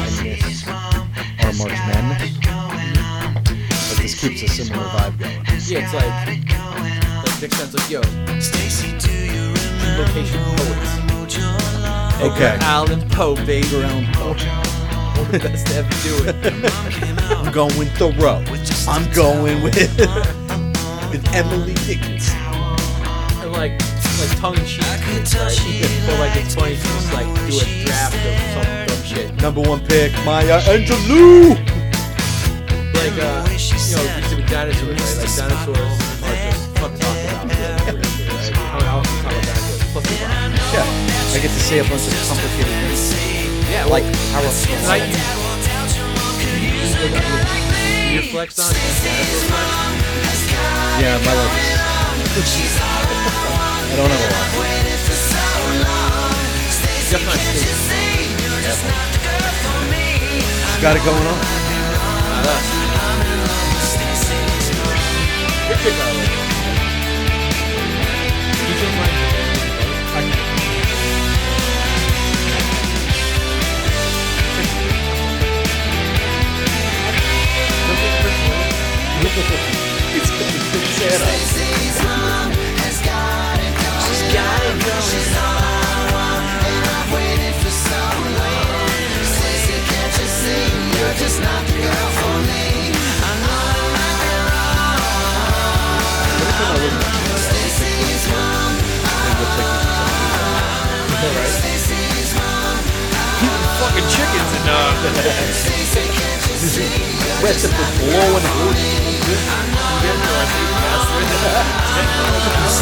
Stacy's mom
Our March Madness. But this keeps a similar vibe going.
Yeah, it's like like Nick sounds like yo,
Stacy, do you remember
location poets.
Okay.
Allan Poe, baby.
Around
One the best to ever do it.
Mom came out
I'm going Thoreau.
with just
I'm going with with Emily Dickinson.
And like, like tongue in cheek, right? But like it's funny to just like do a draft of some dumb shit.
Number one pick, Maya Angelou.
Like uh, you know, used to be dinosaurs, right? Like dinosaurs are just fun to talk about. Right? I mean, I'll talk about dinosaurs. Plus.
Yeah, I get to say a bunch of complicated things.
yeah,
Like how a
tonight you use flex on.
Yeah, my life is. I don't have a lot.
Definitely not Steve.
She's got it going on.
Not us. Good pick, by Fucking chickens and uh.
The blowing.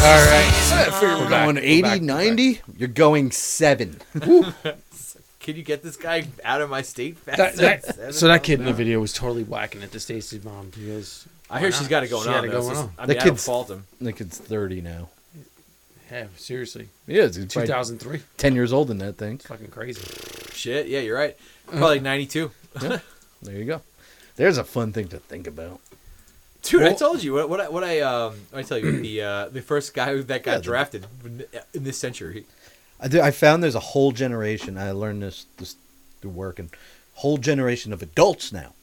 All right.
We're going 80, 90. You're going seven.
Can you get this guy out of my state fast?
That, that, so that kid in the video was totally whacking it to Stacy's mom because
I hear she's got it going
She
on.
had it
though. It's
going
just-
on.
I
The
mean, I don't
kid's-
fault him.
The kid's 30 now.
yeah, seriously,
Yeah, he's
2003,
10 years old in that thing.
fucking crazy.
Shit, yeah, you're right. Probably 92.
There you go. There's a fun thing to think about.
Dude, I told you what, what I what I um what I tell you the uh the first guy that got
Yeah, the-
drafted in this century.
I, do- I found there's a whole generation. I learned this this through work and whole generation of adults now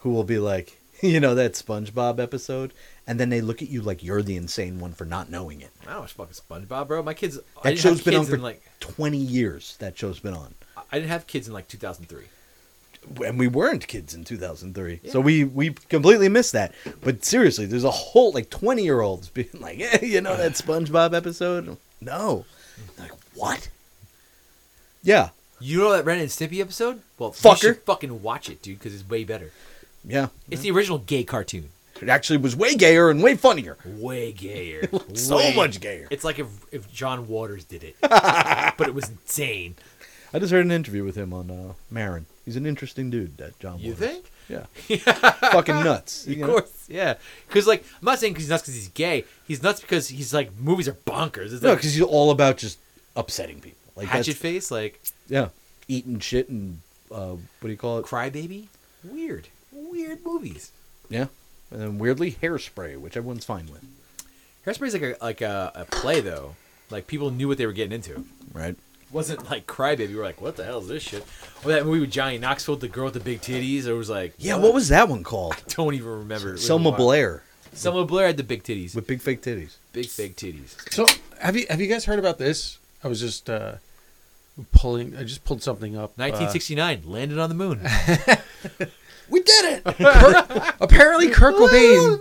who will be like, you know, that SpongeBob episode, and then they look at you like you're the insane one for not knowing it.
I don't watch fucking SpongeBob, bro. My kids.
That show's been on for
like.
twenty years. That show's been on,
I didn't have kids in like 2003.
and we weren't kids in two thousand three, so we we completely missed that. But seriously, there's a whole like twenty year olds being like, yeah, you know that SpongeBob episode? No, like what? Yeah,
You know that Ren and Stimpy episode? Well,
Fucker.
you should fucking watch it, dude, because it's way better.
yeah.
It's the original gay cartoon.
It actually was way gayer and way funnier.
Way gayer.
So
Way-
much gayer.
It's like if if John Waters did it, but it was insane.
I just heard an interview with him on uh, Maron. He's an interesting dude, that John.
You
Waters.
think?
Yeah. Fucking nuts.
Of
you know?
course, yeah. Because like, I'm not saying 'cause he's nuts because he's gay. He's nuts because he's like movies are bonkers. It's
No,
like
because he's all about just upsetting people. Like
hatchet face, like
yeah, eating shit and uh, what do you call it?
Crybaby. Weird, weird movies.
Yeah, and then weirdly hairspray, which everyone's fine with.
Hairspray's like a like a, a play though. Like people knew what they were getting into.
Right.
Wasn't like Crybaby. We were like, what the hell is this shit? Or that movie with Johnny Knoxville, the girl with the big titties. It was like,
Yeah. What was that one called?
Don't even remember. It
Selma
while.
Blair
Selma Blair had the big titties,
with big fake titties.
big fake titties.
So have you have you guys heard about this? I was just uh, pulling. I just pulled something up. uh,
1969, landed on the moon.
We did it.
Kurt- apparently, Kurt Cobain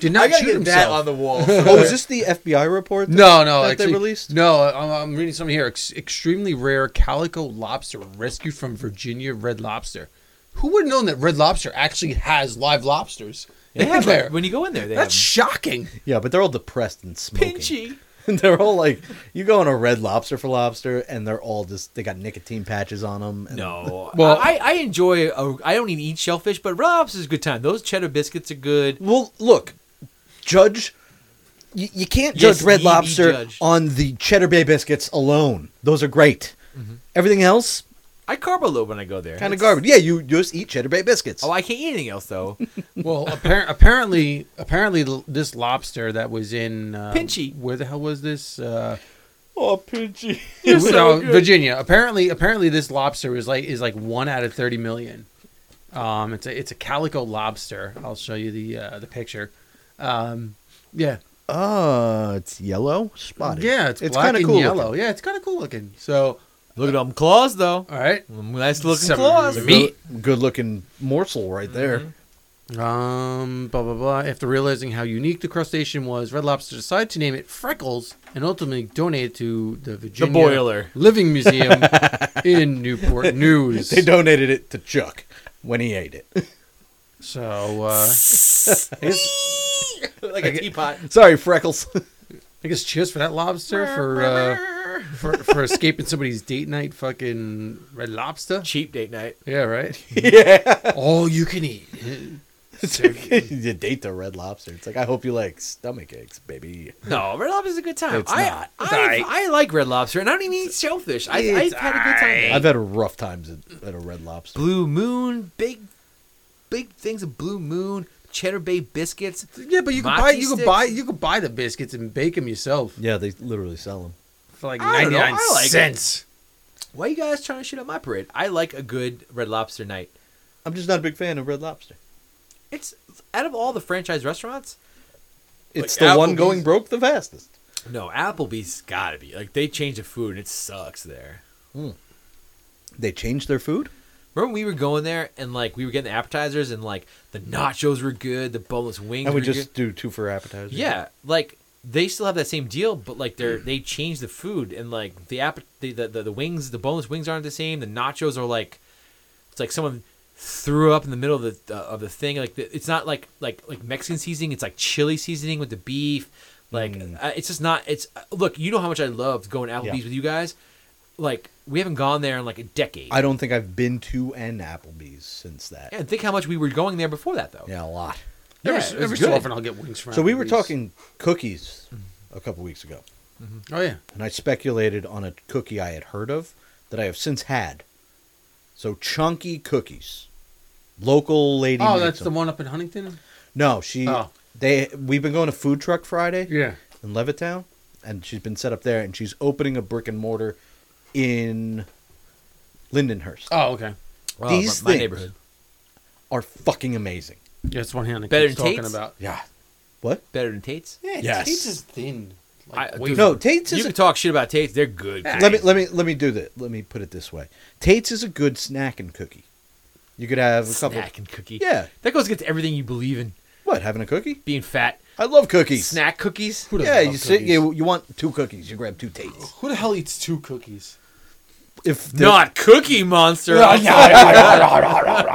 did not shoot himself.
the wall.
oh, is this the FBI report? that-
no, no,
that
actually,
they released?
No, I'm, I'm reading something here. Ex- extremely rare calico lobster rescued from Virginia red lobster. Who would have known that Red Lobster actually has live lobsters?
they
in
have
there.
when you go in there. They
That's
have
shocking.
Yeah, but they're all depressed and smoking.
pinchy.
they're all like, you go on a Red Lobster for lobster, and they're all just they got nicotine patches on them. And
No,
Well-
I, I enjoy. A, I don't even eat shellfish, but Red lobster is a good time. Those cheddar biscuits are good.
Well, look, Judge, you, you can't
Yes,
judge Red
ye be
Lobster
judged.
on the Cheddar Bay biscuits alone. Those are great. Mm-hmm. Everything else,
I carb a little when I go there.
kind of
It's-
garbage. Yeah, you just eat Cheddar Bay biscuits.
Oh, I can't eat anything else though.
Well, appar- apparently, apparently, l- this lobster that was in uh,
Pinchy.
Where the hell was this? Uh,
oh, Pinchy.
no, Virginia. Apparently, apparently, this lobster is like is like one out of thirty million. Um, it's a it's a calico lobster. I'll show you the uh, the picture. Um, yeah,
Oh, it's yellow, spotted.
yeah, it's,
it's
black
kinda
and
cool
yellow.
looking.
Yeah, it's kind of cool looking. So,
Look at them claws though.
all right.
Nice looking
Some
claws.
meat.
Good looking morsel right there.
Um, blah blah blah. After realizing how unique the crustacean was, Red Lobster decided to name it Freckles and ultimately donate it to the Virginia
boiler.
Living Museum in Newport News.
They donated it to Chuck when he ate it.
So, uh, I guess,
like a teapot.
Sorry, Freckles.
I guess cheers for that lobster for uh, for for escaping somebody's date night. Fucking Red Lobster.
Cheap date night.
Yeah, right.
yeah.
All you can eat.
you date the Red Lobster. It's like I hope you like stomach aches, baby.
No, Red Lobster's a good time.
It's
I,
not.
I,
It's.
I, like Red Lobster, and I don't even eat shellfish. I, I've
It's
had a good time.
I've had rough times at, at a Red Lobster.
Blue Moon, big, big things of Blue Moon, Cheddar Bay biscuits.
Yeah, but you can buy you can buy you can buy the biscuits and bake them yourself
Yeah, they literally sell them.
for like
I don't
ninety
know,
nine
I like it.
cents.
Why you guys trying to shit up my parade? I like a good Red Lobster night.
I'm just not a big fan of Red Lobster.
It's out of all the franchise restaurants.
It's
Like
the one
Applebee's.
going broke the fastest.
No, Applebee's gotta be like they change the food and it sucks there. Hmm.
They changed their food.
Remember when we were going there and like we were getting the appetizers and like the nachos were good, the boneless wings
And we just
good.
do two for appetizers.
Yeah, like they still have that same deal, but like they're they changed the food and like the app the, the the the wings the boneless wings aren't the same. The nachos are like it's like someone threw up in the middle of the uh, of the thing. Like the, it's not like like like Mexican seasoning. It's like chili seasoning with the beef. Like uh, it's just not. It's uh, look. You know how much I loved going Applebee's
Yeah.
with you guys. Like we haven't gone there in like a decade.
I don't think I've been to an Applebee's since that.
and think how much we were going there before that though.
Yeah, a lot.
Yeah,
every every so often I'll get wings from.
So we were
Applebee's.
talking cookies a couple weeks ago, mm-hmm.
Oh yeah,
and I speculated on a cookie I had heard of that I have since had. So chunky cookies, local lady.
oh
makes
that's the
them.
one up in Huntington.
No, she.
Oh.
They. We've been going to Food Truck Friday
Yeah,
in Levittown, and she's been set up there, and she's opening a brick and mortar in Lindenhurst.
Oh, okay.
Well,
These
my, my
things-
neighborhood.
Are fucking amazing.
Yeah, it's one hand.
Better
keeps
than
talking
Tate's?
about.
Yeah. What?
Better than Tate's.
Yeah,
Yes.
Tate's is thin. Like,
I- dude,
No, Tate's
You
is.
can
A,
talk shit about Tate's. They're good.
let me let me let me do that. Let me put it this way. Tate's is a good snack and cookie. You could have a couple.
snack and cookie.
Yeah.
that goes against everything you believe in.
What? Having a cookie?
Being fat.
I love cookies.
Snack cookies.
Who doesn't
Yeah,
love
you sit.
cookies?
You, you want two cookies? You grab two Tates.
Who the hell eats two cookies?
If
Not Cookie Monster.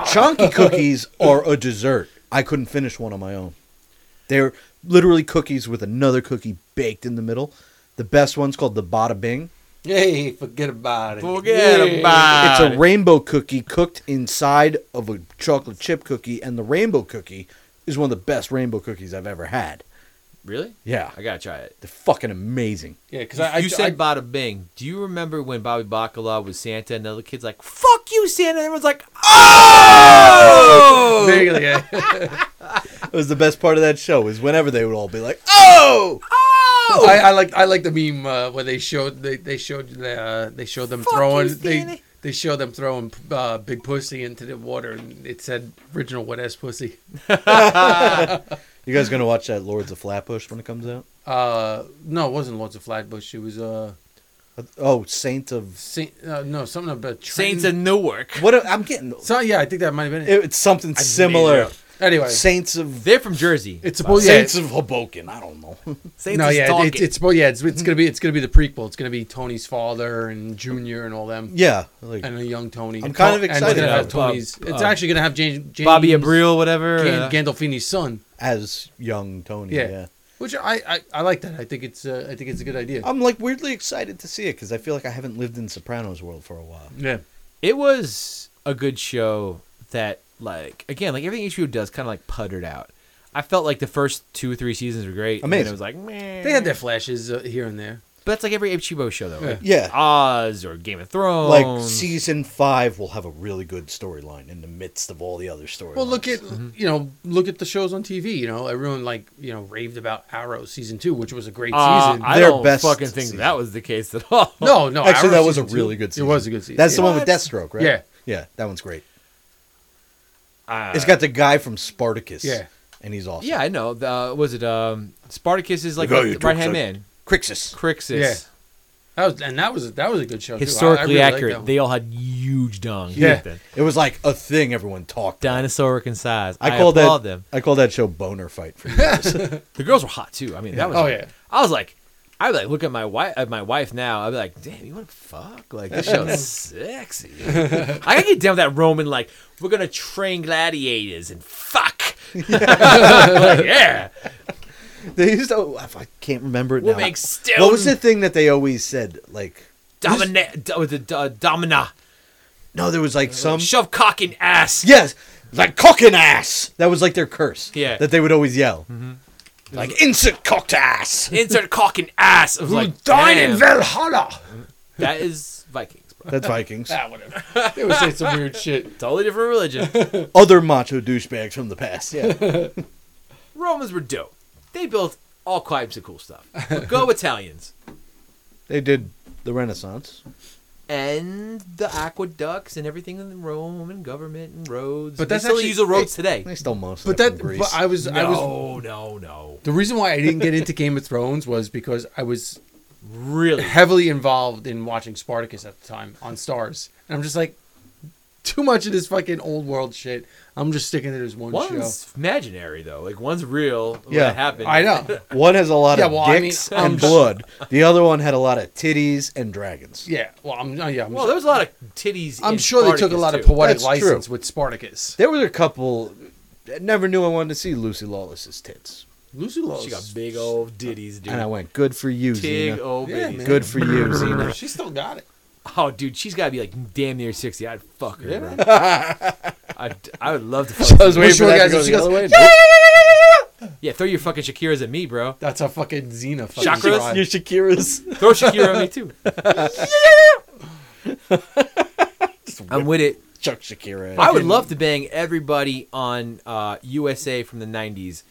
chunky cookies are a dessert. I couldn't finish one on my own. They're literally cookies with another cookie baked in the middle. The best one's called the Bada Bing.
Hey, forget about it.
Forget
Yeah.
about it.
It's a rainbow cookie cooked inside of a chocolate chip cookie, and the rainbow cookie is one of the best rainbow cookies I've ever had.
Really?
Yeah,
I gotta try it.
they're fucking amazing.
Yeah, because
You,
I, I
you said
I,
Bada Bing. Do you remember when Bobby Bacala was Santa and the other kid's like, "Fuck you, Santa"? And everyone's like, "Oh!"
Vaguely, yeah.
It was the best part of that show. Is whenever they would all be like, "Oh,
Oh!
I, I like I like the meme uh, where they showed they, they showed the, uh, they showed them
Fuck
throwing
you,
they they showed them throwing uh, big pussy into the water and it said original wet ass pussy.
you guys gonna watch that Lords of Flatbush when it comes out?"
Uh, no, it wasn't Lords of Flatbush. It was uh,
Oh, Saint of
Saint, uh no something about Trenton.
Saints of Newark.
what? I'm getting.
So yeah, I think that might have been it.
It, it's something
just made it
similar.
Up.
Anyway,
Saints of
They're from Jersey.
it's supposed yeah,
Saints of Hoboken. I don't know.
Saints
no
of
yeah
Stalking.
it's it's supposed yeah it's, it's gonna be it's gonna be the prequel. It's gonna be Tony's father and Junior and all them.
yeah, like
And a young Tony.
I'm kind of
And it's
excited
gonna have
about.
Tony's.
Uh,
it's
uh,
actually gonna have James, James
Bobby Abril, whatever.
Gan-
uh,
Gandolfini's son.
as young Tony.
Yeah.
Yeah.
Which I, I, I like that. I think it's uh, I think it's a good idea.
I'm like weirdly excited to see it because I feel like I haven't lived in Sopranos world for a while.
yeah.
it was a good show that, like, again, like everything HBO does, kind of like puttered out. I felt like the first two or three seasons were great. and then
Amazing.
it was like, meh.
They had their flashes uh, here and there.
But that's like every HBO show, though. Like
Yeah.
Oz or Game of Thrones.
Like season five will have a really good storyline in the midst of all the other stories.
Well, look at
Mm-hmm.
you know look at the shows on TV. You know, everyone like you know raved about Arrow season two, which was a great
Uh,
season.
I
Their
don't
best
fucking think
season.
that was the case at all.
no, no,
actually,
Arrow
that was a
season two,
really good season.
It was a good season.
That's the one with
What?
Deathstroke, right?
Yeah.
Yeah, that one's great.
Uh,
It's got the guy from Spartacus.
Yeah.
and he's awesome.
Yeah, I know. The, was it um, Spartacus is like
The
the right hand man.
Crixus.
Crixus.
Yeah. That was and that was that was a good show. too. I- I
Historically
really
accurate. They all had huge dung.
Yeah.
back then.
It was like a thing everyone talked.
Dinosauric in size. I,
I called that.
them.
I called that show Boner Fight for years.
The girls were hot too. I mean, that was.
Oh,
like-
yeah.
I was like, I would like look at my wife at my wife now. I'd be like, damn, you want to fuck? Like this show's sexy. I gotta get down with that Roman. Like we're gonna train gladiators and fuck. like, yeah,
they used to. I can't remember it
we'll
now.
make stone.
what was the thing that they always said? Like,
Domina, do- it, uh, domina.
no, there was like some.
Shove cock in ass.
Yes, like cocking ass. That was like their curse.
Yeah. Mm-hmm.
that they would always yell. Like insert cocked ass.
Insert cock in ass. I was like,
Dine in
damn,
Valhalla.
that is Vikings, bro.
That's Vikings.
Ah, whatever. They would say some weird shit.
Totally different religion.
Other macho douchebags from the past. Yeah.
Romans were dope. They built all kinds of cool stuff. But go Italians.
they did the Renaissance.
And the aqueducts and everything in the Roman government and roads.
But
they
that's
still
actually-
use the roads today.
They stole most.
But that,
from
but I was, I was.
No, no, no.
The reason why I didn't get into Game of Thrones was because I was
Really?
heavily involved in watching Spartacus at the time on Starz, and I'm just like, too much of this fucking old world shit. I'm just sticking to this one show.
One's imaginary though. Like one's real.
Yeah.
Yeah, happened.
I know.
one has a lot
Yeah,
of
well, I mean,
dicks
I'm
and
just-
blood. The other one had a lot of titties and dragons.
Yeah. Well, I'm. uh, yeah. I'm,
Well, there was a lot of titties.
I'm
in
sure they took a
Spartacus,
lot of
too.
poetic
That's
license
true.
with Spartacus.
There were a couple. I never knew I wanted to see Lucy Lawless's tits,
Lucy Lawless.
She got big old ditties, dude.
and I went, "Good for you,
Big
Xena.
old
Yeah, man.
Good for you, Xena."
She still got it.
Oh, dude, she's got to be like damn near sixty. I'd fuck her,
Yeah.
bro. I, I would love to. Fuck
I was
her.
waiting for
sure,
that
guys,
to go
she
the
goes,
other way.
Yeah, throw your fucking Shakiras at me, bro.
That's a fucking Xena. Fucking
Chakras?
tribe.
Your Shakira's.
Throw Shakira at me too. Yeah I'm with it.
Chuck Shakira.
I would love to bang everybody on uh, USA from the '90s.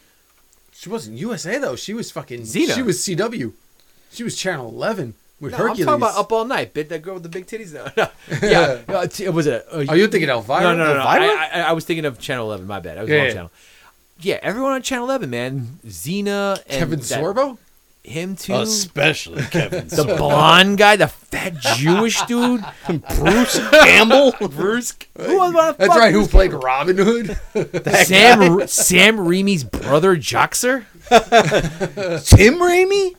She wasn't USA though. She was fucking
Xena.
She was CW. She was Channel 11 with
No,
Hercules.
I'm talking about Up All Night. Bit that girl with the big titties. No, no. yeah. Uh, t- was it? Uh,
Are you thinking Elvira?
No, no, no. no. I, I, I was thinking of Channel 11. My bad. I was
Yeah,
wrong
yeah.
channel. Yeah, everyone on Channel 11, man. Xena and
Kevin
that-
Sorbo?
Him too.
Especially Kevin.
the blonde guy, the fat Jewish dude.
Bruce Campbell.
Bruce. Who was one?
That's right. Who played Robin Hood?
Sam Sam Raimi's brother, Joxer.
Tim Raimi.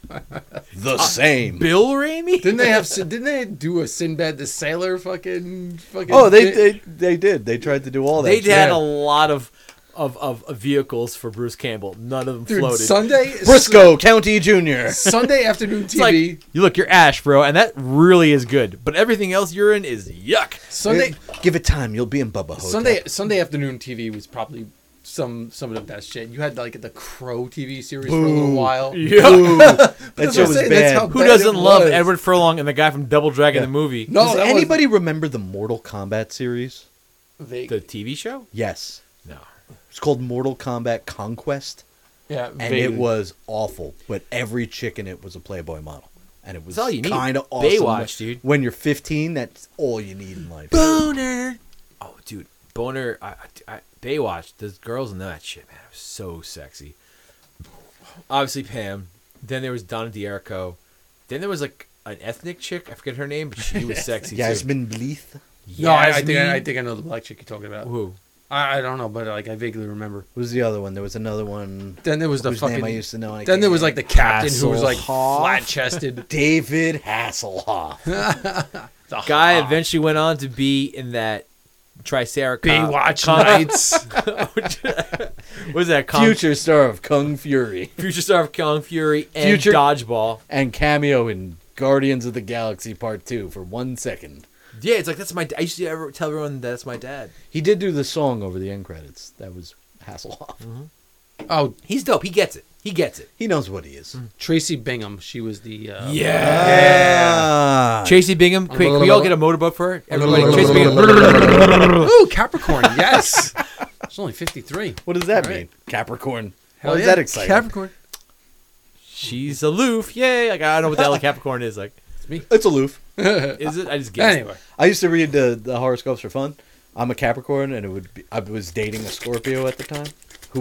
The uh, same.
Bill Raimi.
didn't they have? Didn't they do a Sinbad the Sailor fucking fucking?
Oh, they, they they did. They tried to do all that.
They
shit.
had a lot of, of of of vehicles for Bruce Campbell. None of them
Dude,
floated.
Sunday
Brisco County Jr.
Sunday afternoon
It's like,
TV.
you look, you're Ash, bro, and that really is good. But everything else you're in is yuck.
Sunday
Give it time. You'll be in Bubba Ho-Tep.
Sunday Sunday afternoon TV was probably some some of the best shit. You had like the Crow TV series for a little while.
Yeah.
That
That's
shit
what I'm
was
saying, that's
bad.
Who
bad
doesn't love
was.
Edward Furlong and the guy from Double Dragon the movie?
No,
Does
that
anybody remember the Mortal Kombat series?
was vague.
The TV show?
Yes.
No.
It's called Mortal Kombat Conquest,
yeah,
and
vaguely.
it was awful. But every chick in it was a Playboy model, and it was
all you need.
kind of awesome.
Baywatch, dude.
When you're 15, that's all you need in life.
Boner. Oh, dude, Boner. I, I, I, Baywatch. Those girls in that shit, man, it was so sexy. Obviously Pam. Then there was Donna D'Errico. Then there was like an ethnic chick. I forget her name, but she was sexy. too.
Yasmine Bleeth
No, I, I think I, I think I know the black chick you're talking about.
Who?
I, I don't know, but like I vaguely remember.
was the other one. There was another one.
Then there was the
whose
fucking.
name I used to know. I
then there was like the captain who was like
Hasselhoff?
flat chested.
David Hasselhoff.
The
Guy
hot
eventually went on to be in that Triceratops.
Baywatch
Kung-
nights.
what was that? Kung,
Future star of Kung Fury
future star of Kung Fury and
Future-
Dodgeball.
and cameo in Guardians of the Galaxy Part Two for one second.
Yeah, it's like that's my. I used to ever tell everyone that's my dad.
He did do the song over the end credits. That was Hasselhoff. Mm-hmm.
Oh,
He's dope. He gets it. He gets it.
He knows what he is.
Traci Bingham. She was the. Uh,
Yeah.
Traci Bingham. Quick, can we all get a motorboat for her? Everybody, Traci Bingham.
Ooh, Capricorn. Yes. It's only fifty three.
What does that
All right.
mean? Capricorn.
Hell
Why is
yeah,
that exciting?
Capricorn.
She's aloof. Yay! Like I don't know what the hell a Capricorn is. Like,
It's me. It's aloof.
is it? I just guessed.
Anyway,
I used to read the, the horoscopes for fun. I'm a Capricorn, and it would be, I was dating a Scorpio at the time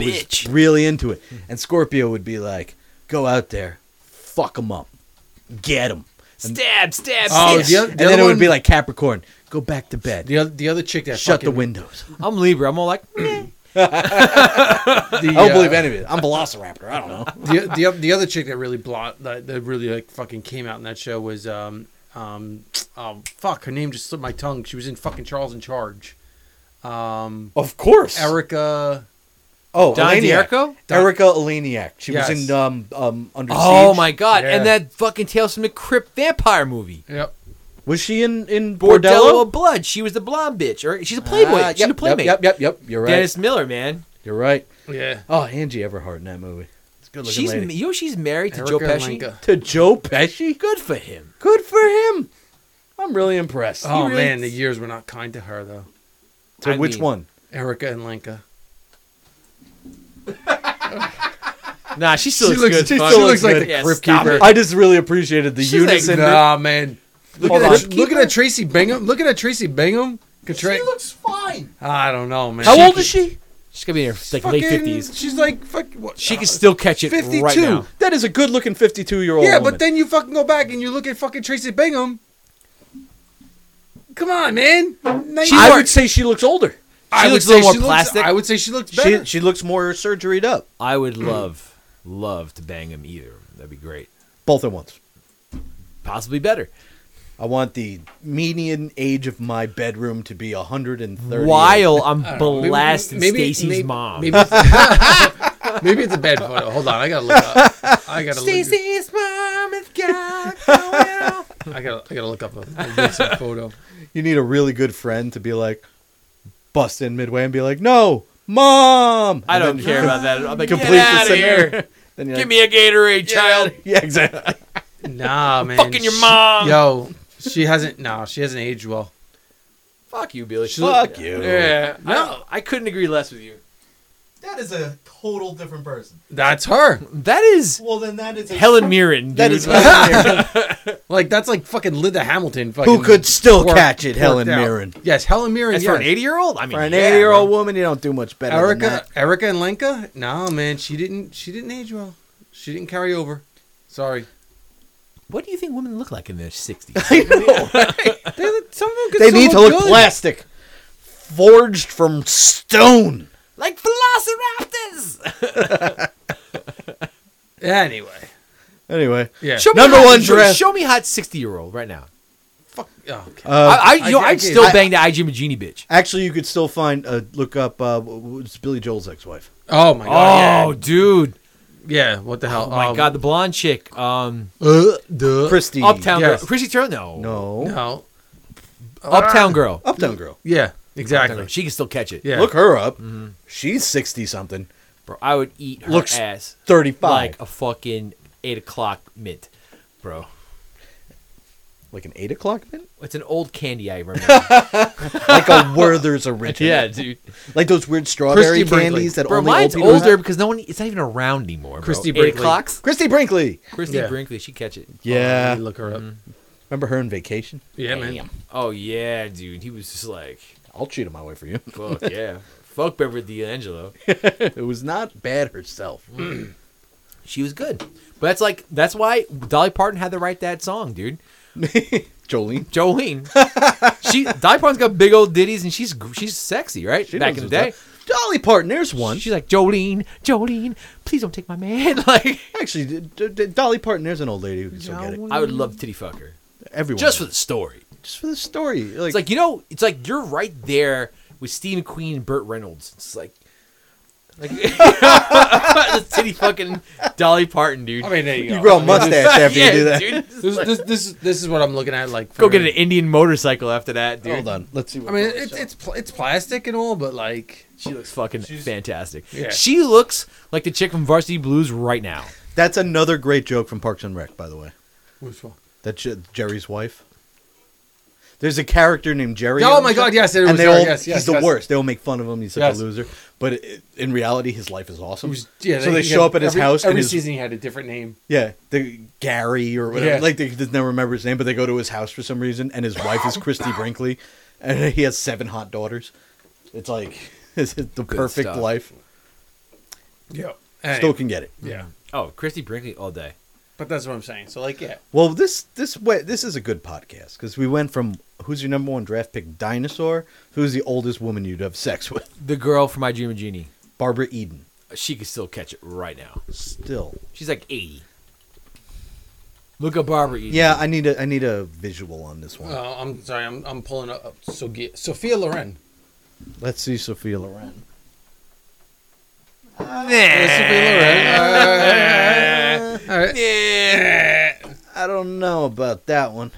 who
Bitch.
was really into it. And Scorpio would be like, "Go out there, fuck them up, get them."
Stab, stab,
Oh,
stab.
the oth-
and
other
then it would
one-
be like Capricorn, go back to bed,
the other, the other chick that
shut the
fucking-
windows.
I'm Libra. I'm all like, meh.
The,
I don't
uh,
believe any of it. I'm Velociraptor. I don't know.
the, the the other chick that really blot that, that really like fucking came out in that show was um um oh fuck her name just slipped my tongue. She was in fucking Charles in Charge. Um,
Of course,
Erica.
Oh,
Don
Eleniak.
D'Errico?
Erika Eleniak. She
Yes.
was in um um Under
Oh
Siege.
my god!
Yeah.
And that fucking Tales from the Crypt vampire movie.
Yep.
Was she in in
Bordello
Bordello?
of Blood. She was the blonde bitch, or she's a playboy.
Ah,
she's
yep,
a playmate.
Yep, yep, yep, yep. You're right.
Dennis Miller, man.
You're right.
Yeah.
Oh, Angie Everhart in that movie. It's a good looking
She's
lady.
you know she's married to
Erica
Joe Pesci.
Lenka.
To Joe Pesci?
Good for him.
Good for him. I'm really impressed.
Oh
really-
man, the years were not kind to her though.
to
I
which
mean-
one?
Erica and Lenka.
Nah, she still
She
looks,
looks-
good.
she still looks like the
Yeah,
Crypt Keeper.
I just really appreciated the
She's like,
unison.
Nah, man. Look
Hold
at
on.
that, looking at Traci Bingham. Looking at Traci Bingham. Contra- she looks
fine.
I don't know, man.
How
She-
old is she?
She's gonna be in her like late fifties.
She's like fuck. What,
She
uh,
can still catch it
52.
right now.
That is a good looking 52 year old
Yeah,
woman.
but then you fucking go back and you look at fucking Traci Bingham. Come on, man. Now you
I would say she looks older.
I
she
would
looks a
say
little
she
more
looks-
plastic.
I would say she looks better.
She she looks more surgeried up.
I would love, love to bang him either. That'd be great.
Both at once.
Possibly better.
I want the median age of my bedroom to be 130.
While I'm
Maybe-
blasting
maybe-
Stacy's
maybe-
mom.
Maybe it's, maybe it's a bad photo. Hold on, I gotta look up. I gotta look.
Stacy's mom has got going on.
I gotta. I gotta look up a, a photo.
You need a really good friend to be like, bust in midway and be like, no, mom.
I
And
don't care about that. I'm like,
Complete
get out of here.
Then you're
Give
like,
me a Gatorade, child.
Yeah, exactly.
Nah, man.
fucking your
She-
mom.
Yo, she hasn't. No, she hasn't aged well.
Fuck you, Billy.
Fuck you.
Yeah. No, I couldn't agree less with you.
That is a total different person.
That's her.
That is
Well, then that is a
Helen Mirren. Dude.
That is Helen Mirren.
Like that's like fucking Linda Hamilton. Fucking
Who could still
work-
catch it, Helen
worked out.
Mirren.
Yes, Helen Mirren.
That's
yes.
for an 80 year old. I mean,
For an
yeah,
80 year old
bro.
woman, you don't do much better than
Erica,
that.
Erica and Lenka. No, man, she didn't. She didn't age well. She didn't carry over. Sorry.
What do you think women look like in their 60s?
I know.
They, look- some of them could
they
still
need to look
good.
plastic, forged from stone.
Like velociraptors.
Anyway,
Anyway,
yeah.
Show me
Number
hot-
one
show,
draft.
show me hot 60 year old right now.
Fuck. Oh, okay.
uh,
I, I, you know,
I- I
I'd
gave-
still
I-
bang the IG Magini bitch.
actually, you could still find. Uh, look up. Uh, it's Billy Joel's ex-wife.
oh my god.
Oh,
god.
dude.
yeah. Yeah. What the hell?
Oh, my
Um,
God. The blonde chick. Um,
Uh, duh.
Christy.
Uptown
Yes.
Girl. Chrissy Turner? No.
No.
No.
Uptown Girl.
Uptown girl.
Yeah.
Uptown
Exactly.
She can still catch it.
Yeah.
Look her up.
Mm-hmm.
She's sixty something.
Bro, I would eat her
Looks
ass
Thirty-five.
like a fucking 8 o'clock mint. Bro.
like an eight o'clock mint.
It's an old candy I remember.
Like a Werther's original.
yeah, dude.
Like those weird strawberry
Christy Brinkley.
candies that
Bro,
only
mine's
old people
older
have.
because no one. It's not even around anymore. Bro.
Christy
Eight
Brinkley.
o'clocks.
Christy Brinkley.
Christy
Yeah.
Brinkley, she catch it.
Yeah.
Let me look her up.
Remember her in Vacation?
Yeah, man.
Oh yeah, dude. He was just like,
I'll cheat on my way for you.
fuck yeah, fuck Beverly D'Angelo.
it was not bad herself. Mm.
She was good, but that's like that's why Dolly Parton had to write that song, dude.
Jolene.
Jolene, she Dolly Parton's got big old ditties and she's she's sexy, right?
She
Back
knows
in the day,
up. Dolly Parton. There's one.
she's like Jolene, Jolene, please don't take my man. Like,
Actually, D- D- D- Dolly Parton. There's an old lady who can still get it.
I would love titty fuck her
Everyone.
just for the story.
Just for the story. Like,
It's like you know, it's like you're right there with Steve McQueen and Burt Reynolds. It's like, like the titty fucking Dolly Parton, dude.
I mean, there you,
you
go.
grow a mustache after
yeah,
you do that.
dude.
This, this, this, is- this is what I'm looking at. Like,
Go get an Indian motorcycle after that, dude.
Hold on. Let's see. What
I mean,
Dolly
it's it's pl- it's plastic and all, but like,
She looks fucking fantastic.
Yeah.
She looks like the chick from Varsity Blues right now.
That's another great joke from Parks and Rec, by the way.
which one?
That Jerry's wife. There's a character named Jerry.
Oh my God, yes,
and they all,
yes, yes,
he's the
yes.
worst. They all make fun of him. He's such
Yes.
a loser. But it, in reality, his life is awesome.
Was- yeah,
so they
he
show
had-
up at his
every,
house
Every
and his,
season, he had a different name.
yeah, the Gary or whatever.
Yeah.
Like they just never remember his name, but they go to his house for some reason, and his wife is Christy Brinkley, and he has seven hot daughters. It's like it's the perfect
stuff.
life.
Yeah.
Still can get it.
yeah.
Oh, Christy Brinkley all day.
But that's what I'm saying. So like, yeah.
Well, this this way this is a good podcast because we went from who's your number one draft pick dinosaur, who's the oldest woman you'd have sex with,
The girl from My Dream of Genie.
Barbara Eden.
She could still catch it right now.
Still,
She's like 80. Look at Barbara Eden.
yeah, I need a I need a visual on this one.
Uh, I'm sorry. I'm I'm pulling up Sophia, Sophia Loren.
Let's see Sophia Loren.
Yeah, Sophia Loren. Uh, all right.
I don't know about that one.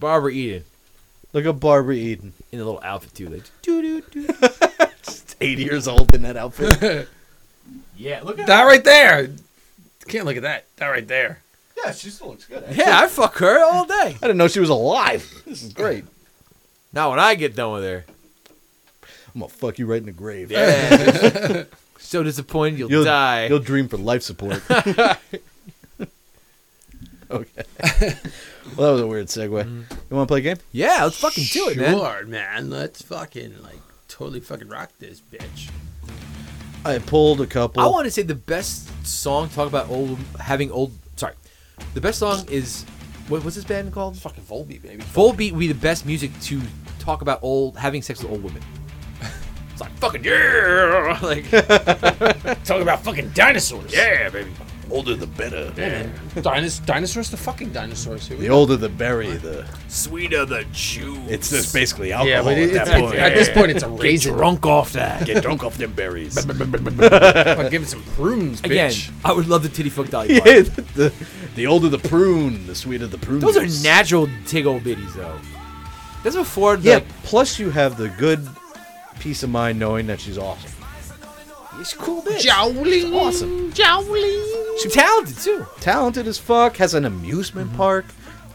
Barbara Eden
Look at Barbara Eden.
in a little outfit too. Like, doo doo doo.
She's 80 years old in that outfit.
Yeah, look at
That right there. Can't look at that. That right there.
yeah, she still looks good.
Yeah, I fuck her all day.
I didn't know she was alive. This is great.
Now when I get done with her,
I'm gonna fuck you right in the grave.
yeah. so disappointed you'll,
You'll
die.
You'll dream for life support. okay. Well, that was a weird segue. Mm-hmm. You want to play a game?
yeah, let's fucking do it, man.
Sure, man. Let's fucking like totally fucking rock this bitch.
I pulled a couple.
I want to say the best song talk about old having old. Sorry, the best song is what what's this band called?
Fucking Volbeat, baby.
Volbeat would be the best music to talk about old having sex with old women. It's like fucking yeah, like
Talk about fucking dinosaurs.
yeah, baby.
Older the better.
Dinos- dinosaurs the fucking dinosaurs. Here we
The
go.
older the berry, the
Sweeter the juice.
it's just basically alcohol
Yeah, but it,
at
it's,
that
at,
point.
at this point, it's a
Get
raisin.
drunk off that.
Get drunk off them berries.
I'll give it some prunes,
Again,
bitch.
I would love the titty fuck Dolly
yeah,
Parton.
the, the older the prune, the sweeter the prune.
Those are
is.
natural tig old bitties though. That's before
Yeah. Plus, you have the good peace of mind knowing that she's awesome.
She's a cool bitch.
Jowling.
Awesome.
Jowling.
She's talented too.
Talented as fuck. Has an amusement mm-hmm. park.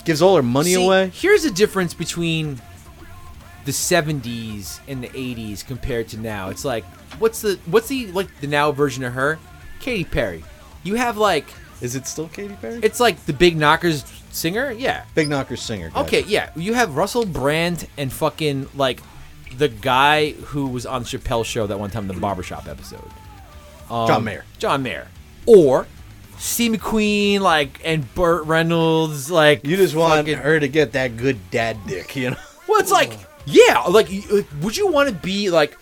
Gives all her money
See,
away.
Here's the difference between the 70s and the 80s compared to now. It's like what's the what's the like the now version of her? Katy Perry. You have like
Is it still Katy Perry?
it's like the Big Knockers singer? Yeah.
Big Knockers singer. gotcha.
Okay, yeah. You have Russell Brand and fucking like the guy who was on Chappelle show that one time the barbershop episode. Um,
John Mayer.
John Mayer. Or Steve McQueen, like and Burt Reynolds, like
You just want
fucking-
her to get that good dad dick, you know?
Well, it's like, yeah, like, would you want to be like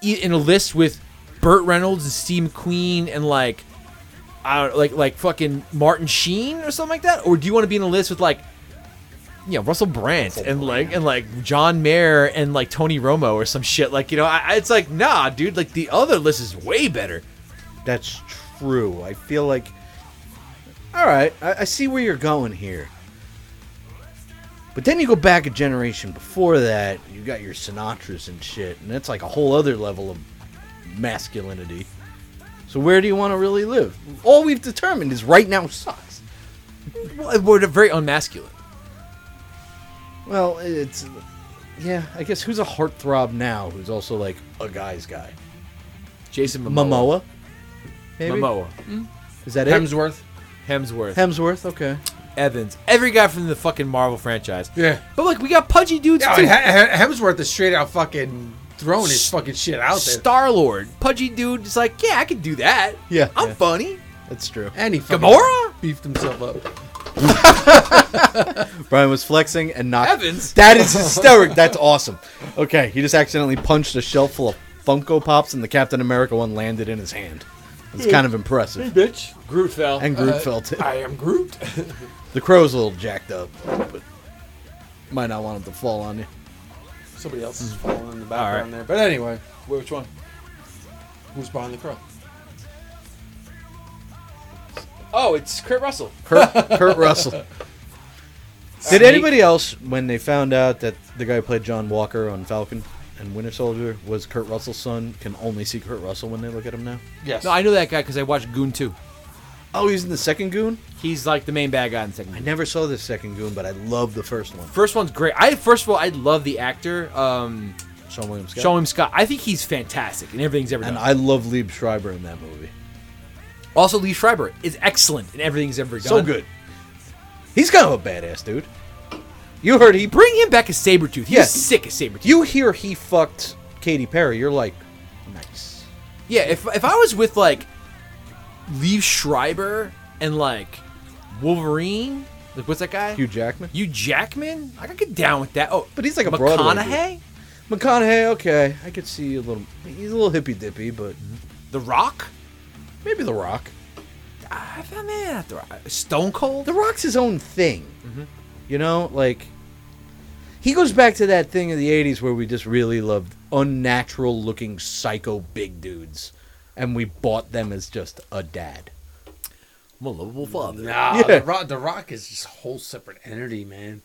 in a list with Burt Reynolds and Steve McQueen and like, I don't like like fucking Martin Sheen or something like that, or do you want to be in a list with like, you know, Russell Brand and like and like John Mayer and like Tony Romo or some shit? Like, you know, I- it's like, nah, dude, like the other list is way better.
That's true. I feel like. All right, I, I see where you're going here. But then you go back a generation before that, you got your Sinatras and shit, and that's like a whole other level of masculinity. So where do you want to really live? All we've determined is right now sucks.
Well, We're very unmasculine.
Well, it's yeah. I guess who's a heartthrob now? Who's also like a guy's guy?
Jason Momoa.
Momoa. Maybe?
Momoa.
Is that it?
Hemsworth.
Hemsworth.
Hemsworth. Okay.
Evans. Every guy from the fucking Marvel franchise.
Yeah.
But look, we got pudgy dudes
Yeah,
too.
He- He- Hemsworth is straight out fucking throwing his fucking shit out there.
Star Lord, pudgy dude, just like yeah, I can do that.
Yeah,
I'm
yeah.
funny.
That's true.
And he fucking
Gamora,
beefed himself up.
Brian was flexing and knocked.
Evans.
That is hysteric. That's awesome. Okay, he just accidentally punched a shelf full of Funko Pops, and the Captain America one landed in his hand. It's kind of impressive.
Hey, bitch. Groot fell.
And Groot uh, felt it.
I am Groot.
The crow's a little jacked up, but might not want him to fall on you.
Somebody else is mm. falling in the background
right.
there. But anyway,
Which one?
who's behind the crow?
Oh, it's Kurt Russell.
Kurt, Kurt Russell. Did anybody else, when they found out that the guy who played John Walker on Falcon and Winter Soldier was Kurt Russell's son, can only see Kurt Russell when they look at him now?
Yes.
No, I know that guy because I watched Goon 2.
Oh, he's in the second Goon?
He's like the main bad guy in the second.
I
Goon.
never saw the second Goon, but I love the first one.
First one's great. I first of all, I love the actor, um,
Seann William Scott.
Seann William Scott. I think he's fantastic in everything he's ever done.
and I love Liev Schreiber in that movie.
Also, Lee Schreiber is excellent in everything he's ever done.
So good. He's kind of a badass dude. You heard he.
Bring him back as Sabretooth. He
Yeah.
sick as Sabretooth.
You hear he fucked Katy Perry. You're like, nice.
Yeah, if if I was with like Lee Schreiber and like Wolverine, like what's that guy?
Hugh Jackman.
Hugh Jackman? I could get down with that. Oh,
But he's like a Broadway
McConaughey,
McConaughey, okay, I could see a little. He's a little hippy dippy, but
The Rock.
Maybe The Rock.
Ah, I found man The Rock. Uh, Stone Cold.
The Rock's his own thing. Mm-hmm. You know, like he goes back to that thing of the '80s where we just really loved unnatural-looking psycho big dudes, and we bought them as just a dad.
I'm a lovable father.
Nah,
Yeah.
the, Rock, the Rock is just a whole separate entity, man.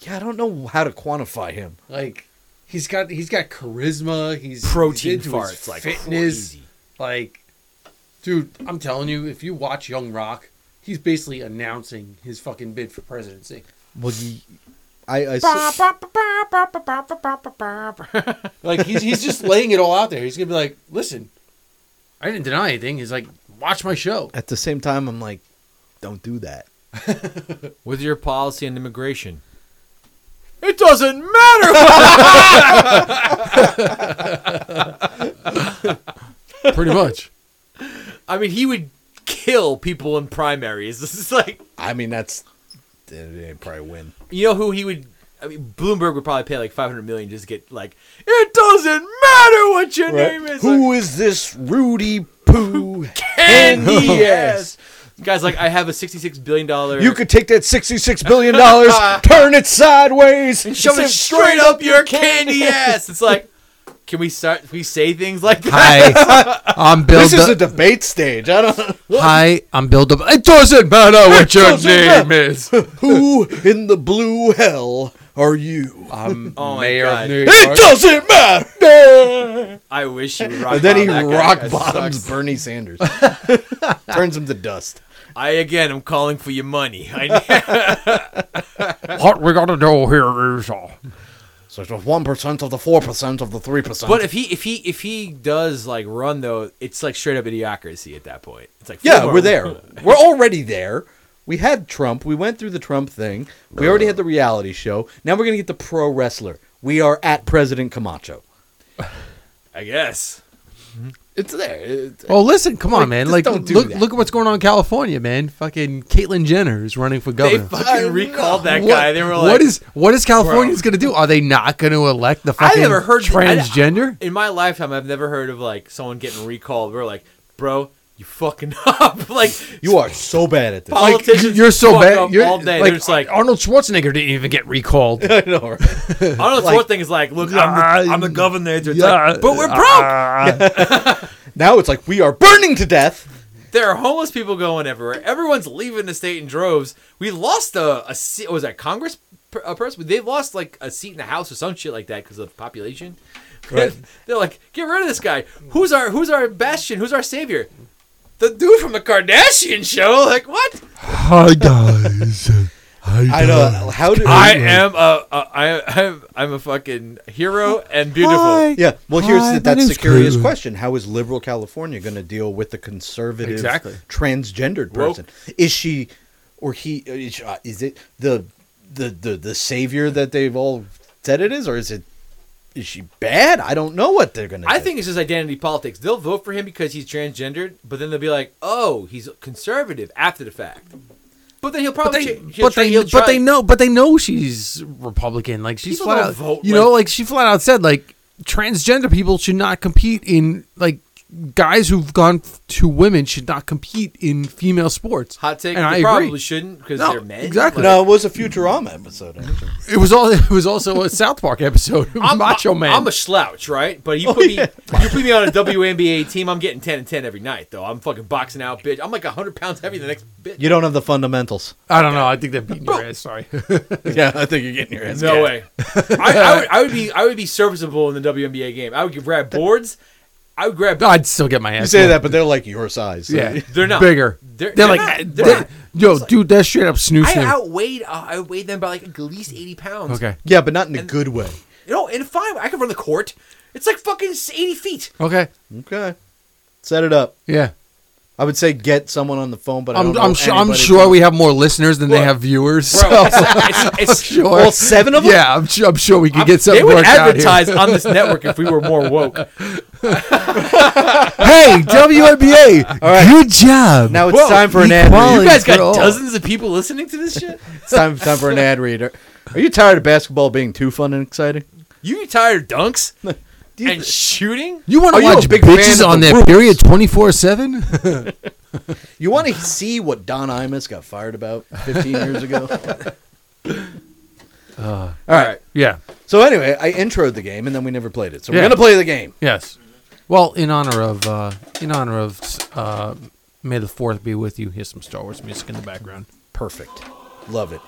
Yeah, I don't know how to quantify him.
Like he's got he's got charisma. He's
Protein
he's into his
farts, like
fitness.
crazy.
Like, dude, I'm telling you, if you watch Young Rock, he's basically announcing his fucking bid for presidency.
Well, you, I, I saw-
Like he's he's just laying it all out there. He's gonna be like, listen, I didn't deny anything. He's like, watch my show.
at the same time, I'm like, don't do that.
With your policy on immigration, it doesn't matter.
Pretty much.
I mean, he would kill people in primaries. This is like,
I mean, that's they'd probably win.
you know who he would. I mean, Bloomberg would probably pay like 500 million just to get like, it doesn't matter what your name is.
Who is this Rudy Poo?
Candy yes. Guys, like, I have a 66 billion dollar.
You could take that sixty-six billion dollars, turn it sideways, and
shove it straight up your candy ass. It's like, can we start? We say things like that?
Hi, I'm Bill.
This is a debate stage. I don't.
Hi, I'm Bill. De- it doesn't matter what your name
matter.
is.
Who in the blue hell are you?
I'm
Oh
mayor of New
It doesn't matter.
I wish you would rock.
And then he
that
rock
That
bottoms
sucks.
Bernie Sanders, turns him to dust.
I again am calling for your money.
What we gotta do here is uh,
So it's one percent of the four percent of the three percent.
But if he if he if he does like run though, it's like straight up idiocracy at that point. It's like
yeah, we're there. We're already there. We had Trump. We went through the Trump thing. We already had the reality show. Now we're gonna get the pro wrestler. We are at President Camacho.
I guess. Mm-hmm.
It's there. It's-
Well, oh, listen, come on, man. Like,
don't do
look,
that.
look at what's going on in California, man. Fucking Caitlyn Jenner is running for governor.
They
governor.
fucking recalled that
What-
guy. They were like,
what is what is Californians going to do? Are they not going to elect the fucking
I
fucking
never heard
transgender?
in my lifetime. I've never heard of like someone getting recalled. We're like, bro, you fucking up. like
you are so bad at this.
politicians.
You're so bad.
up
You're
all day.
like,
like
Arnold Schwarzenegger didn't even get recalled.
I know, right?
Arnold
like-
Schwarzenegger is like, look, I'm the, I'm the governor. It's like, but we're broke.
Ah.
Now it's like we are burning to death.
There are homeless people going everywhere. Everyone's leaving the state in droves. We lost a, a seat. Was that Congress a person? They lost like a seat in the House or some shit like that because of population. They're like, get rid of this guy. Who's our Who's our bastion? Who's our savior? The dude from the Kardashian show. Like what?
Hi guys. Hi
I know. How do
I am a, a I I'm, I'm a fucking hero and beautiful.
Yeah. Well, here's
Hi,
the, that's the curious
Caitlyn.
question: How is liberal California going to deal with the conservative,
Exactly.
transgendered
Woke.
person? Is she, or he? Is, uh, is it the, the the the savior that they've all said it is, or is it? Is she bad? I don't know what they're going to.
I think it's just identity politics. They'll vote for him because he's transgendered, but then they'll be like, "Oh, he's conservative" after the fact. But then he'll
But
probably
they,
cha- he'll
but
try-
they,
he'll
but they know, but they know she's Republican. Like she's
People
flat out,
vote,
you
like-
know, like she flat out said, like transgender people should not compete in like guys who've gone to women should not compete in female sports.
Hot take.
and
they
I agree.
probably shouldn't because
No,
they're men.
exactly.
Like,
no, it was a Futurama episode. Actually.
It was all. It was also a South Park episode.
I'm,
Macho Man.
I'm a slouch, right? But you
Oh,
put me, you put me on a WNBA team. I'm getting ten and ten every night, though. I'm fucking boxing out, bitch. I'm like hundred pounds heavy the next bitch.
You don't have the fundamentals.
I don't know. I think they're beating your ass. Sorry.
yeah, I think you're getting your ass.
No
kicked.
way. I, I, would, I would be I would be serviceable in the WNBA game. I would grab boards. I would grab.
I'd still get my ass.
You say that, but they're like your size. so-
Yeah,
They're not
bigger.
They're,
They're,
they're
like,
not- they're
they're-
not.
yo, dude, that's straight up
I
snoozing.
outweighed uh, I outweighed them by like at least eighty pounds.
Okay.
Yeah, but not in a good way.
You know, and fine, I can run the court. It's like fucking eighty feet.
Okay.
Okay. Set it up.
Yeah.
I would say get someone on the phone, but I
I'm,
know
I'm sure. I'm sure
from-
we have more listeners than they have viewers.
Bro,
so-
it's, it's, it's,
sure.
Well, seven of them.
yeah, I'm sure. I'm sure we could
I'm-
get something
they would
worked out here.
advertise on this network if we were more woke.
Hey, WNBA, good job.
Now it's
Whoa,
time for an ad
equality.
read.
You guys got
all.
dozens of people listening to this shit.
It's time, time for an ad reader. Are are you tired of basketball being too fun and exciting?
You tired of dunks
Do you
and shooting?
you want to watch
big
bitches on
the
their period 24 seven?
You want to see what Don Imus got fired about 15 years ago? All right.
Yeah.
So anyway, I introed the game and then we never played it. So we're
Yeah.
gonna play the game.
Yes. Well, in honor of uh, in honor of uh, May the Fourth be with you. Here's some Star Wars music in the background.
Perfect. Love it.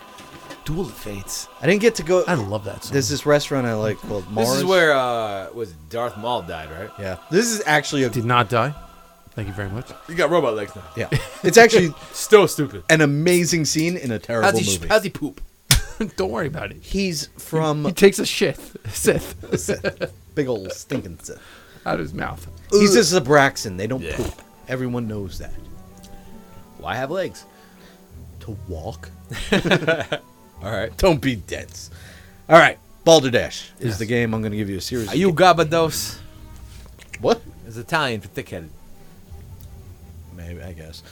Duel of Fates.
I didn't get to go.
I love that song.
There's this restaurant I like called Mars.
This is where uh was Darth Maul died, right?
Yeah. This is actually a.
Did not die. Thank you very much.
You got robot legs now.
Yeah. It's actually
Still stupid.
an amazing scene in a terrible
How's he,
movie.
how's he poop?
Don't worry about it.
He's from.
He
from
takes a shit, Sith, Sith.
big old stinking Sith.
out of his mouth.
He's just a Zabraxon. They don't
Yeah.
poop. Everyone knows that.
Why have legs?
To walk.
All right.
Don't be dense. All right. Balderdash is
Yes.
the game. I'm going to give you a series.
Are you Gabados?
what?
It's Italian for thick-headed.
Maybe I guess.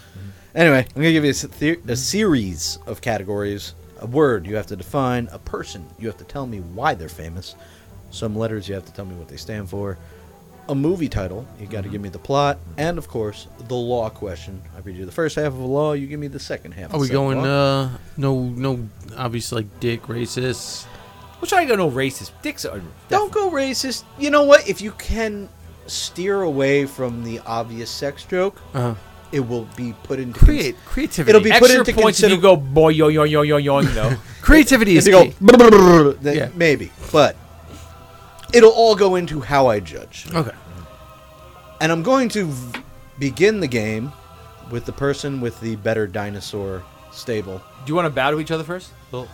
Anyway, I'm gonna give you a, s- the- a mm-hmm. series of categories. A word you have to define. A person you have to tell me why they're famous. Some letters you have to tell me what they stand for. A movie title you got to give me the plot, and of course the law question. I read you the first half of a law. You give me the second half.
Are we going? Uh, no, no. Obviously, like dick, racist.
We'll try to go no racist. Dicks are
Don't go racist. You know what? If you can steer away from the obvious sex joke,
Uh,
it will be put into cons-
create creativity.
It'll be put
Extra
into
points
consider-
if you go boy yo yo yo yo yo. You know.
creativity
If
is
you go,
key.
"Brr, brr, brr, brr," then
Yeah.
maybe, but it'll all go into how I judge.
Okay.
And I'm going to v- begin the game with the person with the better dinosaur stable.
Do you want to bow to each other first? Well,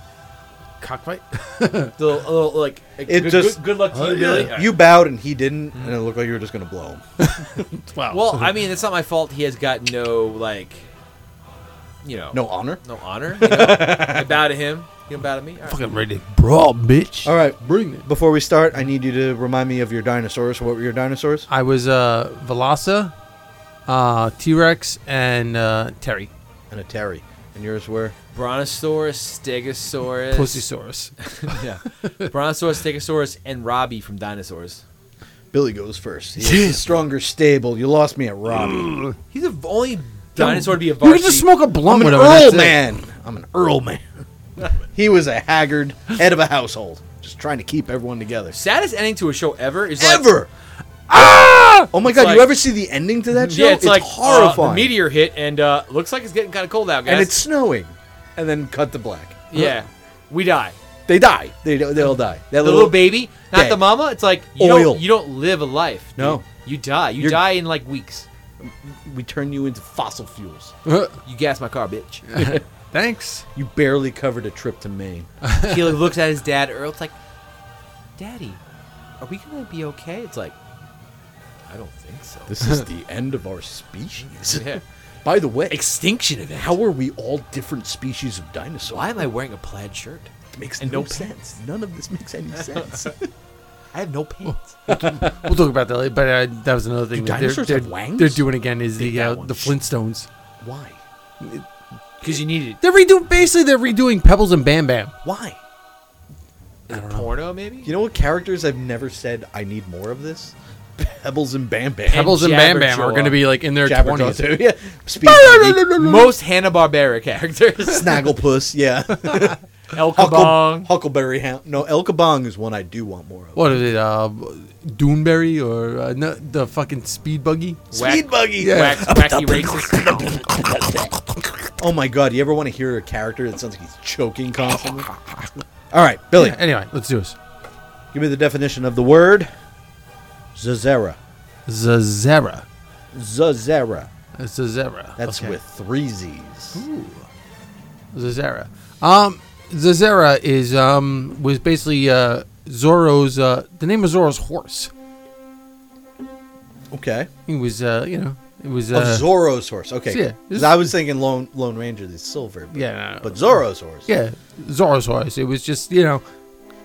Cockfight.
The little, a little, like,
It
good,
just-
good, good luck to oh, you, Billy.
You bowed and he didn't, and it mm. looked like you were just gonna blow him.
Wow.
Well, I mean, it's not my fault. He has got no like, you know,
No honor.
no honor. You know? I bow to him. You don't bow to me. All right.
fucking ready, bro, bitch.
All right.
bring it.
Before we start, I need you to remind me of your dinosaurs. What were your dinosaurs?
I was uh Velasa, uh T Rex, and uh Terry.
And a Terry. And yours were?
Brontosaurus, Stegosaurus,
Pussysaurus.
yeah, Brontosaurus, Stegosaurus, and Robbie from Dinosaurs.
Billy goes first. He's the stronger stable. You lost me at Robbie.
He's the only dinosaur to be a
You could just smoke a blunt
I'm an
with him.
Earl
that's it.
man. I'm an Earl man. He was a haggard head of a household, just trying to keep everyone together.
Saddest ending to a show ever is like,
Ever. Ah! Oh my god!
like-
you ever see the ending to that show?
Yeah, it's, like uh,
horrifying.
the meteor hit, and uh, looks like it's getting kind of cold out, guys.
and it's snowing, and then cut to black.
yeah, we die.
They die. They they all die. That
The little baby, not
dead.
the mama. It's like you
Oil.
don't you don't live a life. dude.
No.
you die. You
You're-
die in like weeks.
we turn you into fossil fuels.
You gas my car, bitch.
Thanks.
You barely covered a trip to Maine.
he like, looks at his dad. Earl, it's like, Daddy, are we gonna be okay? It's like, I don't think so.
This is the end of our species.
Yeah.
By the way,
Extinction event.
how are we all different species of dinosaurs?
Why am I wearing a plaid shirt?
It makes
and
no
no
sense. None of this makes any sense.
I have no pants.
We'll talk about that later. But uh, that was another thing
Do
that they're,
dinosaurs
they're,
have wangs?
they're doing again is the uh, the. Flintstones.
Why?
Because you need it.
They're redoing basically they're redoing Pebbles and Bam Bam.
Why?
Is it porno, maybe?
You know what characters I've never said I need more of this? Pebbles and Bam Bam.
Pebbles and Bam Bam are
Jabberjaw.
going to be like in their
Jabberjaw
twenties.
too. Yeah. Speed Buggy,
Most Hanna Barbera characters.
Snagglepuss. Yeah.
El
Huckle,
Kabong.
Huckleberry Hound. No, El Kabong is one I do want more of.
What is it? Uh, Doonberry or uh, no, the fucking Speed Buggy?
Speed Buggy.
Yeah.
Wax, wacky racist.
Oh my god, you ever want to hear a character that sounds like he's choking constantly? All right, Billy,
Anyway, let's do this.
give me the definition of the word Zazera.
Zazera.
Zazera.
Zazera.
That's
Okay.
with three Z's.
Zazera. Um, Zazera is um was basically uh Zorro's uh the name of Zorro's horse.
Okay.
He was uh you know it was uh
Zorro's horse. Okay.
yeah,
I was thinking Lone Lone Ranger, the silver. But,
yeah no.
But Zorro's horse.
yeah Zorro's horse. It was just you know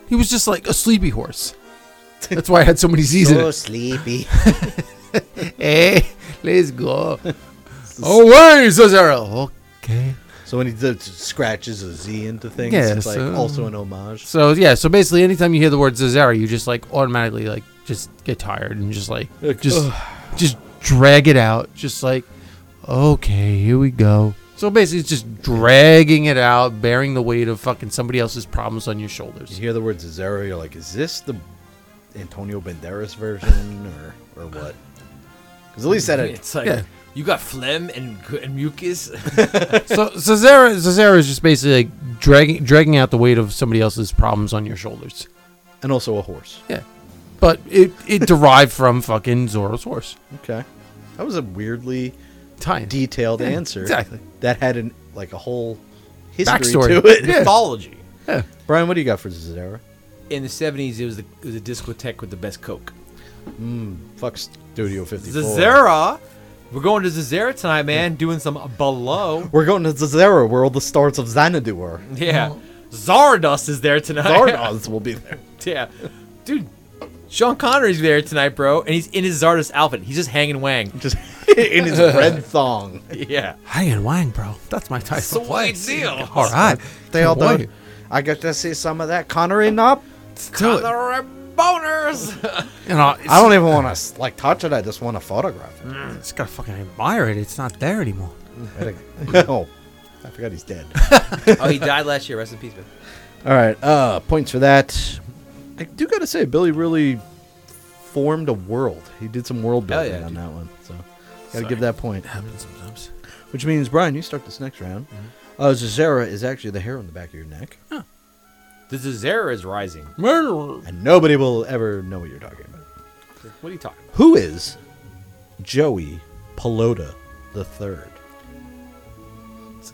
he was just like a sleepy horse. That's why I had so many Z's in
So sleepy.
Hey, let's go. oh wait, Zazera. Okay.
so when he does, scratches a Z into things,
Yeah,
it's like
so-
also an homage.
So yeah, so basically, anytime you hear the word Zazera, you just like automatically like just get tired and just like just just drag it out, just like okay, here we go. So basically, it's just dragging it out, bearing the weight of fucking somebody else's problems on your shoulders.
You
shoulders.
hear the word Zazera, you're like, is this the Antonio Banderas version or or what? Because at least that
It's like
Yeah.
you got phlegm and, gu- and mucus.
So Zazera, Zazera is just basically like dragging dragging out the weight of somebody else's problems on your shoulders.
and also a horse.
But it it derived from fucking Zorro's horse.
Okay, that was a weirdly
Time.
detailed
Yeah,
answer.
exactly.
That had an like a whole history
Backstory.
to it.
Yeah.
Mythology.
Brian, what do you got for Zazera?
In the '70s, it was the it was a discotheque with the best coke.
Hmm, fuck Studio 54.
Zazera. We're going to Zazera tonight, man. Doing some below.
We're going to Zazera, where all the stars of Xanadu are.
Yeah. Zardoz is there tonight.
Zardoz will be there.
yeah. Dude, Sean Connery's there tonight, bro, and he's in his Zardoz outfit. He's just hanging wang.
Just in his red thong.
Yeah.
Hanging Wang, bro. That's my type of
Sweet
place.
deal.
All right.
They all
Can't
do. I get to see some of that Connery knob.
do it.
Connery boners.
You know,
I don't even want to like touch it. I just want to photograph it.
It's gotta fucking admire it. It's not there anymore.
oh, I forgot he's dead.
oh, he died last year. Rest in peace, man.
All right, uh, points for that. I do gotta say, Billy really formed a world. He did some world building
yeah,
on
dude.
that one, so gotta
Sorry.
give that point.
happens sometimes.
Which means, Brian, you start this next round. Uh, Zazera is actually the hair on the back of your neck,
The Zazera is rising.
and nobody will ever know what you're talking about.
What are you talking about?
Who is Joey Pelota the third?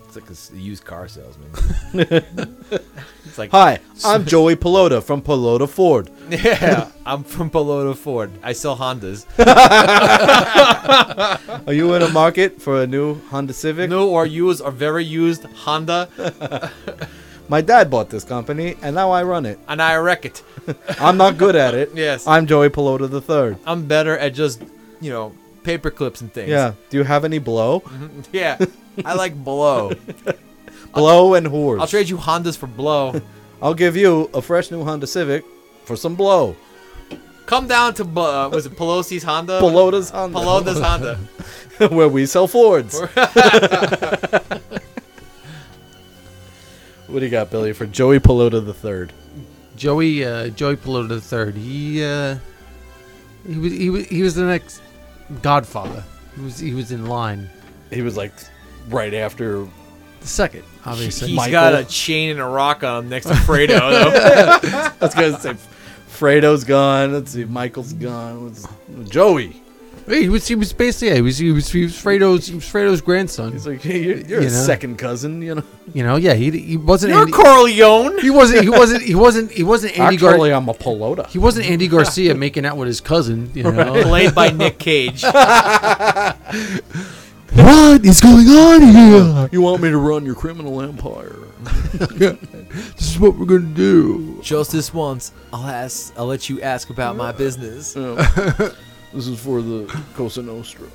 It's, it's like a used car salesman. it's like,
Hi, I'm Joey Pelota from Pelota Ford.
yeah, I'm from Pelota Ford. I sell Hondas.
Are you in a market for a new Honda Civic?
New or used or very used Honda,
My dad bought this company, and now I run it.
and I wreck it.
I'm not good at it.
Yes.
I'm Joey Pelota the third.
I'm better at just, you know, paper clips and things.
Yeah. Do you have any blow? Mm-hmm.
Yeah. I like blow.
Blow and whores.
I'll trade you Hondas for blow.
I'll give you a fresh new Honda Civic for some blow.
Come down to uh, was it Pelosi's Honda?
Pelota's Honda.
Pelota's Honda.
where we sell Fords. what do you got, Billy, for Joey Pelota the third?
Joey uh, Joey Pelota the third. He uh, he was he was he was the next Godfather. He was he was in line.
He was like right after.
The second, obviously.
He's
Michael.
got a chain and a rock on him next to Fredo. though.
I was gonna say, Fredo's gone. Let's see, Michael's gone. Let's, Joey.
he was he was basically yeah, he was he was he was Fredo's he was Fredo's grandson.
He's like, hey, you're, you're
You
a
know?
second cousin, you know.
You know, yeah, he he wasn't
You're
Andy,
Corleone.
he wasn't he wasn't he wasn't he wasn't Andy Gar-
Actually, I'm a Pelota.
he wasn't Andy Garcia making out with his cousin. You know,
Played by Nick Cage.
What is going on here?
You want me to run your criminal empire?
This is what we're gonna do.
Just this once, I'll ask. I'll let you ask about my business.
This is for the Cosa Nostra.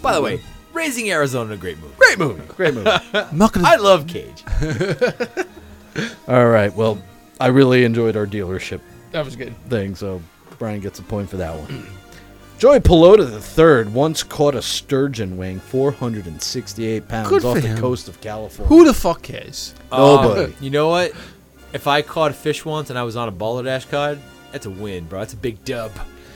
By the way, Raising Arizona, a great movie.
Great movie. Great movie.
I'm not gonna.
I love Cage.
All right. Well, I really enjoyed our dealership
that was good.
thing, so Brian gets a point for that one. Joey Pelota III once caught a sturgeon weighing 468 pounds
Good
off
for
the
him.
coast of California.
Who the fuck cares?
Nobody.
Um, you know what? If I caught a fish once and I was on a Balderdash card, that's a win, bro. That's a big dub.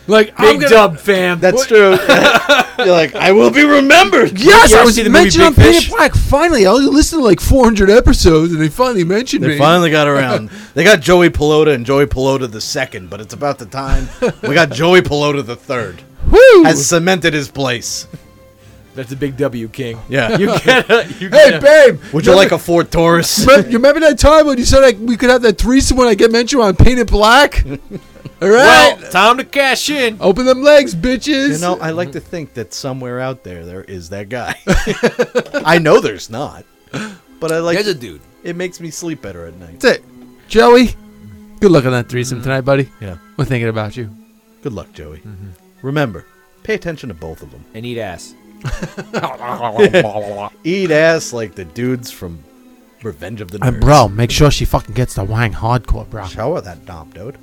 Like
Big dub, fam.
That's true. You're like, I will be remembered.
Yes,
You
I was
see the movie
mentioned on
Big
Painted Black. Finally, I listened to like 400 episodes, and they finally mentioned
They
me.
finally got around. They got Joey Pelota and Joey Pelota the second, but it's about the time we got Joey Pelota the third.
Woo!
Has cemented his place.
That's a big W, King.
Yeah.
You get a, you
hey,
get a,
babe.
Would you like a Ford Taurus?
Remember, you remember that time when you said like, we could have that threesome when I get mentioned on Painted Black? All right.
well, time to cash in.
Open them legs, bitches.
You know, I like to think that somewhere out there there is that guy. I know there's not, but I like.
There's a dude.
it makes me sleep better at night.
That's it. Joey, good luck on that threesome tonight, buddy.
Yeah.
We're thinking about you.
Good luck, Joey. Mm-hmm. Remember, pay attention to both of them.
And eat ass.
Eat ass like the dudes from Revenge of the Nerds.
And bro, make sure she fucking gets the wang hardcore, bro.
shower that dump, dude.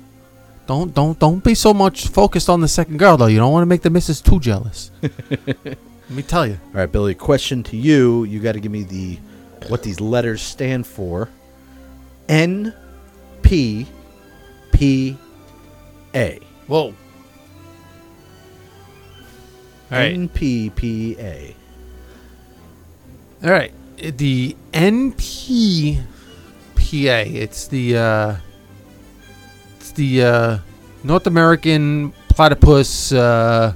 Don't don't don't be so much focused on the second girl though. You don't want to make the missus too jealous. Let me tell you.
All right, Billy. Question to you. You got to give me the what these letters stand for. N, P, P, A.
Whoa. All right.
N, P, P, A.
All right. The NPPA. It's the uh, it's the uh, North American platypus. Uh,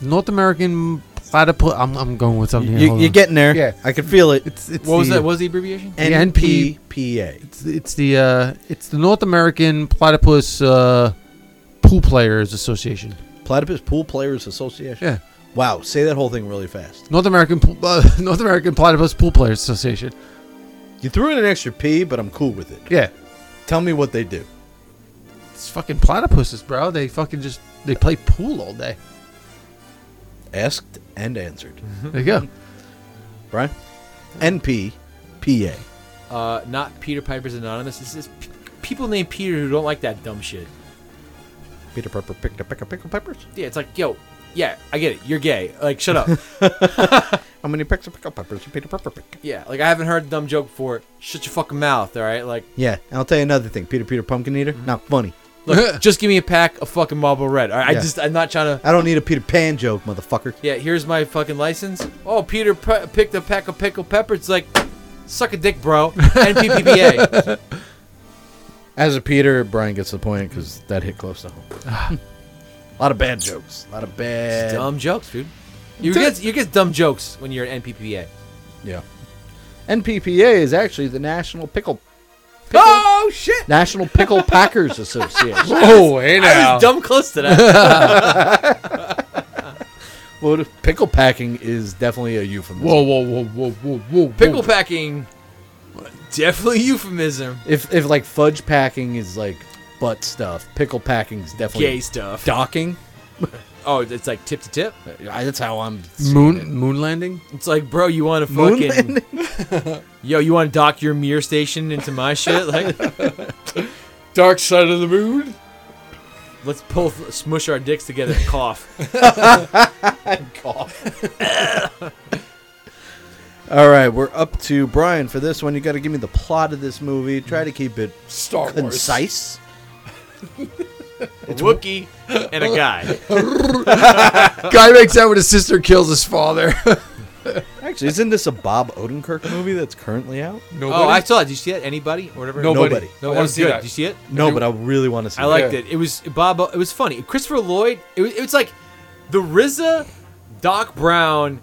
North American platypus. I'm, I'm going with something.
You,
Hold
you're
on.
getting there.
Yeah.
I can feel it.
It's it's
What was
the,
that? What was the abbreviation?
the
N,
NP
P, P, A.
It's, it's the uh, it's the North American Platypus uh, Pool Players Association.
Platypus Pool Players Association.
Yeah,
Wow. Say that whole thing really fast.
North American Pool- uh, North American Platypus Pool Players Association.
You threw in an extra P, but I'm cool with it.
Yeah,
Tell me what they do.
it's fucking platypuses, bro. They fucking just they play pool all day.
Asked and answered.
There you go.
Brian? N, P, P, A.
Uh, not Peter Piper's Anonymous. This is p- people named Peter who don't like that dumb shit.
Peter Pepper picked a peck of pickle peppers.
Yeah, it's like, yo, yeah, I get it. You're gay. Like, shut up.
How many pecks of pickle peppers did Peter Pepper pick?
yeah, like I haven't heard the dumb joke before. Shut your fucking mouth, all right? Like,
Yeah, and I'll tell you another thing. Peter Peter Pumpkin Eater, mm-hmm. not funny.
look, just give me a pack of fucking Marlboro Red. All right,
Yeah.
I just, I'm not trying to.
I don't need a Peter Pan joke, motherfucker.
Yeah, here's my fucking license. Oh, Peter pe- picked a pack of pickled peppers. It's like, suck a dick, bro. NPPBA.
As a Peter, Brian gets the point because that hit close to home. a lot of bad jokes. A lot of bad.
dumb jokes, dude. You get you get dumb jokes when you're at NPPBA.
Yeah. NPPA is actually the National Pickle
Oh shit!
National Pickle Packers Association.
Oh, hey
I
now.
was dumb close to that.
Well, pickle packing is definitely a euphemism.
Whoa, whoa, whoa, whoa, whoa, whoa.
Pickle packing, definitely euphemism.
If if like fudge packing is like butt stuff, pickle packing is definitely
Gay stuff.
docking.
Oh, it's like tip to tip.
I- That's how I'm. seeing
Moon
it.
moon landing.
It's like, bro, you want to
Moon
fucking yo, you want to dock your mirror station into my shit? Like,
Dark side of the moon.
let's both smush our dicks together and cough.
All right, we're up to Brian for this one. You got to give me the plot of this movie. Try to keep it
Star Wars.
concise.
It's Wookie and a guy.
Guy makes out with his sister, kills his father.
Actually, isn't this a Bob Odenkirk movie that's currently out?
Nobody.
Oh, I saw it. Did you see it? Anybody or whatever?
Nobody.
Nobody.
No,
I
that
want
was
to see
good.
that.
Did you see it?
No, but I really want to see. It.
I
it.
liked
Yeah.
it. It was Bob. It was funny. Christopher Lloyd. It was. It was like the RZA, Doc Brown,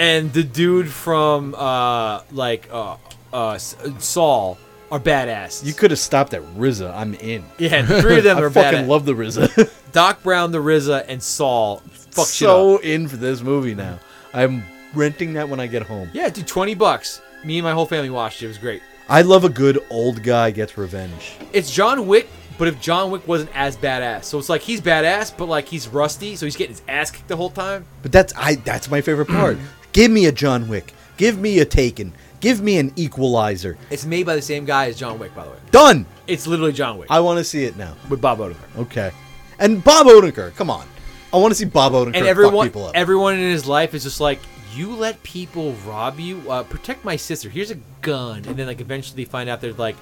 and the dude from uh like uh uh Saul are badass.
You could have stopped at RZA. I'm in.
yeah, three of them
I
are
fucking
badass.
love the RZA.
Doc Brown, the RZA, and Saul. Fuck shit up.
so in for this movie now. I'm renting that when I get home.
Yeah, dude, twenty bucks. Me and my whole family watched it. It was great.
I love a good old guy gets revenge.
It's John Wick, but if John Wick wasn't as badass, so it's like he's badass, but like he's rusty, so he's getting his ass kicked the whole time.
But that's I. That's my favorite part. Give me a John Wick. Give me a Taken. Give me an Equalizer.
It's made by the same guy as John Wick, by the way.
Done.
It's literally John Wick
I want to see it now.
with Bob Odenkirk.
Okay. And Bob Odenkirk. Come on. I want to see Bob Odenkirk
and
fuck
everyone,
people up.
everyone in his life is just like, you let people rob you. Uh, protect my sister. Here's a gun, and then like eventually they find out they're like,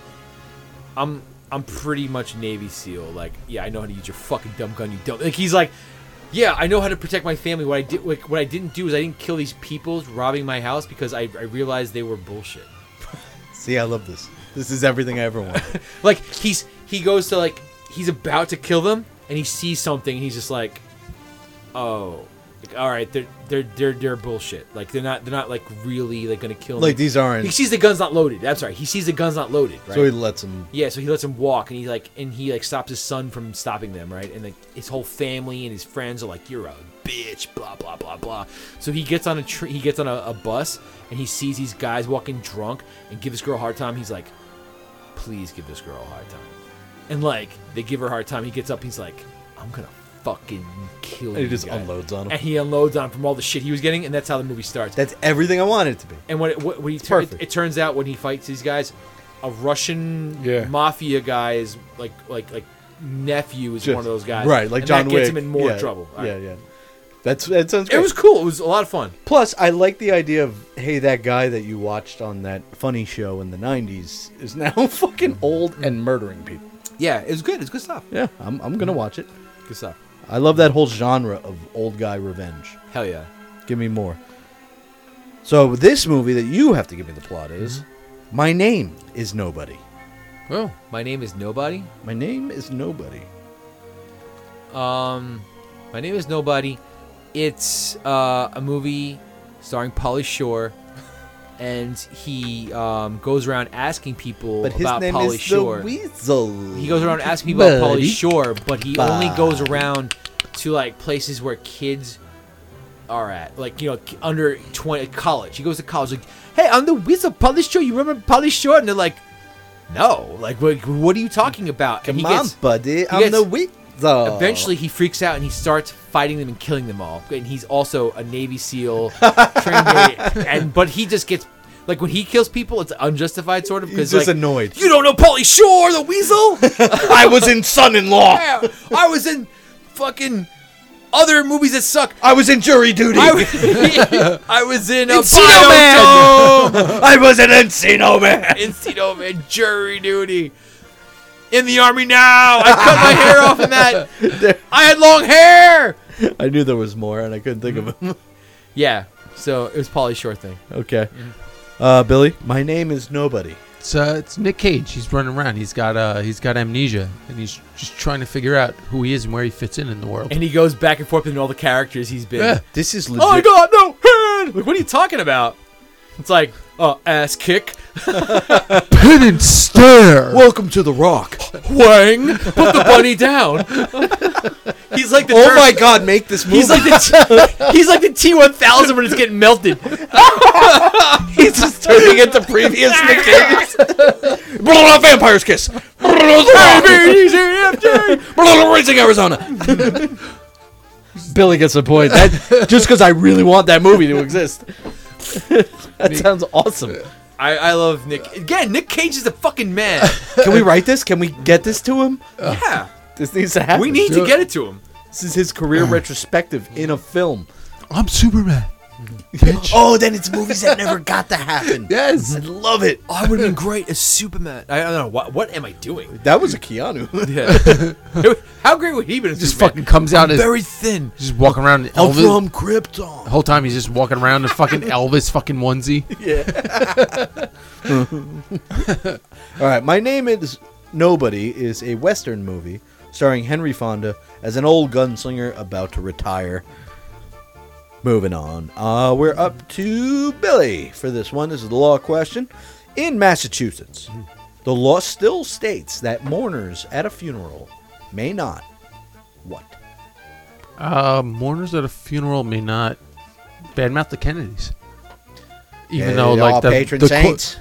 I'm I'm pretty much Navy SEAL. Like, yeah, I know how to use your fucking dumb gun. You don't. Like, he's like, yeah, I know how to protect my family. What I did, like, what I didn't do is I didn't kill these people robbing my house because I, I realized they were bullshit.
see, I love this. This is everything I ever wanted.
Like he's he goes to like he's about to kill them and he sees something and he's just like, oh, like, all right, they're they're they're they're bullshit. Like they're not they're not like really like gonna kill
like these aren't.
He sees the gun's not loaded. I'm sorry. He sees the gun's not loaded. Right.
So he lets him.
yeah, so he lets him walk, and he like, and he like stops his son from stopping them, right? And like his whole family and his friends are like, "You're a bitch," blah blah blah blah. So he gets on a tr- he gets on a, a bus, and he sees these guys walking drunk and give this girl a hard time. He's like, "Please give this girl a hard time," and like they give her a hard time. He gets up, he's like, "I'm gonna fucking kill
And he just
guys."
unloads on him.
and he unloads on him from all the shit he was getting, and that's how the movie starts.
That's everything I wanted it to be.
And when it, what, when he tur- it,
perfect.
it turns out when he fights these guys, a Russian
Yeah.
mafia guy is like like like nephew is
Just-
one of those guys,
Right, like
and
John
that gets him in more
Yeah,
trouble. All
Yeah, yeah. That's that sounds
It was cool. It was a lot of fun.
Plus, I like the idea of hey, that guy that you watched on that funny show in the '90s is now fucking old and murdering people.
Yeah, it was good. It's good stuff.
Yeah, I'm I'm gonna watch it.
Good stuff.
I love that whole genre of old guy revenge.
Hell yeah.
Give me more. So this movie that you have to give me the plot is, my name is nobody.
Well,
My name is Nobody.
My name is nobody.
Um, my name is Nobody. It's uh, a movie starring Pauly Shore, and he um, goes around asking people
But his
about
name
Pauly
is
Shore.
the Weasel.
He goes around asking people about Pauly
Buddy.
Shore, but he only goes around to like places where kids are at, like you know, under twenty college. He goes to college, like, "Hey, I'm the Weasel Pauly Shore. You remember Pauly Shore?" And they're like, "No, like, what, what are you talking about?"
Come
and he
on,
gets,
buddy. I'm
gets-
the Weasel.
Eventually, he freaks out and he starts fighting them and killing them all. And he's also a Navy SEAL trained, and but he just gets like when he kills people, it's unjustified sort of
he's
because
just
like
annoyed.
you don't know Pauly Shore, the Weasel.
I was in Son-in-Law.
Yeah, I was in fucking other movies that suck.
I was in jury duty.
I was, I was in a
Encino Man. I was an Encino Man.
Encino Man, jury duty. In the army now. I cut my hair off in that. I had long hair.
I knew there was more, and I couldn't think of him.
Yeah. So it was Pauly Shore thing.
okay. Uh, Billy, my name is nobody.
It's uh, it's Nick Cage. He's running around. He's got uh, he's got amnesia, and he's just trying to figure out who he is and where he fits in in the world.
And he goes back and forth between all the characters he's been.
Yeah.
This is legit.
Oh, I got no hand. Like, what are you talking about? It's like, uh, ass kick,
Pin and stare.
Welcome to the Rock.
wang, put the bunny down. He's like the
Oh
turn-
my God! Make this movie.
He's like the T- he's like the T one thousand when it's getting melted.
He's just turning into previous Nick Cage. Vampire's kiss. Raising Arizona. Billy gets a point. That, just because I really want that movie to exist. that sounds awesome.
I, I love Nick. Again, Nick Cage is a fucking man.
Can we write this? Can we get this to him?
yeah,
This needs to happen.
we need to get it to him.
This is his career retrospective in a film.
I'm Superman. Bitch.
Oh, then it's movies that never got to happen.
Yes.
I love it.
Oh, I would have been great as Superman. I, I don't know what what am I doing.
That was a Keanu.
Yeah. How great would he have been? As
Just
Superman?
fucking comes out as
very thin.
just walking around. in
I'm
Elvis.
from Krypton.
the whole time he's just walking around in fucking Elvis fucking onesie. Yeah.
All right, my name is Nobody is a Western movie starring Henry Fonda as an old gunslinger about to retire. Moving on. Uh, we're up to Billy for this one. This is the law question. In Massachusetts, the law still states that mourners at a funeral may not. What?
Uh, mourners at a funeral may not badmouth the Kennedys. Even
Yeah,
though, like the the,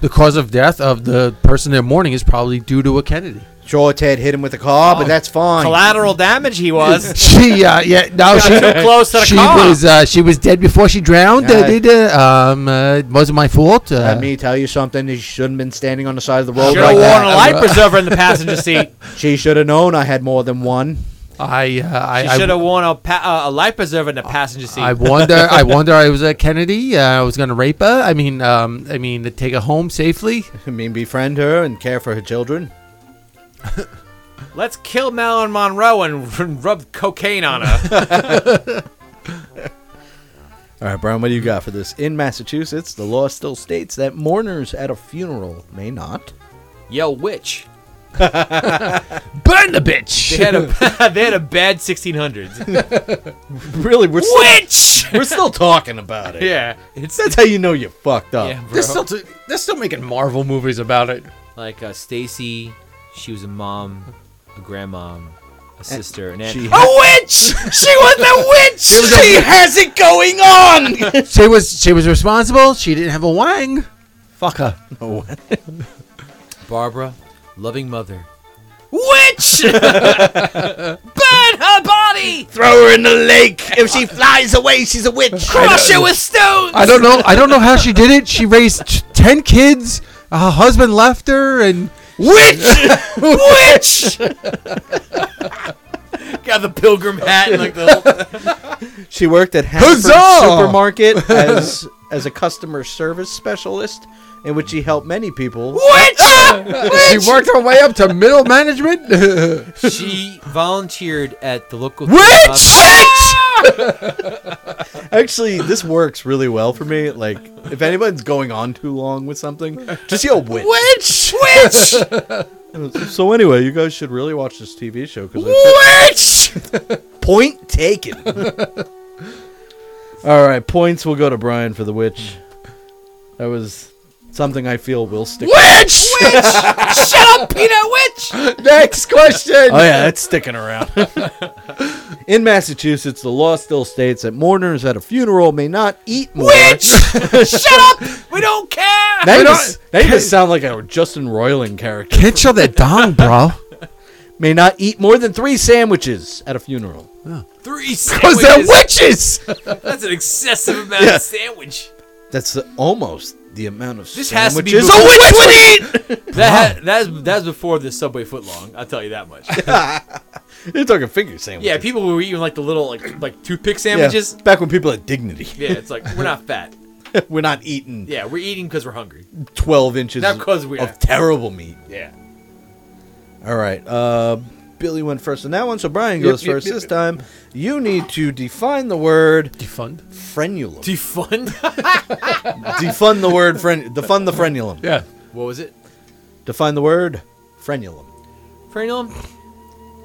the cause of death of the person they're mourning is probably due to a Kennedy.
Sure, Ted hit him with a car, but that's fine.
Collateral damage. He was.
She, uh, yeah, no, she,
too close to the
she
car.
was, uh, she was dead before she drowned.
Yeah.
Uh, did, uh, um, uh, wasn't my fault. Uh,
Let me tell you something. He shouldn't have been standing on the side of the road
Should
like
have
that.
worn a life preserver in the passenger seat.
She should have known I had more than one.
I, uh, I,
She
I-
should have worn a, pa- uh, a life preserver in the passenger seat.
I wonder. I wonder. I was a Kennedy. Uh, I was going to rape her. I mean, um, I mean, to take her home safely.
I mean, befriend her and care for her children.
Let's kill Marilyn Monroe and rub cocaine on her.
All right, Brian, what do you got for this? In Massachusetts, the law still states that mourners at a funeral may not.
Yell witch.
Burn the bitch.
They had a they had a bad 1600s.
Really, we're still,
Witch.
we're still talking about it.
yeah, it's
That's how you know you fucked up.
yeah, bro.
They're still, t- they're still making Marvel movies about it.
like uh, Stacy. She was a mom, a grandma, a sister, and
she
aunt.
ha-
a witch. She was a witch.
She has it going on.
She was she was responsible. She didn't have a wang. Fuck her. No.
Barbara, loving mother. Witch! Burn her body!
Throw her in the lake. If she flies away, she's a witch.
Crush her with stones!
I don't know. I don't know how she did it. She raised t- ten kids. Her husband left her, and
Witch! Witch! Got the pilgrim hat and like the
She worked at Hannaford
Huzzah!
Supermarket as as a customer service specialist, in which she helped many people.
witch.
she worked her way up to middle management.
she volunteered at the local
Witch!
Actually, this works really well for me. Like, if anyone's going on too long with something, just yell witch.
Witch! Witch!
So anyway, you guys should really watch this TV show because
Witch!
point taken. All right, points will go to Brian for the witch. That was something I feel will stick.
Witch! Witch! Shut up, peanut witch!
Next question.
Oh yeah, that's sticking around. In Massachusetts, the law still states that mourners at a funeral may not eat more.
Witch! Shut up! We don't care!
That just, that just sound like a Justin Roiland character.
Can't show that dong, bro.
May not eat more than three sandwiches at a funeral.
Three
Because they're
sandwiches.
witches.
That's an excessive amount
Yeah.
of sandwich.
That's the, almost the amount of
This has to be
sandwiches
before-
a witch eat.
That had, that's that's before the Subway footlong. I'll tell you that much.
You're talking finger sandwiches.
Yeah, people were eating like the little like like toothpick sandwiches.
Back when people had dignity.
Yeah, it's like we're not fat.
We're not eating
Yeah, we're eating because we're hungry.
12 inches
Not 'cause we
of
are.
terrible meat.
Yeah.
All right. Uh, Billy went first on that one, so Brian
Yep,
goes
yep,
first
yep,
this
yep.
time. You need to define the word
Defund.
frenulum.
Defund.
defund the word fren. Defund the frenulum.
Yeah.
what was it?
Define the word frenulum.
Frenulum.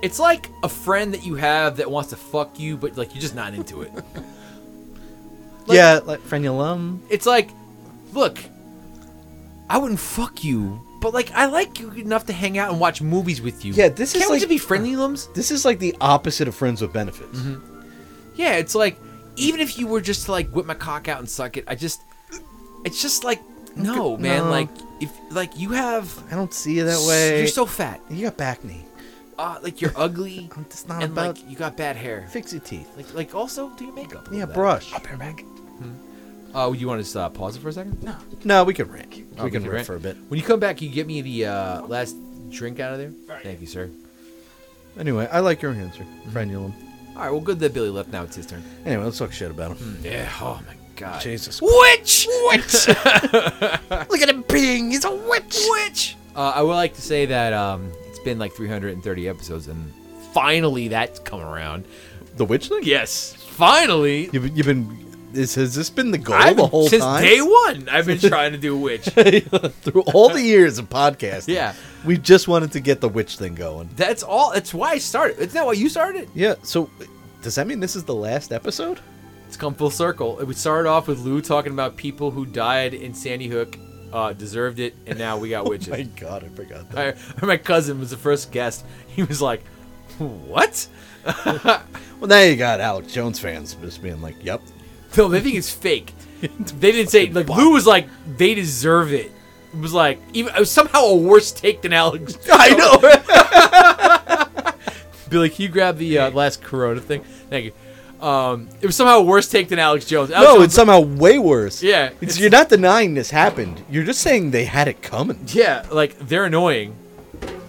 It's like a friend that you have that wants to fuck you, but like you're just not into it. Like-
yeah, like frenulum.
It's like look, I wouldn't fuck you, but like I like you enough to hang out and watch movies with you.
Yeah, this is
Can't we
like-
just be friendly limbs?
This is like the opposite of friends with benefits.
Yeah, it's like even if you were just to like whip my cock out and suck it, I just, it's just like no, man.
no.
Like if like you have,
I don't see you that way.
You're so fat.
you got back knee.
Uh, like you're ugly.
It's not
and
about
like you got bad hair.
fix your teeth.
Like like also do your makeup. a
Yeah,
little bit.
brush.
Uh, you want to just uh, pause it for a second? No.
No, we can rant.
Oh,
we can
rant
rant for a bit.
When you come back, you get me the uh, last drink out of there. Thank you, sir.
Anyway, I like your answer, frenulum.
All right, well, good that Billy left. Now it's his turn.
Anyway, let's talk shit about him.
Yeah. Oh my God.
Jesus.
Witch. Witch.
Look at him being. He's a witch.
Witch. Uh, I would like to say that um, it's been like 330 episodes, and finally that's come around.
The witch thing?
Yes, finally.
You've, you've been. Is, has this been the goal
I've
the whole
since
time?
Since day one, I've been trying to do witch.
Through all the years of podcasting.
Yeah.
We just wanted to get the witch thing going.
That's all. That's why I started. Isn't that why you started?
Yeah, so does that mean this is the last episode?
It's come full circle. We started off with Lou talking about people who died in Sandy Hook, uh, deserved it, and now we got witches.
My god, I forgot that.
I, my cousin was the first guest. He was like, "What?"
Well, now you got Alex Jones fans just being like, yep.
No, they think it's fake. They didn't say like Lou was like they deserve it. It was like even it was somehow a worse take than Alex.
I know.
Billy, can you grab the uh, last Corona thing? Thank you. Um, it was somehow a worse take than Alex Jones. Alex
no,
Jones-
it's somehow way worse.
Yeah,
It's,
it's-
you're not denying this happened. You're just saying they had it coming.
yeah, like they're annoying.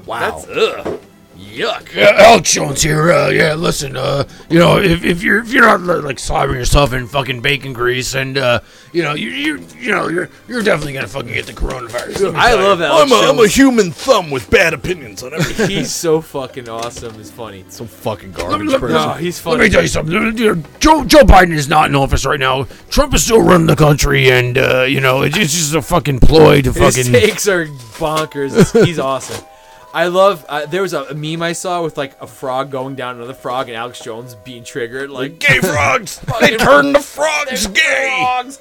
Wow.
That's ugh, yuck.
Yeah, Alex Jones here. Uh, yeah, listen. Uh, you know, if, if you're if you're not like slobbering yourself in fucking bacon grease, and uh, you know, you you you know, you're you're definitely gonna fucking get the coronavirus.
I love Alex
I'm a, I'm a human thumb with bad opinions on everything.
He's so fucking awesome. It's funny.
Some fucking
Let
garbage
let-
person.
No, he's
Let me tell you something. Joe Joe Biden is not in office right now. Trump is still running the country, and uh, you know, it's, it's just a fucking ploy to fucking.
His
fucking.
takes are bonkers. He's awesome. I love. Uh, there was a, a meme I saw with like a frog going down another frog and Alex Jones being triggered. Like
Gay frogs. they
Fucking-
turned the frogs gay.
frogs.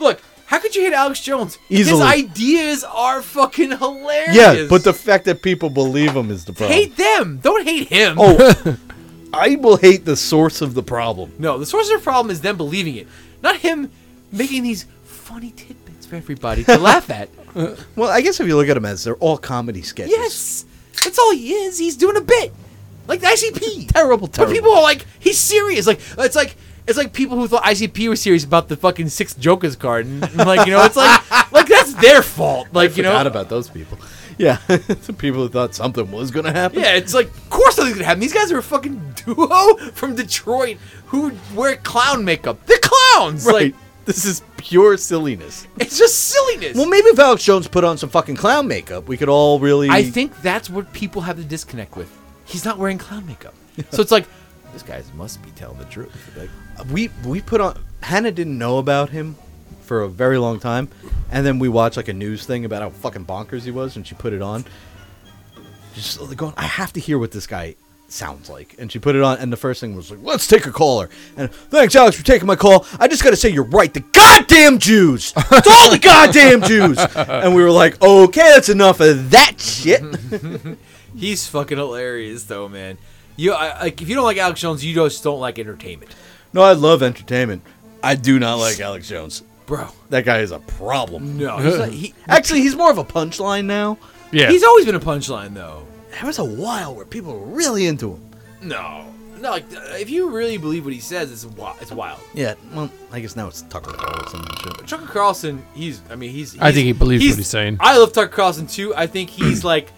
Look, how could you hate Alex Jones?
Easily.
His ideas are fucking hilarious.
Yeah, but the fact that people believe him is the problem.
hate them. Don't hate him.
Oh, I will hate the source of the problem.
no, the source of the problem is them believing it, not him making these funny tidbits for everybody to laugh at.
Well, I guess if you look at them as they're all comedy sketches.
Yes, that's all he is. He's doing a bit, like the ICP.
Terrible, terrible.
But people are like, he's serious. Like it's like it's like people who thought ICP was serious about the fucking six Jokers card, and and, like you know, it's like like that's their fault. Like you know,
about those people. Yeah, the people who thought something was gonna happen.
Yeah, it's like, of course something's gonna happen. These guys are a fucking duo from Detroit who wear clown makeup. They're clowns.
right.
Like,
this is pure silliness.
it's just silliness.
Well, maybe if Alex Jones put on some fucking clown makeup, we could all really.
I think that's what people have the disconnect with. He's not wearing clown makeup, so it's like this guy must be telling the truth. Like, uh,
we we put on. Hannah didn't know about him for a very long time, and then we watched like a news thing about how fucking bonkers he was, and she put it on. Just going, I have to hear what this guy sounds like, and she put it on, and the first thing was like, "Let's take a caller." And thanks, Alex, for taking my call. I just got to say, you're right. The goddamn Jews. It's all the goddamn Jews. And we were like, okay, that's enough of that shit.
he's fucking hilarious, though, man. You I, like if you don't like Alex Jones, you just don't like entertainment,
no, I love entertainment. I do not like Alex Jones.
bro.
That guy is a problem.
No, he's, not, he,
Actually, he's more of a punchline now.
yeah.
he's always been a punchline, though.
There was a while where people were really into him.
No, no. Like uh, if you really believe what he says, it's wild. It's wild.
Yeah, well, I guess now it's Tucker Carlson and shit.
Tucker Carlson, he's. I mean, he's.
I think he believes what he's saying.
I love Tucker Carlson too. I think he's like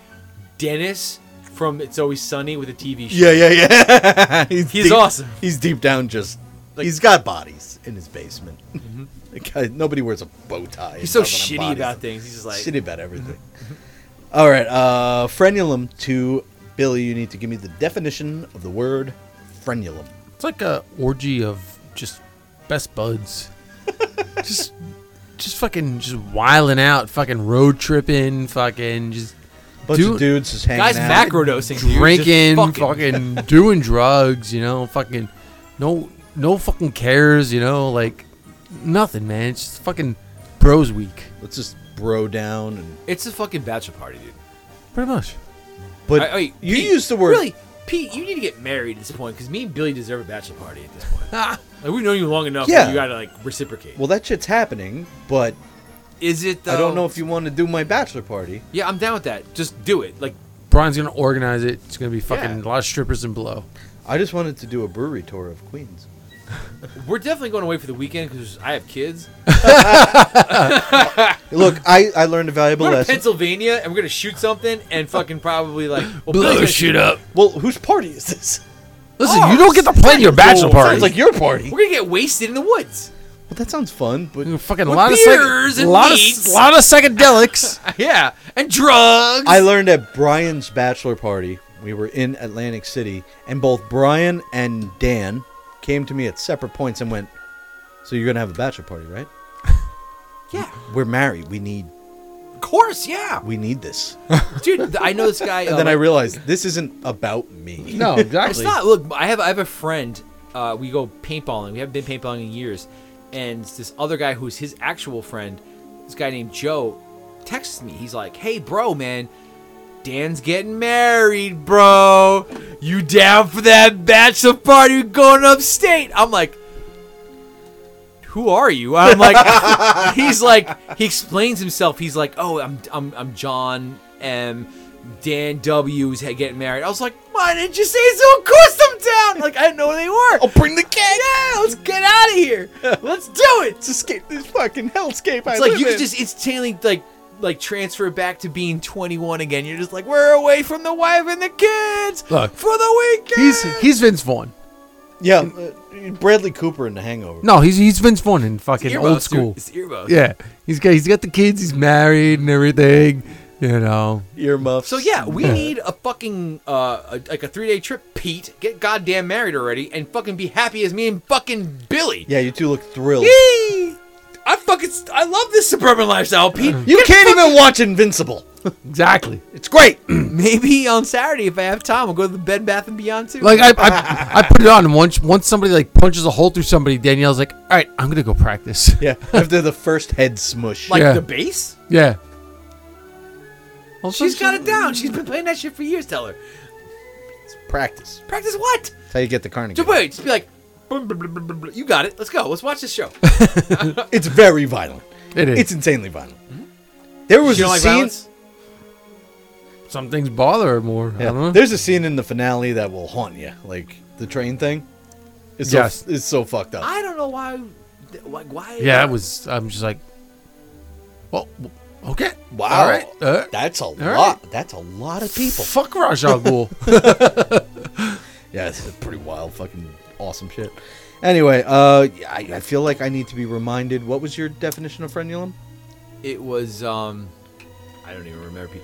Dennis from It's Always Sunny with a TV show.
Yeah, yeah, yeah. he's
He's
deep-
awesome.
He's deep down just.
Like-
he's got bodies in his basement. The mm-hmm. guy- nobody wears a bow tie.
He's so
and doesn't have
shitty about things. He's just like,
shitty about everything. All right, uh, frenulum to Billy. You need to give me the definition of the word frenulum.
It's like a orgy of just best buds. just just fucking just wiling out, fucking road tripping, fucking just
Bunch
Dude-
of dudes just hanging
guys
out.
macro dosing, dude, just
drinking,
fucking.
fucking doing drugs, you know, fucking no no fucking cares, you know, like nothing, man. It's just fucking Bros Week.
Let's just bro down and.
It's a fucking bachelor party, dude.
Pretty much.
But
I- wait,
you
Pete,
used the word.
Really, Pete, you need to get married at this point because me and Billy deserve a bachelor party at this point. like we've known you long enough.
Yeah.
Yeah. You gotta like reciprocate.
Well, that shit's happening, but
Is it? Though?
I don't know if you want to do my bachelor party.
Yeah, I'm down with that. Just do it. Like,
Brian's gonna organize it. It's gonna be fucking
Yeah.
a lot of strippers and blow.
I just wanted to do a brewery tour of Queens.
we're definitely going away for the weekend because I have kids.
Look, I, I learned a valuable
We're going to
lesson.
Pennsylvania and we're gonna shoot something and fucking probably like well, Billy's
Blow
gonna
shit up.
Well, whose party is this?
Listen,
Oh,
you don't get to plan your bachelor party.
Sounds like your party.
We're gonna get wasted in the woods.
Well, that sounds fun, but
You fucking a
With
lot of
beers
psych-
and
lot of
meats.
lot of psychedelics.
Yeah, and drugs.
I learned at Brian's bachelor party. We were in Atlantic City, and both Brian and Dan came to me at separate points and went, "So you're gonna have a bachelor party, right?
yeah,
We're married. We need
of course, yeah,
we need this."
dude. I know this guy.
And
uh,
then I realized this isn't about me.
no, exactly.
It's not. Look, I have I have a friend. Uh, we go paintballing. We haven't been paintballing in years, and this other guy who's his actual friend, this guy named Joe, texts me. He's like, "Hey, bro, man, Dan's getting married, bro. You down for that bachelor party going upstate?" I'm like. Who are you? I'm like, he's like, he explains himself. He's like, oh, I'm, I'm, I'm John M. Dan W. is getting married. I was like, why didn't you say so? Of course I'm down. Like I didn't know where they were.
I'll bring the cake.
Yeah, let's get out of here. Let's do it.
Let's escape this fucking hellscape. I
It's like
live
you could
in.
just instantly like like transfer back to being 21 again. You're just like, we're away from the wife and the kids
Look,
for the weekend.
He's he's Vince Vaughn.
yeah, uh, Bradley Cooper in The Hangover.
No, he's he's Vince Vaughn in fucking
Earbuds,
old school.
It's earbuds.
Yeah, he's got he's got the kids. He's married and everything. You know.
Earmuffs.
So yeah, we need a fucking uh a, like a three day trip, Pete. Get goddamn married already and fucking be happy as me and fucking Billy.
Yeah, you two look thrilled.
Yee! I fucking I love this suburban lifestyle, Pete.
You can't even watch Invincible.
Exactly.
It's great.
Maybe on Saturday if I have time, I'll go to the Bed Bath and Beyond too.
Like I, I I put it on and once once somebody like punches a hole through somebody, Danielle's like, all right, I'm gonna go practice.
yeah, after the first head smush.
like
Yeah.
the bass.
Yeah.
She's got it down. She's been playing that shit for years. Tell her.
practice.
Practice what?
That's how you get the carnegie.
Just wait. Just be like, "Blah, blah, blah, blah, blah." you got it. Let's go. Let's watch this show.
It's very violent.
It is.
It's insanely violent. There was
you
a
don't like
scene.
violence?
Some things bother her more. I
Yeah,
don't know.
there's a scene in the finale that will haunt you, like the train thing. It's so,
Yes.
it's so fucked up.
I don't know why. Like why?
Yeah, it was. I'm just like, well, okay.
wow,
All right. Uh,
that's a
right.
lot. That's a lot of people.
fuck Ra's al Ghul.
Yeah, it's a pretty wild, fucking awesome shit. Anyway, uh, I, I feel like I need to be reminded. What was your definition of frenulum?
It was. Um, I don't even remember. Pete.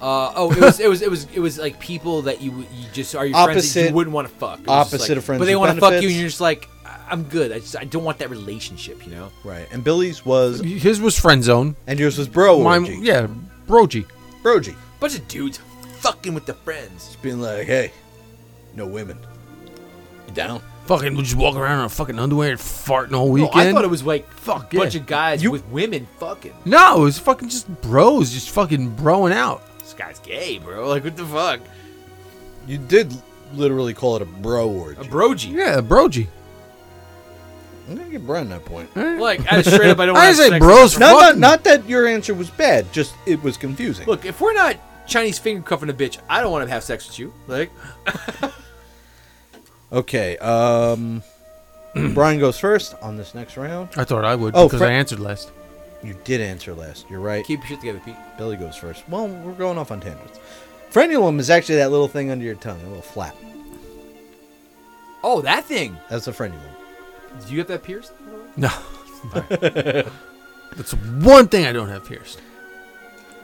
Uh, oh, it was it was it was it was like people that you you just are your friends that
Opposite-
you wouldn't want to fuck. It was just
opposite
like-
of friends
but they
with
want to fuck you,
benefits.
and you're just like, "I- I'm good. I just I don't want that relationship, you know.
Right, and Billy's was,
His was friend zone.
and yours was bro
Mine,
orgy.
yeah, brogy.
brogy.
Bunch of dudes fucking with the friends.
Just being like, hey, no women. Down?
Fucking we just walk around in a fucking underwear and farting all weekend.
I thought it was like
Fuck
a bunch
yeah.
of guys
You-
with women fucking.
No, it was fucking just bros, just fucking broing out.
This guy's gay, bro. Like what the fuck?
You did literally call it a bro orgy.
A brogy.
Yeah, a brogy.
I'm gonna give Brian that point.
Like I straight up, I don't.
I
want
didn't say bros.
Not, not,
Fucking-
not that your answer was bad, just it was confusing.
Look, if we're not Chinese finger cuffing a bitch, I don't want to have sex with you. Like
Okay, um, Brian goes first on this next round.
I thought I would
Oh,
because
fr-
I answered last.
You did answer last. You're right.
keep your shit together, Pete.
Billy goes first. Well, we're going off on tangents. Frenulum is actually that little thing under your tongue, a little flap.
Oh, that thing.
That's a frenulum.
Did you get that pierced?
No. That's one thing I don't have pierced.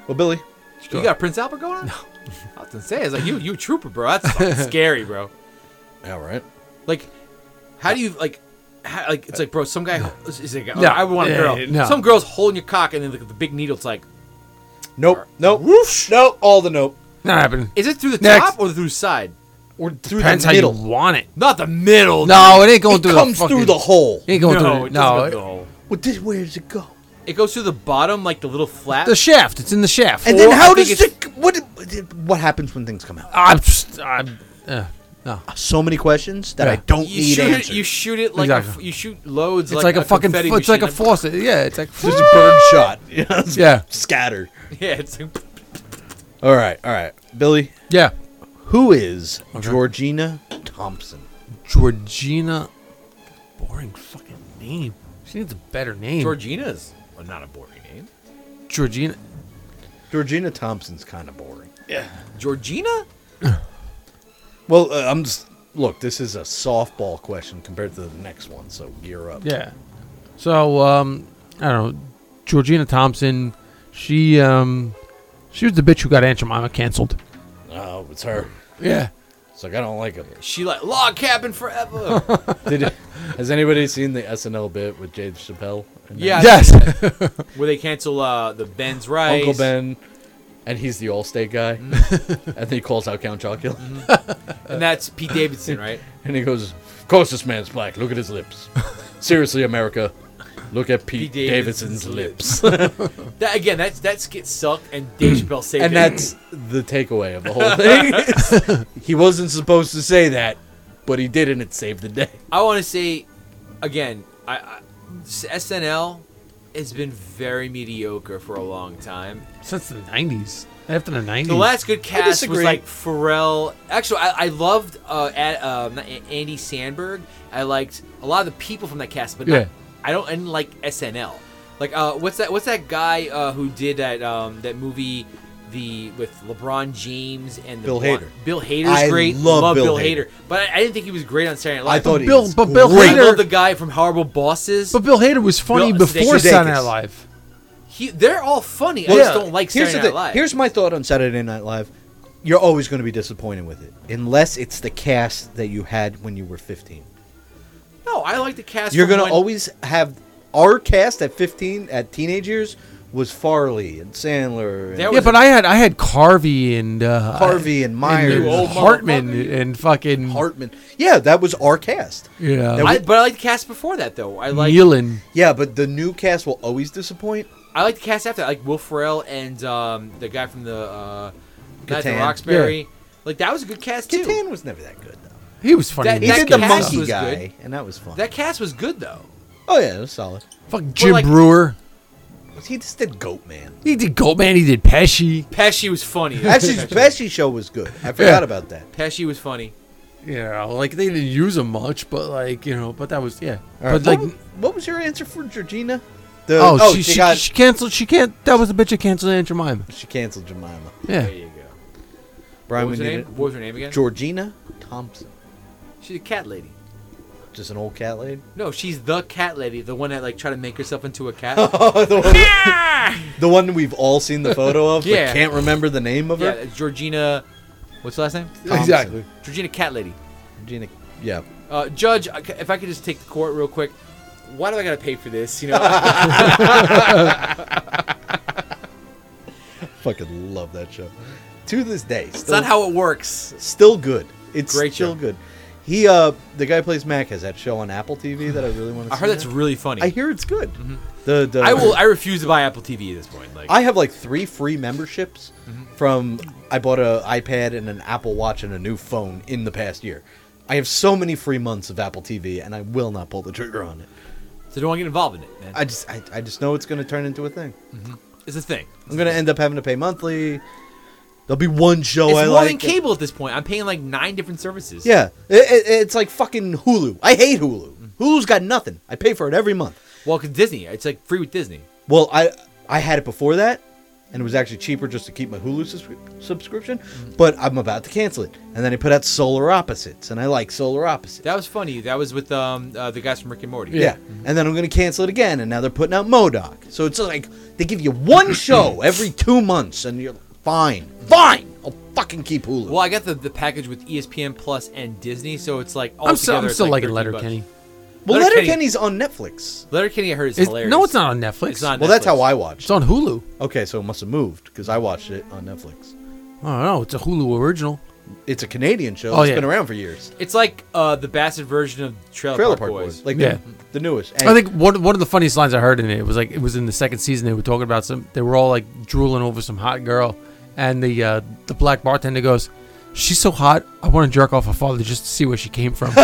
Well, Billy,
You got Prince Albert going on? No. I was gonna say, it's like, you, you a trooper, bro. That's fucking scary, bro.
All right.
Like, how do you like? How, like it's like, bro. Some guy is like, oh,
No.
I would want a girl.
yeah, no.
Some girl's holding your cock, and then the, the big needle. It's like,
Nope. Nope. Nope. All the nope.
Not happening.
is it through the
Next.
top or through the side?
Or through
Depends
the
how
middle.
you want it.
Not the middle.
No, it ain't going
it
through
comes
the fucking,
through the hole.
It ain't going
no,
through.
it
The,
doesn't
no,
go
it-
through the hole.
Well, this, where does it go?
It goes through the bottom, like the little flap.
The shaft. It's in the shaft.
And then
Or I
how
think
does
it's-
it? What what happens when things come out?
I'm. Just, I'm. Uh, no.
So many questions that I don't
you
need
shoot it.
answered.
You shoot it like a f
Exactly.
you shoot loads.
It's like, a, fucking.
confetti
It's like a
machine.
faucet. Yeah. It's like.
Just a bird shot. You know, it's
Yeah.
Scatter.
Yeah, it's like,
All right, all right, Billy.
Yeah.
Who is Georgina Thompson?
Georgina. Boring fucking name. She needs a better name.
Georgina's well, not a boring name.
Georgina.
Georgina Thompson's kind of boring. Yeah.
Georgina?
Well, uh, I'm just look. This is a softball question compared to the next one, so gear up.
Yeah. So um, I don't know. Georgina Thompson. She um, she was the bitch who got Aunt Jemima canceled.
Oh, it's her.
Yeah.
It's like I don't like it.
She like log cabin forever.
Did has anybody seen the SNL bit with Dave Chappelle?
Yeah.
Yes.
Where they cancel uh, the Ben's rice.
Uncle Ben, and he's the Allstate guy, mm-hmm. and then he calls out Count Chocula, mm-hmm.
and that's Pete Davidson, right?
and he goes, "Of course, this man's black. Look at his lips. Seriously, America, look at Pete,
Pete
Davidson's,
Davidson's
lips."
That again, that's that skit sucked, and Dave Chappelle saved
and
it.
that's the takeaway of the whole thing. he wasn't supposed to say that, but he did, and it saved the day.
I want to say, again, I, I SNL has been very mediocre for a long time.
Since the nineties. After the nineties.
The last good cast was like Ferrell. Actually, I, I loved uh, at, um, Andy Samberg. I liked a lot of the people from that cast, but not,
Yeah.
I don't. I didn't like SNL. Like, uh, what's that? What's that guy uh, who did that um, that movie? The with LeBron James and the
Bill
blonde-
Hader.
Bill Hader's
I
great.
love Bill
Bill
Hader.
Hader, but I, I didn't think he was great on Saturday Night Live.
I thought he
Bill-
was
but Bill
great.
I
Hader-
love the guy from Horrible Bosses.
But Bill Hader was funny
Bill-
before
Sudeikis.
Saturday Night Live.
He, they're all funny. I
Well,
just don't like
here's
Saturday Night. Live.
Here's my thought on Saturday Night Live. You're always going to be disappointed with it, unless it's the cast that you had when you were 15.
no, I like the cast.
You're going to
when-
always have our cast at 15, at teenage years, was Farley and Sandler and
Yeah, but I had I had Carvey and uh,
Harvey and Myers,
and
You old
Hartman
motherfucker.
and fucking
Hartman. Yeah, that was our cast.
Yeah, know
That
I, but I like the cast before that though. I like
Nealon.
Yeah, but the new cast will always disappoint.
I like the cast after that, like Will Ferrell and um, the guy from the uh, Night at
Kattan.
Roxbury. Like that was a good cast too.
Kattan was never that good though.
He was funny.
That-
He
that
did the
cast
monkey
was
guy,
good.
and that was fun.
That cast was good though.
oh yeah, it was solid.
Fucking Jim
like-
Breuer.
He just did Goat Man.
He did Goldman. He did Pesci.
Pesci was funny.
Actually, the Pesci show was good. I forgot about that.
Pesci was funny.
Yeah, like they didn't use him much, but like you know, but that was yeah.
All right,
But like,
what, wa- what was your answer for Georgina? The,
oh, she, she,
got
she canceled. She can't. That was the bitch that canceled Aunt Jemima.
she canceled Jemima.
Yeah.
There you go.
Brian,
what was her name? What was her name again?
Georgina Thompson.
She's a cat lady.
Just an old cat lady.
No, she's the cat lady, the one that like tried to make herself into a cat.
Oh, the one, the one we've all seen the photo of,
Yeah.
but can't remember the name of her.
yeah, Georgina. What's the last name?
Exactly.
Georgina Cat Lady.
Georgina. Yeah.
Uh, Judge, I ca- if I could just take the court real quick, why do I gotta pay for this? You know,
Fucking love that show. To this day,
it's not how it works.
still good. It's
Great
still
show.
good. He, uh, the guy who plays Mac has that show on Apple TV that I really want to.
I heard that's really funny.
I hear it's good. The, the
I will. I refuse to buy Apple TV at this point. Like,
I have like three free memberships
Mm-hmm.
from I bought an iPad and an Apple Watch and a new phone in the past year. I have so many free months of Apple TV and I will not pull the trigger on it.
So don't want to get involved in it, man.
I just I, I just know it's going to turn into a thing. Mm-hmm.
it's a thing.
I'm going to end up having to pay monthly. There'll be one show
It's
I
more
like.
than cable at this point. I'm paying like nine different services.
Yeah, it, it, it's like fucking Hulu. I hate Hulu. Hulu's got nothing. I pay for it every month.
Well, cause Disney, it's like free with Disney.
Well, I I had it before that, and it was actually cheaper just to keep my Hulu subscri- subscription. But I'm about to cancel it, and then I put out Solar Opposites, and I like Solar Opposites.
That was funny. That was with um uh, the guys from Rick and Morty.
yeah. and then I'm gonna cancel it again, and now they're putting out MODOK. So it's like they give you one show every two months, and you're fine, fine. I'll fucking keep Hulu.
Well, I got the, the package with ESPN Plus and Disney, so it's like all
I'm still,
together,
I'm still
like
liking
13
Letter
bucks.
Kenny.
well,
Letterkenny-
Letterkenny's on Netflix.
Letterkenny, I heard is
It's-
hilarious.
no, it's not on Netflix.
It's not.
Well, that's
Netflix.
how I watched.
It's on Hulu.
Okay, so it must have moved because I watched it on Netflix.
I don't know. It's a Hulu original.
it's a Canadian show.
Oh,
that's
yeah.
been around for years.
It's like uh, the Bassett version of Trailer,
Trailer
Park,
Park
Boys.
Boys, like
Yeah.
the, the newest.
I think one one of the funniest lines I heard in it was like it was in the second season. They were talking about some. They were all like drooling over some hot girl, and the uh, the black bartender goes, "She's so hot. I want to jerk off her father just to see where she came from."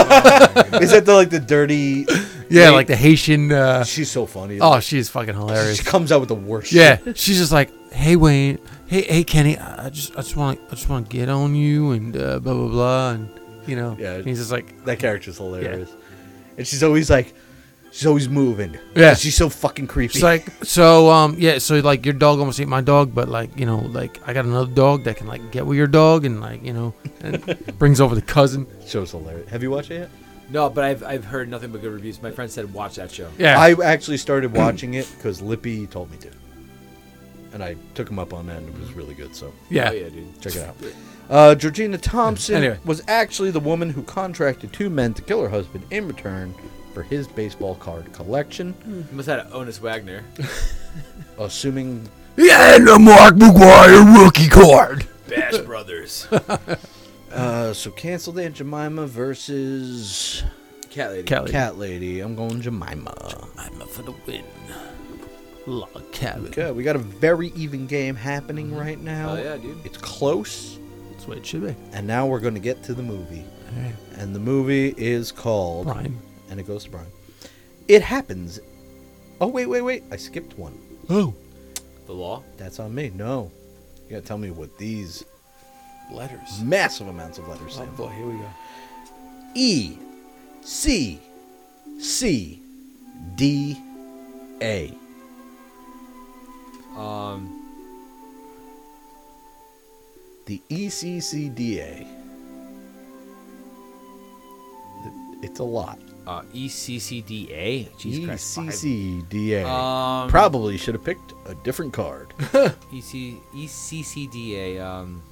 is that the like the dirty?
yeah, like the Haitian. Uh,
She's so funny.
oh, she's fucking hilarious.
she comes out with the worst.
Yeah, she's just like, "Hey Wayne, hey hey Kenny, I I just I just want I just want to get on you and uh, blah blah blah and you know."
Yeah.
And he's just like,
that character's hilarious. And she's always like, she's always moving.
Yeah.
she's so fucking creepy.
she's like, so um yeah, so like your dog almost ate my dog, but like you know like I got another dog that can like get with your dog and like you know and brings over the cousin.
show's hilarious. Have you watched it yet?
No, but I've I've heard nothing but good reviews. My friend said watch that show.
Yeah,
I actually started watching it because Lippy told me to, and I took him up on that, and it was really good. So
yeah.
Oh, yeah, dude.
check it out. Uh, Georgina Thompson
Anyway.
was actually the woman who contracted two men to kill her husband in return for his baseball card collection,
You must have had Honus Wagner.
assuming
Yeah, the Mark McGwire rookie card.
Bash Brothers.
Uh, so canceled Aunt Jemima versus
Cat lady.
Kelly.
Cat Lady. I'm going Jemima.
I'm up for the win. Log cabin.
Okay, we got a very even game happening right now.
Oh yeah, dude.
It's close,
That's what it should be.
and now we're going to get to the movie.
All right.
And the movie is called.
Brian.
And it goes to Brian. It happens. Oh, wait, wait, wait. I skipped one.
Oh,
The law.
That's on me. No. You got to tell me what these
letters.
massive amounts of letters
Oh
stand
boy, here we go.
E C C D A.
Um.
The E ECCDA. It's a lot.
Uh, ECCDA. Jesus Christ. five.
ECCDA.
Um.
Probably should have picked a different card.
EC ECCDA. Um.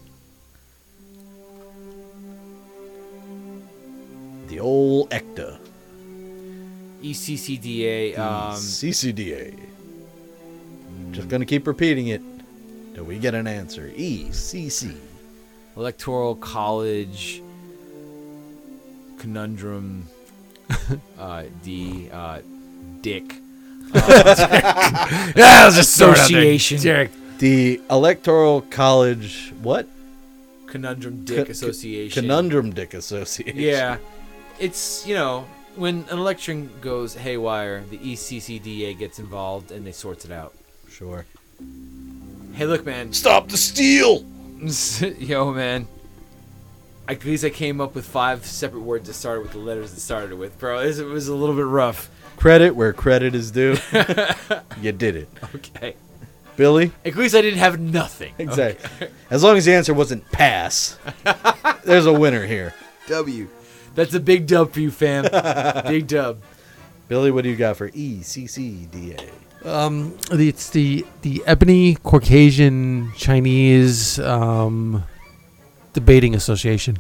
the old ECTA.
E ECCDA. Um.
CCDA. Just gonna keep repeating it till we get an answer. E ECC.
Electoral College Conundrum uh, D uh, Dick
Yeah, I was just throwing it out there.
Association.
Derek.
The Electoral College what?
Conundrum Dick
Co-
Association.
Conundrum Dick Association.
Yeah, it's you know when an election goes haywire, the ECCDA gets involved and they sorts it out.
Sure.
Hey, look, man.
Stop the steal!
Yo, man. At least I came up with five separate words that started with the letters that started it with, bro. This- It was a little bit rough.
Credit where credit is due. you did it.
Okay.
Billy?
At least I didn't have nothing.
Exactly. As long as the answer wasn't pass, there's a winner here.
W.
That's a big dub for you, fam. big dub.
Billy, what do you got for E ECCDA?
Um, it's the the Ebony Caucasian Chinese um, debating association.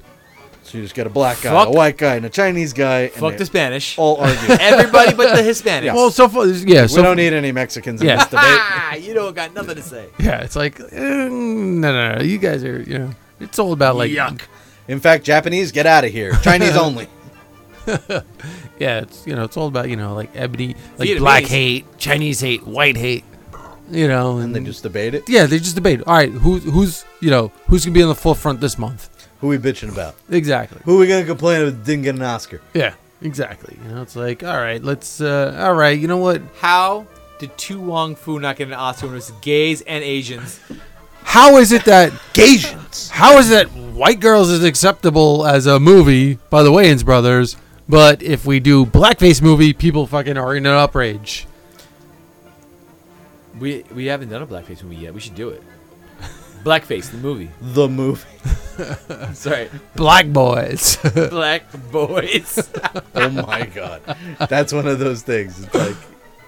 So you just got a black guy,
Fuck.
a white guy, and a Chinese guy. and
Fuck
they
the Spanish.
All argue.
Everybody but the Hispanics.
Well, so far, yeah,
we
so
don't need any Mexicans in
Yeah.
this debate.
Ah, you don't got nothing to say.
yeah, it's like eh, no, no, no. You guys are, you know, it's all about like
Yuck.
In fact, Japanese, get out of here. Chinese only.
Yeah, it's you know, it's all about you know, like ebony, like black hate, Chinese hate, white hate. You know,
And they just debate it.
yeah, they just debate. All right, who's who's you know who's gonna be on the forefront this month?
Who we bitching about? Exactly. Who
Exactly.
we gonna complain about didn't get an Oscar?
Yeah, exactly. You know, it's like all right, let's. uh All right, you know what?
How did To Wong Foo not get an Oscar when it was gays and Asians?
How is it that
Gasians.
how is it that White Girls is acceptable as a movie by the Wayans brothers, but if we do blackface movie, people fucking are in an outrage.
We we haven't done a blackface movie yet. We should do it. Blackface, the movie.
The movie.
Sorry,
Black boys.
Black Boys.
Oh my god. That's one of those things. It's like,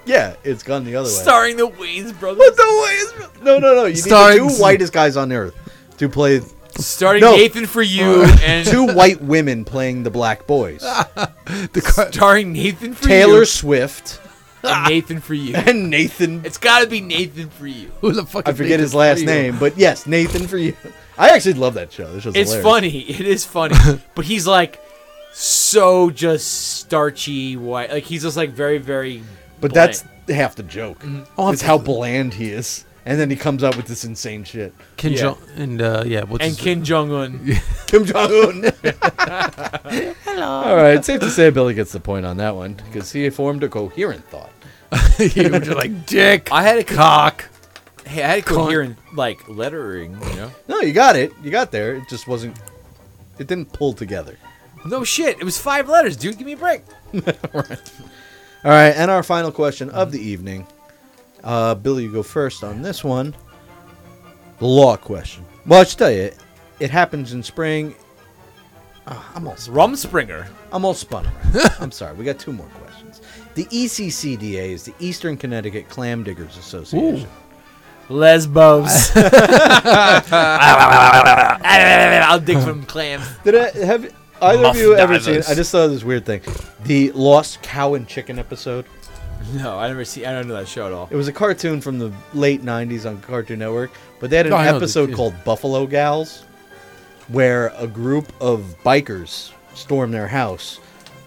yeah, it's gone the other way.
Starring the Wayans brothers.
What the way is? No, no, no. You
Starring-
need the two whitest guys on earth to play
Starring
No.
Nathan for you and
two white women playing the black boys.
the car-
starring Nathan for you. Taylor.
Swift
and Nathan for you.
and Nathan.
It's got to be Nathan for you.
Who the fuck?
I
is
forget
Nathan
his last name, but yes, Nathan for you. I actually love that show. This show's
It's
hilarious.
funny. It is funny. but he's like so just starchy white. Like he's just like very very.
But
bland.
that's half the joke.
Oh,
it's how bland he is, and then he comes up with this insane shit.
Kim
Yeah.
Jong and uh, yeah, what's
and
his-
Kim Jong Un.
Kim Jong Un. Hello. All right, it's safe to say Billy gets the point on that one because he formed a coherent thought.
you were just like dick.
I had a
cock.
Hey, I had to coherent like lettering. You know.
No, you got it. You got there. It just wasn't. It didn't pull together.
No shit. It was five letters, dude. Give me a break.
All right, and our final question of the evening. Uh, Billy, you go first on this one. The law question. Well, I should tell you, it happens in spring. Ah, I'm all
Rumspringa.
I'm all spun around. I'm sorry. We got two more questions. The ECCDA is the Eastern Connecticut Clam Diggers Association.
Lesbos. I'll dig from clams.
Did I have either
Muff
of you ever seen? I just saw this weird thing. The Lost Cow and Chicken episode.
No, I never see. I don't know that show at all.
It was a cartoon from the late '90s on Cartoon Network, but they had an
I know the-
episode called Buffalo Gals, where a group of bikers storm their house,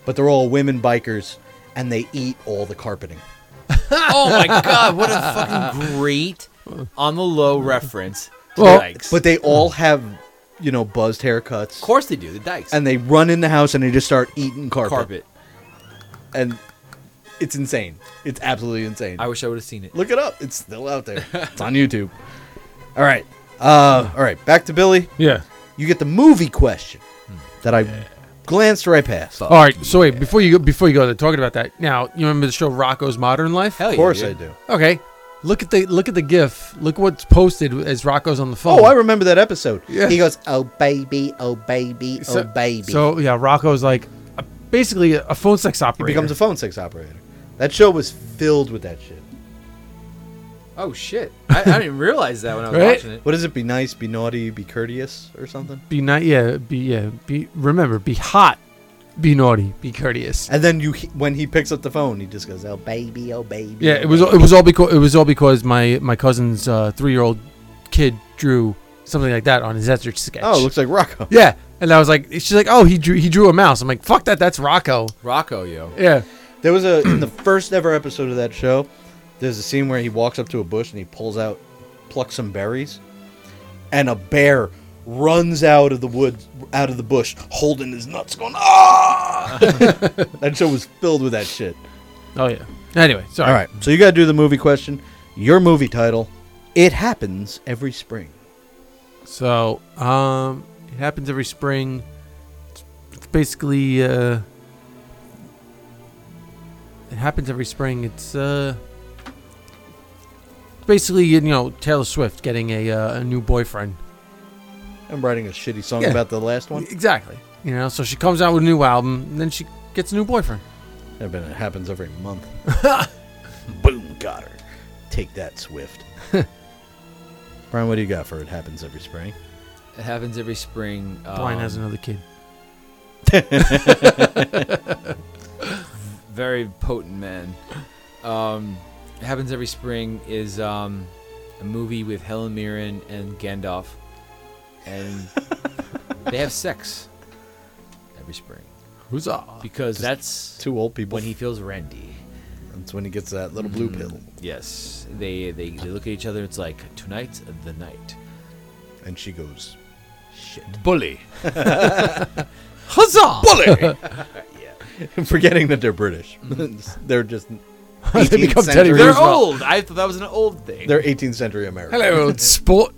but they're all women bikers, and they eat all the carpeting.
oh my god, what a fucking great on the low reference. To
Well,
dykes.
But they all have, you know, buzzed haircuts,
of course they do. The dykes.
and they run in the house and they just start eating carpet.
carpet.
and it's insane. It's absolutely insane.
I wish I would have seen it.
Look it up. It's still out there. it's on YouTube. All right. Uh, all right. Back to Billy.
Yeah.
You get the movie question that I glanced right past.
All right. So wait, before you go, before you go, there, talking about that. Now, you remember the show Rocko's Modern Life?
Hell
Of course
dude.
I do.
Okay. Look at the look at the GIF. Look what's posted as Rocko's on the phone.
Oh, I remember that episode.
Yeah.
He goes, "Oh baby, oh baby, oh,
So-
oh baby."
So yeah, Rocko's like a, basically a phone sex operator.
he
operator.
becomes a phone sex operator. That show was filled with that shit.
Oh shit! I, I didn't even realize that when I was
Right?
watching it.
What is it? Be nice, be naughty, be courteous, or something.
be nice. Yeah. Be yeah. Be remember. Be hot. Be naughty. Be courteous.
And then you, when he picks up the phone, he just goes, "Oh baby, oh baby."
Yeah.
oh
It was
baby."
it was all because it was all because my my cousin's uh, three year old kid drew something like that on his etch sketch.
Oh, it looks like Rocko.
Yeah. And I was like, she's like, oh, he drew he drew a mouse. I'm like, fuck that. That's Rocko.
Rocko, yo.
Yeah.
There was a in the first ever episode of that show. There's a scene where he walks up to a bush and he pulls out, plucks some berries, and a bear runs out of the woods, out of the bush, holding his nuts, going ah. that show was filled with that shit.
Oh yeah. Anyway, sorry.
All right, so you got to do the movie question. Your movie title. It happens every spring.
So, um, it happens every spring. It's basically, uh, it happens every spring. It's, uh, basically, you know, Taylor Swift getting a, uh, a new boyfriend.
I'm writing a shitty song
Yeah.
about the last one.
Exactly. You know, so she comes out with a new album, and then she gets a new boyfriend.
I bet it happens every month. Boom, got her. Take that, Swift. Brian, what do you got for it happens every spring?
It happens every spring. Um,
Brian has another kid.
very potent man. Um, it happens every spring is um, a movie with Helen Mirren and Gandalf, and they have sex every spring
Who's up?
because
Just
that's
Two old people.
when he feels randy.
That's when he gets that little blue
Mm,
pill.
Yes, they, they they look at each other. It's like tonight's the night.
And she goes, shit.
Bully.
Huzzah!
Bully! Yeah, forgetting that they're British. they're just 18th
become Teddy
century.
They're
Roosevelt.
old. I thought that was an old thing.
They're 18th century American.
Hello, old sport.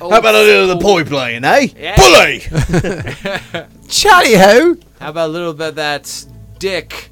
Old
How about a little of the poi playing, eh?
Yeah.
Bully!
Charlie ho!
How about a little bit of that dick?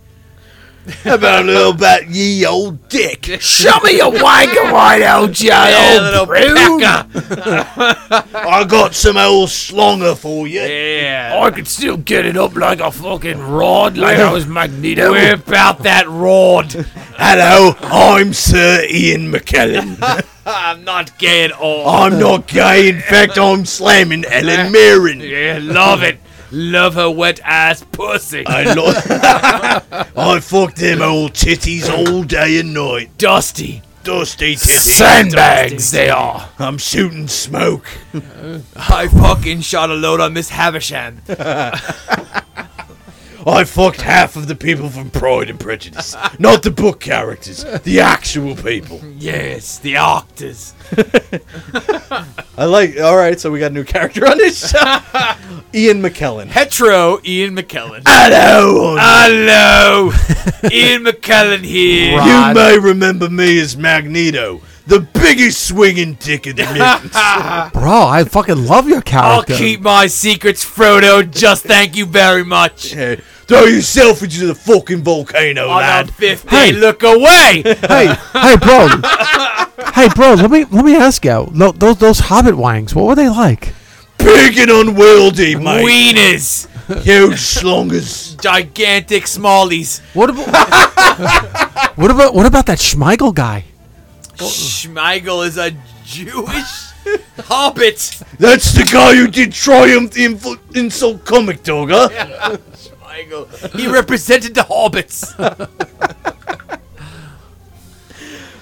How about a little bit ye old dick?
Show me your wanker, white old Joe,
Yeah,
old
little.
I got some old slonger for you.
Yeah.
I could still get it up like a fucking rod, like I was Magneto.
Whip out that rod.
Hello, I'm Sir Ian McKellen.
I'm not gay at all.
I'm not gay. In fact, I'm slamming Ellen Mirren.
Yeah, love it. Love her wet ass pussy.
I lo- I fuck them old titties all day and night.
Dusty.
Dusty titties.
Sandbags they are.
I'm shooting smoke.
I fucking shot a load on Miss Havisham.
I fucked half of the people from Pride and Prejudice. Not the book characters, the actual people.
Yes, the actors.
I like. All right, so we got a new character on this show. Ian McKellen.
Hetero Ian McKellen.
Hello.
Hello, Ian McKellen here.
you may remember me as Magneto, the biggest swinging dick in the mutants.
Bro, I fucking love your
I'll
character.
keep my secrets, Frodo. Just thank you very much.
Hey, Throw yourself into the fucking volcano,
On
lad.
the fifth
Hey.
look away.
hey, hey, bro. hey, bro. Let me let me ask you. Lo- those those Hobbit wangs. What were they like?
Big and unwieldy, mate.
Wieners,
Huge slongers.
gigantic smallies.
What about what about what about that Schmeigel guy?
Schmeigel is a Jewish hobbit.
That's the guy who did Triumph the Info- Insult Comic Dog, huh?
Schmeigel. He represented the hobbits.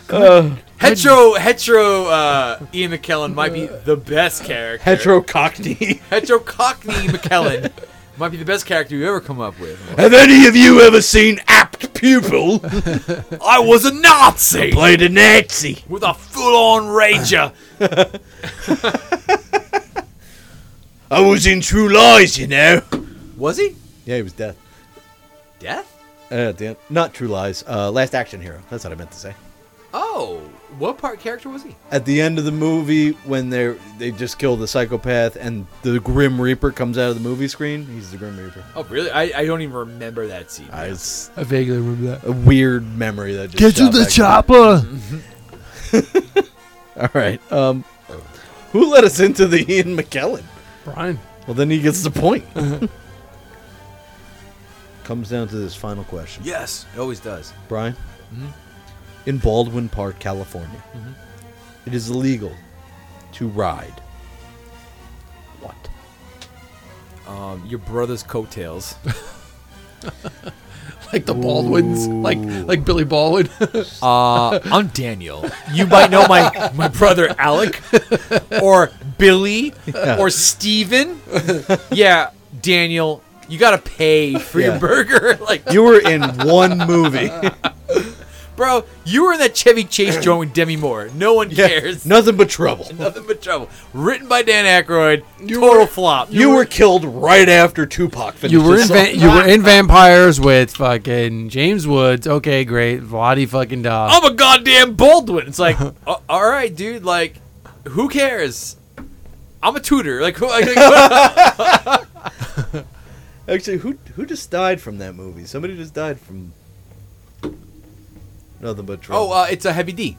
hetero, hetero. Uh, Ian McKellen might be the best character.
Hetero Cockney.
hetero Cockney McKellen might be the best character you ever come up with.
Have any of you ever seen Apt Pupil?
I was a Nazi
Played a Nazi.
with a full-on rager.
I was in True Lies, you know.
Was he?
Yeah, he was death.
Death?
Uh, Dan- not True Lies. Uh, Last Action Hero. That's what I meant to say.
Oh, what part character was he?
At the end of the movie, when they they just kill the psychopath and the Grim Reaper comes out of the movie screen, he's the Grim Reaper.
Oh, really? I, I don't even remember that scene.
Uh, it's
I vaguely remember that.
a weird memory that just
Get to
shot
the
back in-
chopper.
All right. Um, who let us into the Ian McKellen?
Brian.
Well, then he gets the point. Comes down to this final question,
Yes, it always does.
Brian. In Baldwin Park, California, it is illegal to ride. What?
Um, your brother's coattails.
Like the Baldwins. Like like Billy Baldwin.
Uh, I'm Daniel. You might know my my brother Alec, or Billy, or Steven. Yeah, Daniel. You gotta pay for
Yeah.
your burger. Like,
You were in one movie.
Bro, you were in that Chevy Chase joint with Demi Moore. No one cares.
Nothing but trouble.
Nothing but trouble. Written by Dan Aykroyd. Total flop.
You were killed right after Tupac finished
You were
his
in
song.
va- you were in Vampires with fucking James Woods. Okay, great. Vladi fucking da.
I'm a goddamn Baldwin. It's like, uh, all right, dude. Like, who cares? I'm a tutor. Like, who? Like, what-
Actually, who who just died from that movie? Somebody just died from nothing but trouble.
oh, uh, it's a Heavy D.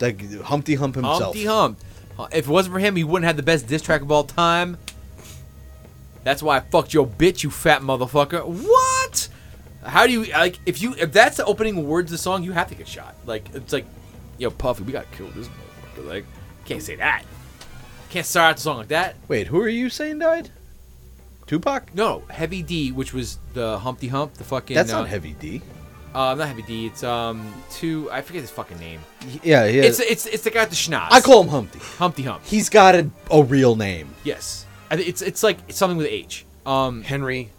like Humpty Hump himself.
Humpty Hump. Uh, If it wasn't for him, he wouldn't have the best diss track of all time. That's why I fucked your bitch, you fat motherfucker. What? How do you like? If you if that's the opening words of the song, you have to get shot. Like it's like, yo, Puffy, we got killed this motherfucker. Like, can't say that. Can't start out the song like that.
Wait, who are you saying died? Tupac?
No, Heavy D, which was the Humpty Hump, the fucking.
That's
uh,
not Heavy D.
Uh, not Heavy D. It's um two. I forget his fucking name.
Yeah, yeah.
It's it's it's the guy with the schnoz.
I call him Humpty.
Humpty Hump.
He's got a, a real name.
Yes, I thi- it's it's like it's something with H. Um,
Henry.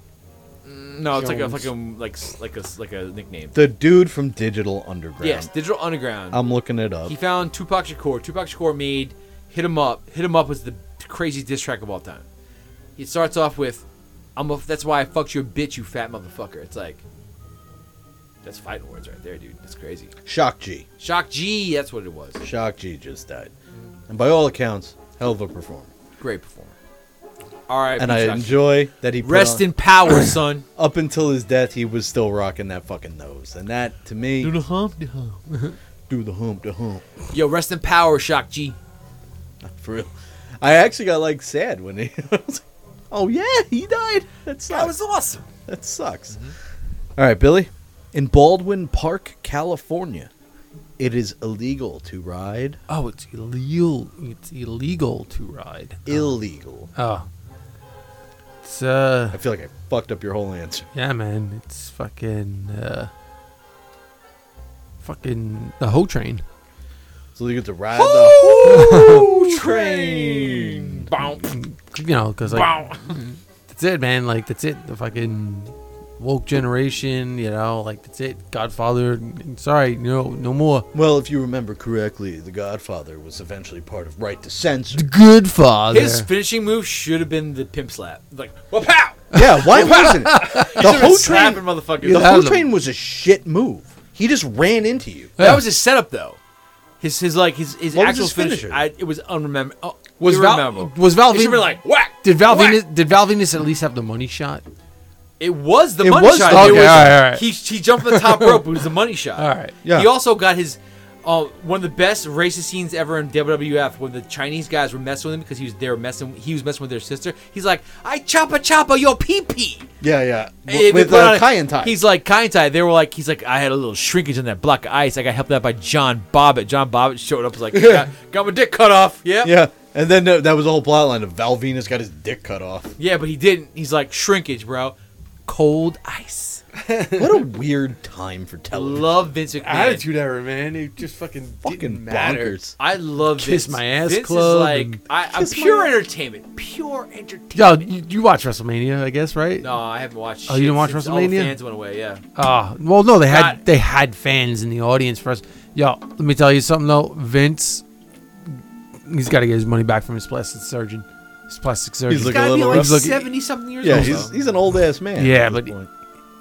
no, it's like a
Jones.
like a like s- like a s- like a nickname.
The dude from Digital Underground.
Yes, Digital Underground.
I'm looking it up.
he found Tupac Shakur. Tupac Shakur made "Hit 'Em Up." "Hit 'Em Up" was the craziest diss track of all time. He starts off with, "I'm a, that's why I fucked your bitch, you fat motherfucker." It's like that's fighting words right there, dude. That's crazy.
Shock G.
Shock G, that's what it was.
Shock G just died. And by all accounts, hell of a performer.
Great performer. All right,
And I enjoy that he put
rest
on-
in power, son.
up until his death, he was still rocking that fucking nose. And that, to me, do the hump, the hump. do the hump, the hump.
Yo, rest in power, Shock G.
For real. I actually got like sad when he. Like, oh yeah, he died. That sucks.
That was awesome.
That sucks. All right, Billy. In Baldwin Park, California, it is illegal to ride.
Oh, it's illegal. It's illegal to ride.
Illegal.
Oh. It's uh,
I feel like I fucked up your whole answer.
yeah, man. It's fucking uh, fucking the whole train.
So you get to ride the
Ho train.
You know, because like that's it, man. Like that's it. The fucking woke generation. You know, like that's it. Godfather. Sorry, no, no more.
Well, if you remember correctly, The Godfather was eventually part of Right to Censor.
Good father.
His finishing move should have been the pimp slap. Like, well, pow!
Yeah, why wasn't it? The whole
slapping
train,
motherfuckers.
the whole train was a shit move. He just ran into you.
That was his setup, though. His his like his his
What
actual
his
finish.
finisher?
I, it was unremember. Oh,
was Val, was Val
It Venis, like whack.
did Val
whack.
Venis did Val Venis at least have the money shot?
It was the
It
money
was
shot.
the-
It
Okay,
was-
all right, all right.
He he jumped from the top rope. It was the money shot.
All right.
Yeah.
He also got his. Uh, one of the best racist scenes ever in WWF when the Chinese guys were messing with him because he was they were messing he was messing with their sister. He's like, "I choppa choppa your pee pee."
Yeah, yeah.
Eh,
W- with
they put
uh,
on it-
Kaientai.
He's like Kaientai. They were like, he's like, I had a little shrinkage on that block of ice. I got helped out by John Bobbitt. John Bobbitt showed up was like, got, got my dick cut off. Yeah.
Yeah, and then uh, that was the whole plot line of Val Venis got his dick cut off.
Yeah, but he didn't. He's like shrinkage, bro. Cold ice.
What a weird time for television.
Love Vince McMahon.
Attitude era, man. It just fucking
Fucking
didn't matter.
bonkers.
I love
Kiss
Vince.
My Ass
Vince
Club
Is like
and-
I, I'm
Kiss My
pure
Ass-
entertainment. Pure entertainment.
Yo, you, you watch WrestleMania, I guess, right?
No, I haven't watched.
Oh, you
shit
didn't watch
since All the
WrestleMania?
fans went away. Yeah.
Ah, well, no, they had
God.
they had fans in the audience for us. Yo, let me tell you something though. Vince, he's got to get his money back from his plastic surgeon. His plastic surgeon.
He's
He's
looking a
got to be
little
like
rough.
He's looking-
seventy something years
Yeah,
old.
he's
though.
he's an old ass man.
Yeah,
at this
but-
point.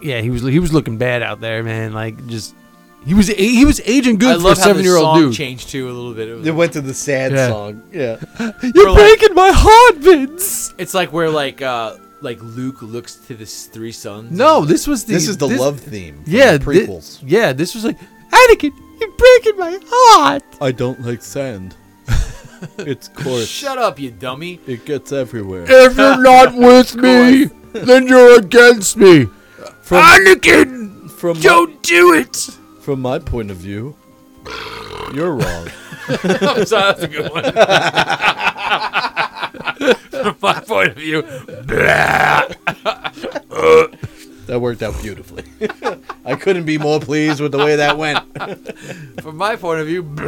yeah, he was he was looking bad out there, man. Like just he was he was aging
I
good for a
love how
seven
the
year old
song
dude.
changed too a little bit. It was
They went to the sad
Yeah.
song. Yeah,
You're
like-
breaking my heart, Vince.
It's like where like uh like Luke looks to his three sons.
No, this was the
this is the love theme. from
Yeah,
the
thi-
prequels.
yeah, this was like Anakin. You're breaking my heart.
I don't like sand. it's coarse.
Shut up, you dummy.
It gets everywhere.
If you're not with me, then you're against me.
From,
Anakin,
from my,
don't do it.
from my point of view, you're wrong.
I'm sorry, that's a good one. From my point of view, uh,
That worked out beautifully. I couldn't be more pleased with the way that went.
from my point of view,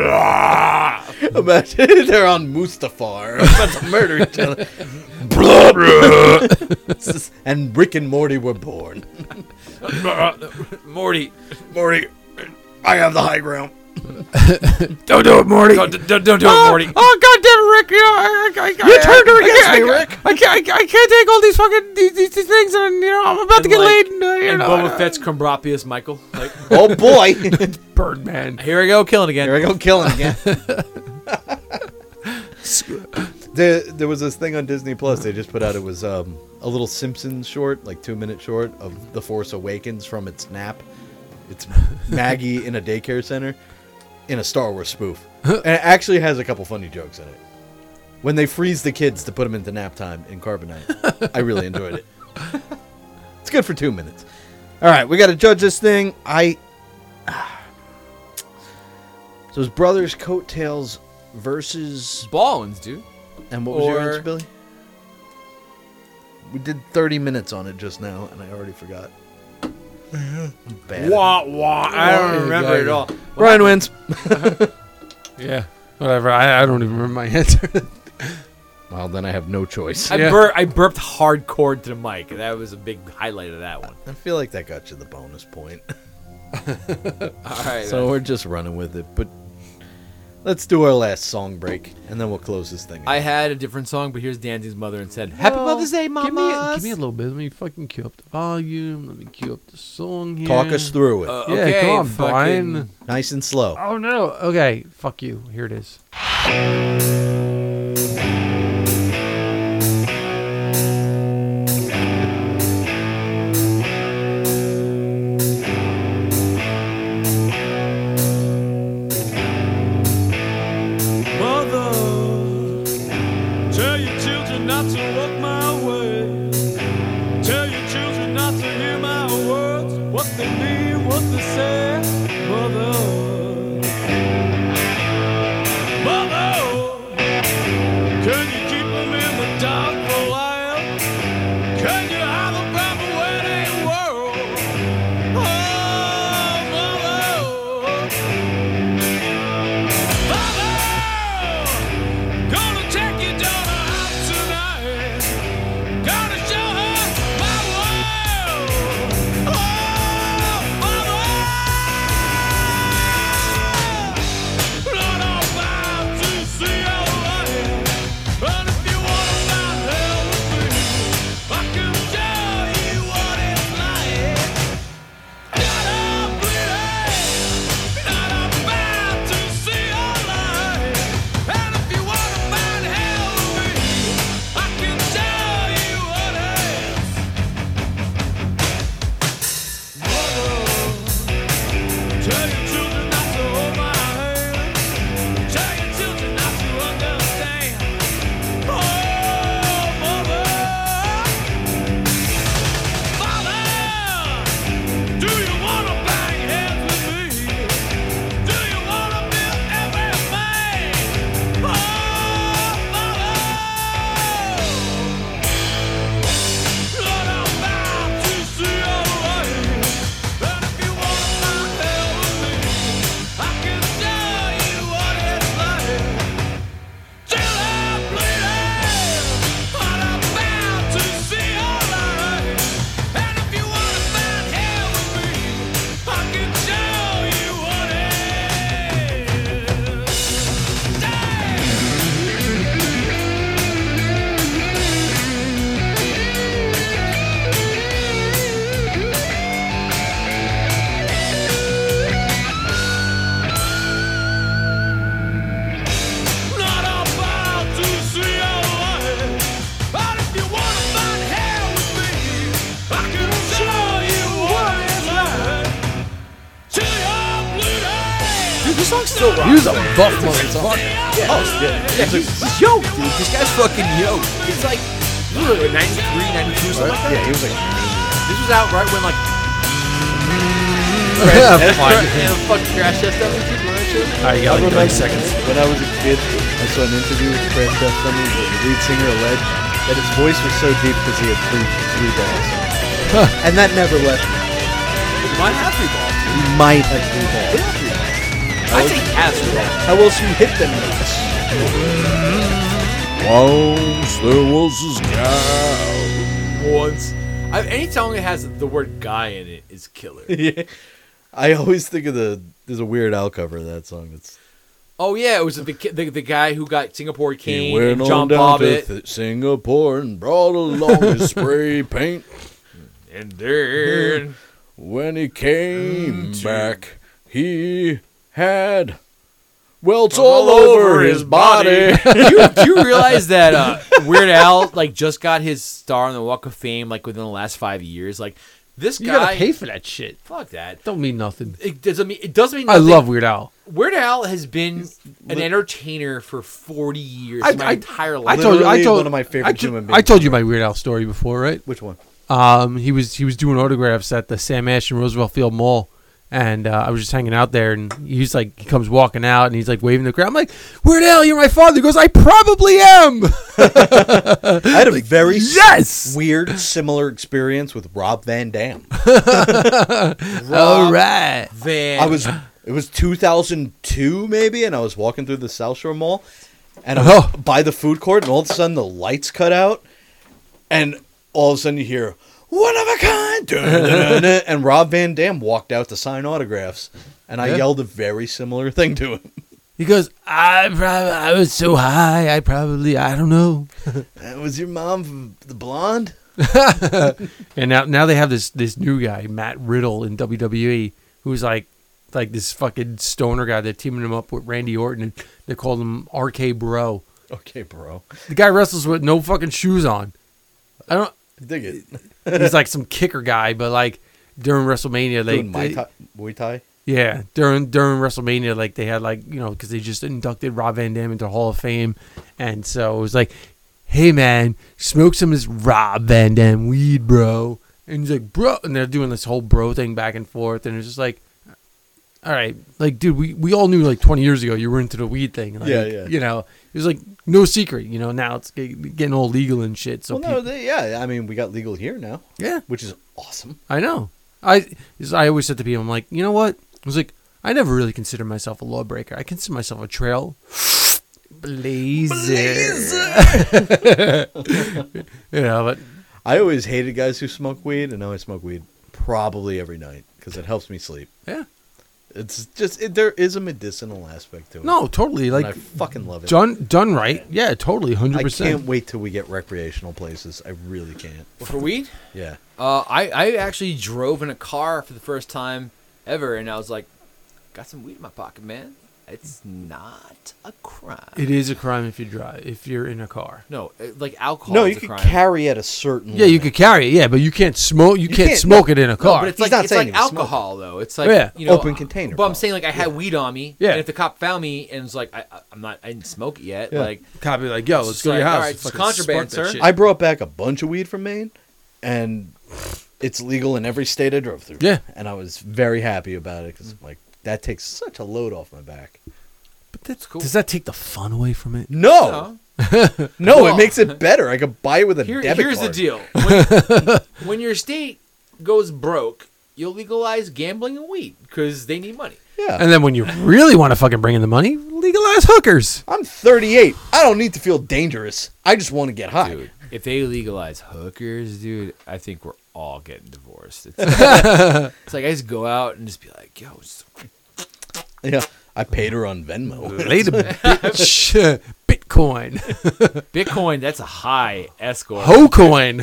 Imagine they're on Mustafar about to murder each other. and Rick and Morty were born.
Morty,
Morty, I have the high ground.
Don't do it, Morty.
don't, don't, don't do it, Morty.
Oh God damn it, Rick! You, know, I, I, I,
You turned her against
I,
me,
I,
Rick.
I, can't, I, can't- I can't take all these fucking these, these, these things, and you know I'm about to get
like-
laid. And, uh, you
And
know,
Boba Fett's Cumbrapius Michael. Like,
Oh boy.
Birdman.
here I go, killing again.
Here I go killing again. there, there was this thing on Disney Plus they just put out. It was um, a little Simpsons short, like two minute short of The Force Awakens from its nap. It's Maggie in a daycare center in a Star Wars spoof, and it actually has a couple funny jokes in it. When they freeze the kids to put them into nap time in carbonite, I really enjoyed it. It's good for two minutes. All right, we got to judge this thing. I ah. so it's Brothers Coattails versus
Ballins, dude.
and what was your
Or-
answer, Billy? We did 30 minutes on it just now, and I already forgot. I'm bad.
Wah wah. I don't remember it at all.
Brian wins.
Yeah, whatever. I, I don't even remember my answer.
Well, then I have no choice.
I,
Yeah.
bur- I burped hardcore to the mic. That was a big highlight of that one.
I feel like that got you the bonus point.
All right.
So we're just running with it, but let's do our last song break, and then we'll close this thing.
I had a different song, but here's Danzy's mother and said, "Happy Mother's Day, Mama."
Give me, a, give me a little bit. Let me fucking cue up the volume. Let me cue up the song here.
Talk us through it,
Uh,
Yeah,
okay,
come on,
fucking-
Brian.
nice and slow.
Oh no. Okay, fuck you. Here it is.
Fucking yoked. It's like, what, 93, 92, something like that.
Yeah, he was like.
This was out right when, like,
Yeah,
and
fine.
fucking crash test dummy. Keep running shit.
All right, you got like 30 seconds.
When I was a kid, I saw an interview with Crash Test Dummy where the lead singer alleged that his voice was so deep because he had three, three balls. And that never left me.
You might have three balls.
He might have three balls.
I think he has three balls.
How else you hit them notes?
Once there was this guy.
Once. I, any song that has the word guy in it is killer.
yeah. I always think of the. There's a Weird Al cover of that song. That's
Oh, yeah, it was the, the, the guy who got Singapore
He
King
went
and John Bobbitt.
th- Singapore and brought along his spray paint.
and then.
When he came mm, back, he had welts all, over his body.
do, you, do you realize that uh, Weird Al like just got his star on the Walk of Fame like within the last five years? Like this
You
guy,
gotta pay for that shit.
fuck that.
Don't mean nothing.
It doesn't mean it doesn't mean.
I love Weird Al.
Weird Al has been an entertainer for forty years,
I-
my
I-
entire
I told you. I told
one of my favorite
I, to-
human
I told you my Weird Al story before, right?
which one?
Um, he was he was doing autographs at the Sam Ash and Roosevelt Field Mall, and uh, I was just hanging out there, and he's like, he comes walking out, and he's like waving the crowd. I'm like, Weird Al, you're my father. He goes, I probably am.
I had a very
yes.
weird, similar experience with Rob Van Dam.
All right.
Van.
I was it was 2002 maybe, and I was walking through the South Shore Mall, and I was
Oh.
by the food court, and all of a sudden the lights cut out, and all of a sudden you hear one of a kind, dun, dun, dun, dun, and Rob Van Dam walked out to sign autographs, and I
Yeah.
yelled a very similar thing to him.
He goes, I probably I was so high, I probably I don't know.
Was your mom, from the blonde.
And now now they have this this new guy, Matt Riddle in WWE, who's like like this fucking stoner guy. They're teaming him up with Randy Orton, and they call him RK Bro.
Okay, bro,
The guy wrestles with no fucking shoes on. I don't.
Dig it.
He's like some kicker guy, but like during WrestleMania, they,
Doing Muay
they
Thai, Muay Thai.
yeah during during WrestleMania, like they had like you know because they just inducted Rob Van Dam into Hall of Fame, and so it was like, hey man, smoke some of this Rob Van Dam weed, bro. And he's like, bro, and they're doing this whole bro thing back and forth, and it's just like, all right, like dude, we we all knew like 20 years ago you were into the weed thing, like,
Yeah, yeah.
You know, it was like no secret. You know, now it's getting all legal and shit. So
well, no, they, yeah. I mean, we got legal here now,
yeah,
which is awesome.
I know. I I always said to people, I'm like, you know what? I was like, I never really consider myself a lawbreaker. I consider myself a trail blazer. you know, but
I always hated guys who smoke weed, and now I smoke weed probably every night because it helps me sleep.
yeah,
It's just it, there is a medicinal aspect to it.
no, totally.
and I
Like
fucking love it.
done done right. Yeah, totally, hundred
I
percent.
can't wait till we get recreational places. I really can't.
for weed.
Yeah.
Uh, I I actually drove in a car for the first time ever, and I was like, got some weed in my pocket, man. It's not a crime.
It is a crime if you drive if you're in a car.
no, uh, like alcohol.
No, you
a
could carry at a certain.
Yeah, you
limit.
could carry it. Yeah, but you can't smoke. You, can't,
can't-
smoke
no.
it in a
No,
car.
but it's
He's
like
not
it's
saying
like
he smoking.
alcohol though. It's like
Yeah.
you know,
Open container
But I'm saying like I had weed on me.
Yeah.
And if the cop found me and was like, I, I, I'm not, I didn't smoke it yet.
Yeah.
Like
Copy like, yo, let's
It's
go to your house.
all right, it's contraband, sir.
I brought back a bunch of weed from Maine, and it's legal in every state I drove through.
Yeah.
and I was very happy about it because like that takes such a load off my back.
but that's
cool.
Does that take the fun away from it?
No,
no.
no,
Well-
it makes it better. I could buy it with a
Here,
debit
here's
card.
the deal: when, when your state goes broke, you'll legalize gambling and weed because they need money.
Yeah,
And then when you really want to fucking bring in the money, legalize hookers.
I'm 38. I don't need to feel dangerous. I just want to get high.
Dude, if they legalize hookers, dude, I think we're all getting divorced. It's, it's like I just go out and just be like, yo, it's-
Yeah, I paid her on Venmo.
Later, bitch. Bitcoin.
Bitcoin. That's a high escort.
Hocoin.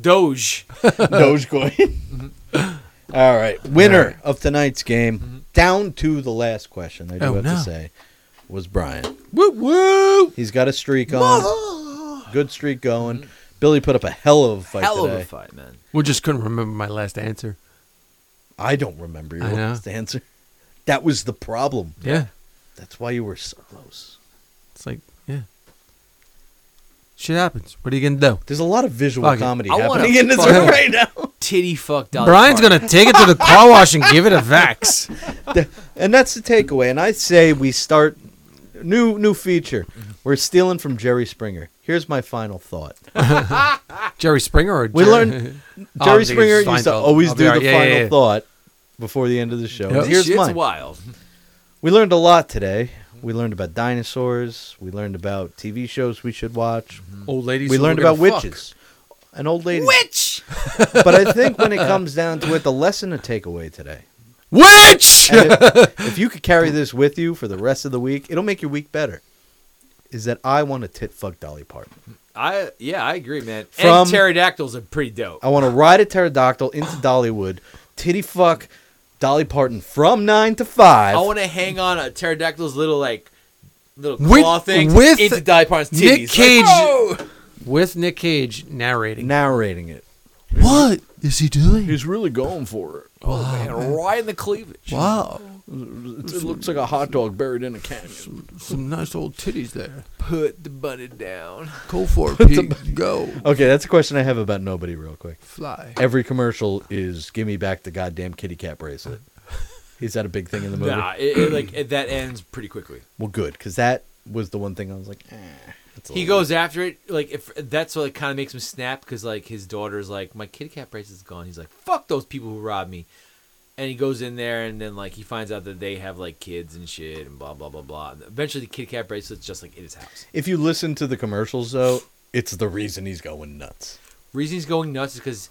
Doge.
Dogecoin. All right, winner of tonight's game, mm-hmm. down to the last question. I do
Oh,
have
no.
to say, was Brian.
woo woo.
He's got a streak on. Good streak going. Mm-hmm. Billy put up a hell of a fight
Hell
today.
of a fight, man.
We just couldn't remember my last answer.
I don't remember your last answer. That was the problem.
Yeah.
That's why you were so close.
It's like, yeah. Shit happens. What are you gonna do?
There's a lot of visual
Fuck it.
comedy
I wanna
happening in this
fuck
room
it.
right now.
Titty fuck Dolly
Brian's gonna take it to the car wash and give it a vax.
and that's the takeaway. And I say we start new new feature. Mm-hmm. We're stealing from Jerry Springer. Here's my final thought.
Jerry Springer or
We learned-
Oh,
Jerry
I'm
Springer used to always
I'll be
do the.
Yeah, yeah,
final
yeah.
thought before the end of the show.
Yep.
Here's
Shit's
mine.
wild.
We learned a lot today. We learned about dinosaurs. We learned about TV shows we should watch. Mm-hmm.
Old ladies.
we learned about
a fuck.
witches. An old lady.
Witch.
But I think when it comes down to it, the lesson to take away today.
Witch.
If, if you could carry this with you for the rest of the week, it'll make your week better. Is that I want to tit fuck Dolly Parton.
I yeah, I agree, man.
From-
and pterodactyls are pretty dope.
I want to ride a pterodactyl into Dollywood, titty fuck Dolly Parton from nine to five.
I want to hang on a pterodactyl's little like little
With-
claw thing
with
into Dolly Parton's
Nick
titties.
Cage-
Like, whoa!
With Nick Cage narrating.
narrating it.
What is he doing?
He's really going for it.
Oh man, right in the cleavage.
Wow.
It, it looks like a hot dog buried in a canyon.
Some nice old titties there.
Put the bunny down.
Go for it, Pete. Go.
Okay, that's a question I have about nobody, real quick.
Fly.
Every commercial is "Give me back the goddamn kitty cat bracelet." Is that a big thing in the movie?
Nah, it, it, like it, that ends pretty quickly.
Well, good, because that was the one thing I was like, eh.
He
little-
goes after it, like if that's what kind of makes him snap because like his daughter's like my kitty cat bracelet's gone. He's like fuck those people who robbed me, and he goes in there and then like he finds out that they have like kids and shit and blah blah blah blah. And eventually, the kitty cat bracelet's just like in his house.
If you listen to the commercials, though, it's the reason he's going nuts.
Reason he's going nuts is because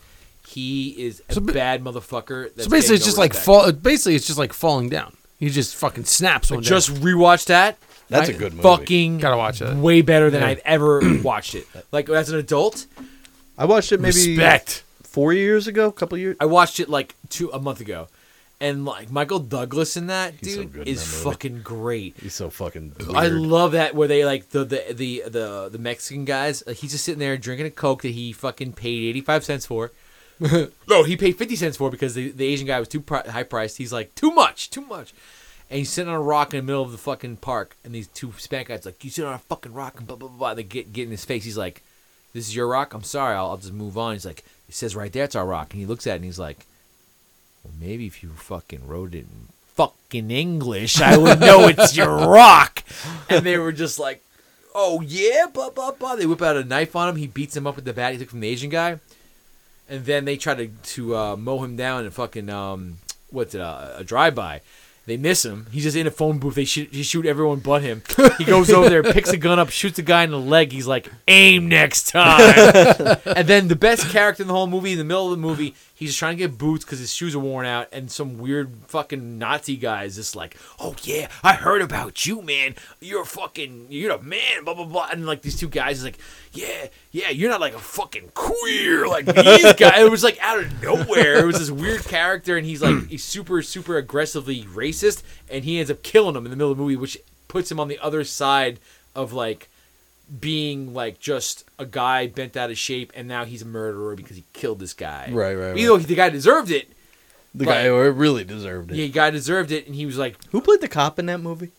he is a
So ba-
bad motherfucker. That's
So basically,
getting
it's just
no
like
respect.
fall. Basically, it's just like falling down. He just fucking snaps one day.
Just rewatch that.
That's
Right?
a good movie.
Fucking
Gotta watch that.
way better than
Yeah.
I've ever watched it. Like as an adult,
I watched it maybe
respect.
four years ago, a couple years.
I watched it like two a month ago, and like Michael Douglas in that
He's so
dude
good
is
that
fucking great.
He's so fucking.
I love that where they like the the the the, the Mexican guys. Like, he's just sitting there drinking a coke that he fucking paid eighty five cents for. no, he paid fifty cents for because the, the Asian guy was too pri- high priced. He's like too much, too much. And he's sitting on a rock in the middle of the fucking park, and these two Hispanic guys like, "You sit on a fucking rock," and blah blah blah. They get get in his face. He's like, "This is your rock. I'm sorry. I'll, I'll just move on." He's like, "It says right there, it's our rock." And he looks at it and he's like, "Well, maybe if you fucking wrote it in fucking English, I would know it's your rock." And they were just like, "Oh yeah, blah blah blah." They whip out a knife on him. He beats him up with the bat he took from the Asian guy, and then they try to to uh, mow him down and fucking um, what's it uh, a drive by. They miss him. He's just in a phone booth. They shoot, he shoot everyone but him. He goes over there, picks a gun up, shoots a guy in the leg. He's like, "Aim next time." and then the best character in the whole movie, in the middle of the movie, He's just trying to get boots because his shoes are worn out, and some weird fucking Nazi guy is just like, "Oh yeah, I heard about you, man. You're a fucking, you're the man." Blah blah blah. And like these two guys is like, "Yeah, yeah, you're not like a fucking queer like these guys." It was like out of nowhere. It was this weird character, and he's like he's super super aggressively racist, and he ends up killing him in the middle of the movie, which puts him on the other side of like being like just a guy bent out of shape, and now he's a murderer because he killed this guy.
Right, right,
Even though the guy deserved it,
The guy who really deserved it.
yeah, the guy deserved it, and he was like,
Who played the cop in that movie?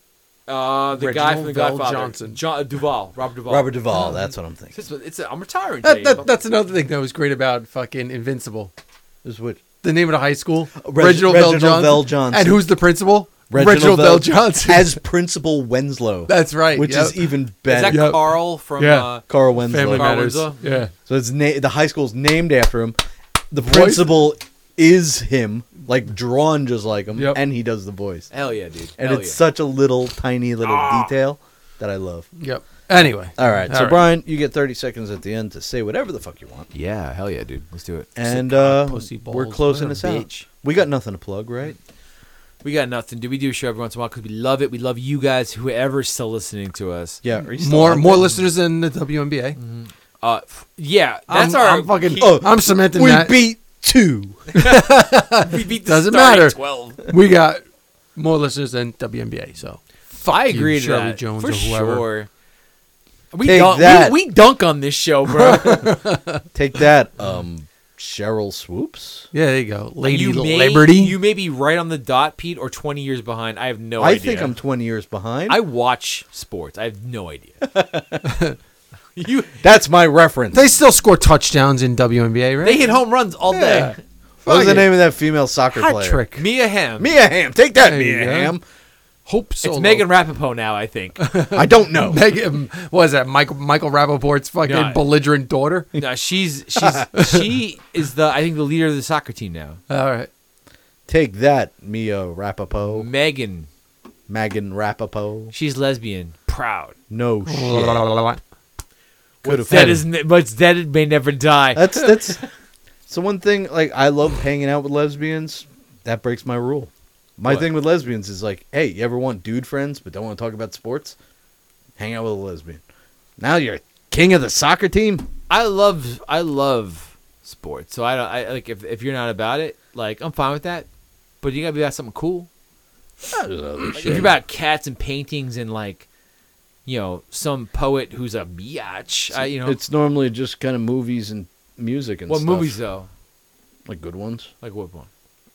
uh, the guy from the
Bell
Godfather,
Johnson.
John uh, Duvall, Robert Duvall.
Robert Duvall. That's what I'm thinking.
It's, it's a, I'm retiring.
That,
today.
that, that's another thing that was great about fucking Invincible.
Is which
The name of the high school,
Reg-
Reginald,
Reginald
VelJohnson.
Bell Johnson.
And who's the principal? Reginald, VelJohnson.
as Principal Winslow.
That's right.
Which
yep.
is even better.
Is
better.
that
Yep.
Carl from?
Yeah.
Uh,
Carl Winslow.
Family
Carl
Matters.
Winslow?
Yeah.
So it's na- the high school's named after him. The
Voice?
principal is him, like drawn just like him,
Yep.
and he does the voice.
hell yeah, dude.
And
hell
it's
yeah.
such a little, tiny little
Ah.
detail that I love.
Yep. Anyway.
All right, so
All right.
Brian, you get 30 seconds at the end to say whatever the fuck you want,
yeah, hell yeah, dude. Let's do it.
and uh, we're closing this out. We got nothing to plug, right?
We got nothing. Do we do a show every once in a while because we love it? We love you guys, whoever's still listening to us.
Yeah. Are you still
More
out
more
there?
listeners than the WNBA.
Uh, f- yeah, that's
I'm,
our.
I'm fucking.
he-
Oh,
I'm cementing that.
We
that.
beat two.
we beat the
Doesn't
starting
matter.
Twelve.
we got more listeners than WNBA. So fuck
I
you,
agree to
Shirley
that
Jones
for
or whoever.
sure. We
Take
dunk,
that.
We, we dunk on this show, bro.
Take that, um, Sheryl Swoopes.
Yeah, there you go, Lady
you may,
Liberty.
You may be right on the dot, Pete, or twenty years behind. I have no
I
idea.
I think I'm 20 years behind.
I watch sports. I have no idea. you,
That's my reference.
they still score touchdowns in WNBA, right?
they hit home runs all
Yeah.
day.
what was the name of that female soccer
Hat
player?
trick.
Mia Hamm.
Mia Hamm. Take that,
There you
Mia
go.
Hamm.
Hope
It's Megan Rapaport now, I think.
I don't know.
Megan, what is that? Michael Michael Rappaport's fucking
Yeah.
belligerent daughter.
no, she's she's she is the I think the leader of the soccer team now.
All right.
Take that, Mia Rapapo.
Megan,
Megan Rapapo.
she's lesbian, proud.
No shit. Could have
That is, ne- but that it may never die.
That's that's. So one thing, like I love hanging out with lesbians. That breaks my rule. My
What?
thing with lesbians is like, hey, you ever want dude friends but don't want to talk about sports? Hang out with a lesbian. Now you're king of the soccer team.
I love I love sports, so I don't I like if if you're not about it, like I'm fine with that. But you gotta be about something cool. Like, if you're about cats and paintings and like, you know, some poet who's a biatch, I, you know,
it's normally just kind of movies and music and
what
stuff.
movies though?
like good ones,
Like what one?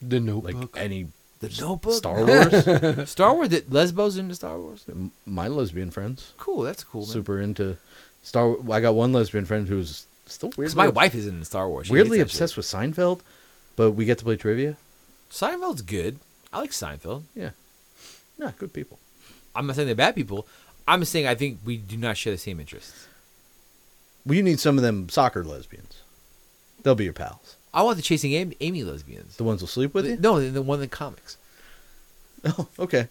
The Notebook.
like any
The Notebook.
Star Wars.
Star Wars. Did Lesbos into Star Wars?
My lesbian friends
Cool. That's cool. Man.
super into Star. I got one lesbian friend who's still
weird.
Because
my wife is in Star Wars. She
weirdly
hates that
obsessed with Seinfeld, but we get to play trivia.
Seinfeld's good. I like Seinfeld.
Yeah, yeah, good people.
I'm not saying they're bad people. I'm saying I think we do not share the same interests.
Well, you need some of them soccer lesbians. They'll be your pals.
I want the chasing Amy, Amy lesbians.
The ones who'll sleep with you.
No, the, the one in the comics.
Oh, okay.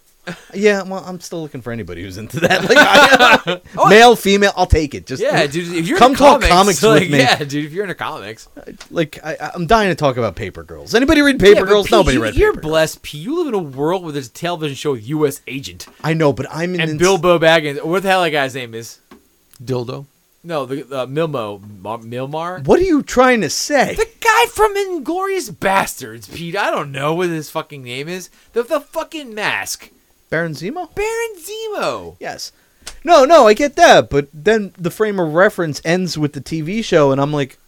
Yeah, well, I'm still looking for anybody who's into that. Like, I, oh, male, female, I'll take it. Just
Yeah, dude. If you're
come
in
talk
comics,
comics
like,
with me.
Yeah, dude. If you're into comics,
Like, I, I'm dying to talk about Paper Girls. Anybody read Paper
Yeah,
Girls?
Pete,
Nobody
you,
read
You're
Paper
blessed, P. You live in a world where there's a television show with U.S. Agent
I know, but I'm in
and
ins-
Bilbo Baggins. What the hell that guy's name is?
Dildo.
No, the uh, Milmo Mar- Milmar.
What are you trying to say?
The guy from Inglourious Basterds, Pete. I don't know what his fucking name is. The the fucking mask,
Baron Zemo?
Baron Zemo.
Yes. No, no, I get that, but then the frame of reference ends with the TV show, and I'm like,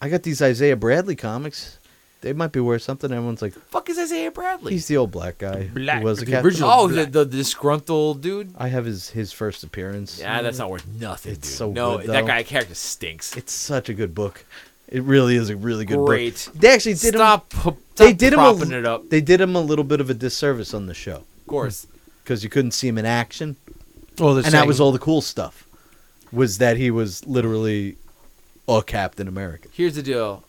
I got these Isaiah Bradley comics. They might be worth something. Everyone's like,
Fuck is Isaiah Bradley?
he's the old black guy
Black,
who was a
the
cat.
original.
oh, the,
Black.
the disgruntled dude.
I have his his first appearance.
Yeah, that's not worth nothing,
It's
dude.
so
no,
good,
that
though.
guy character stinks.
It's such a good book. It really is a really good
Great.
book. They actually did him.
stop, pu-
They did him
propping
a,
it up.
They did him a little bit of a disservice on the show
Of course.
because you couldn't see him in action,
Well,
and that was all the cool stuff. Was that he was literally a Captain America?
Here's the deal,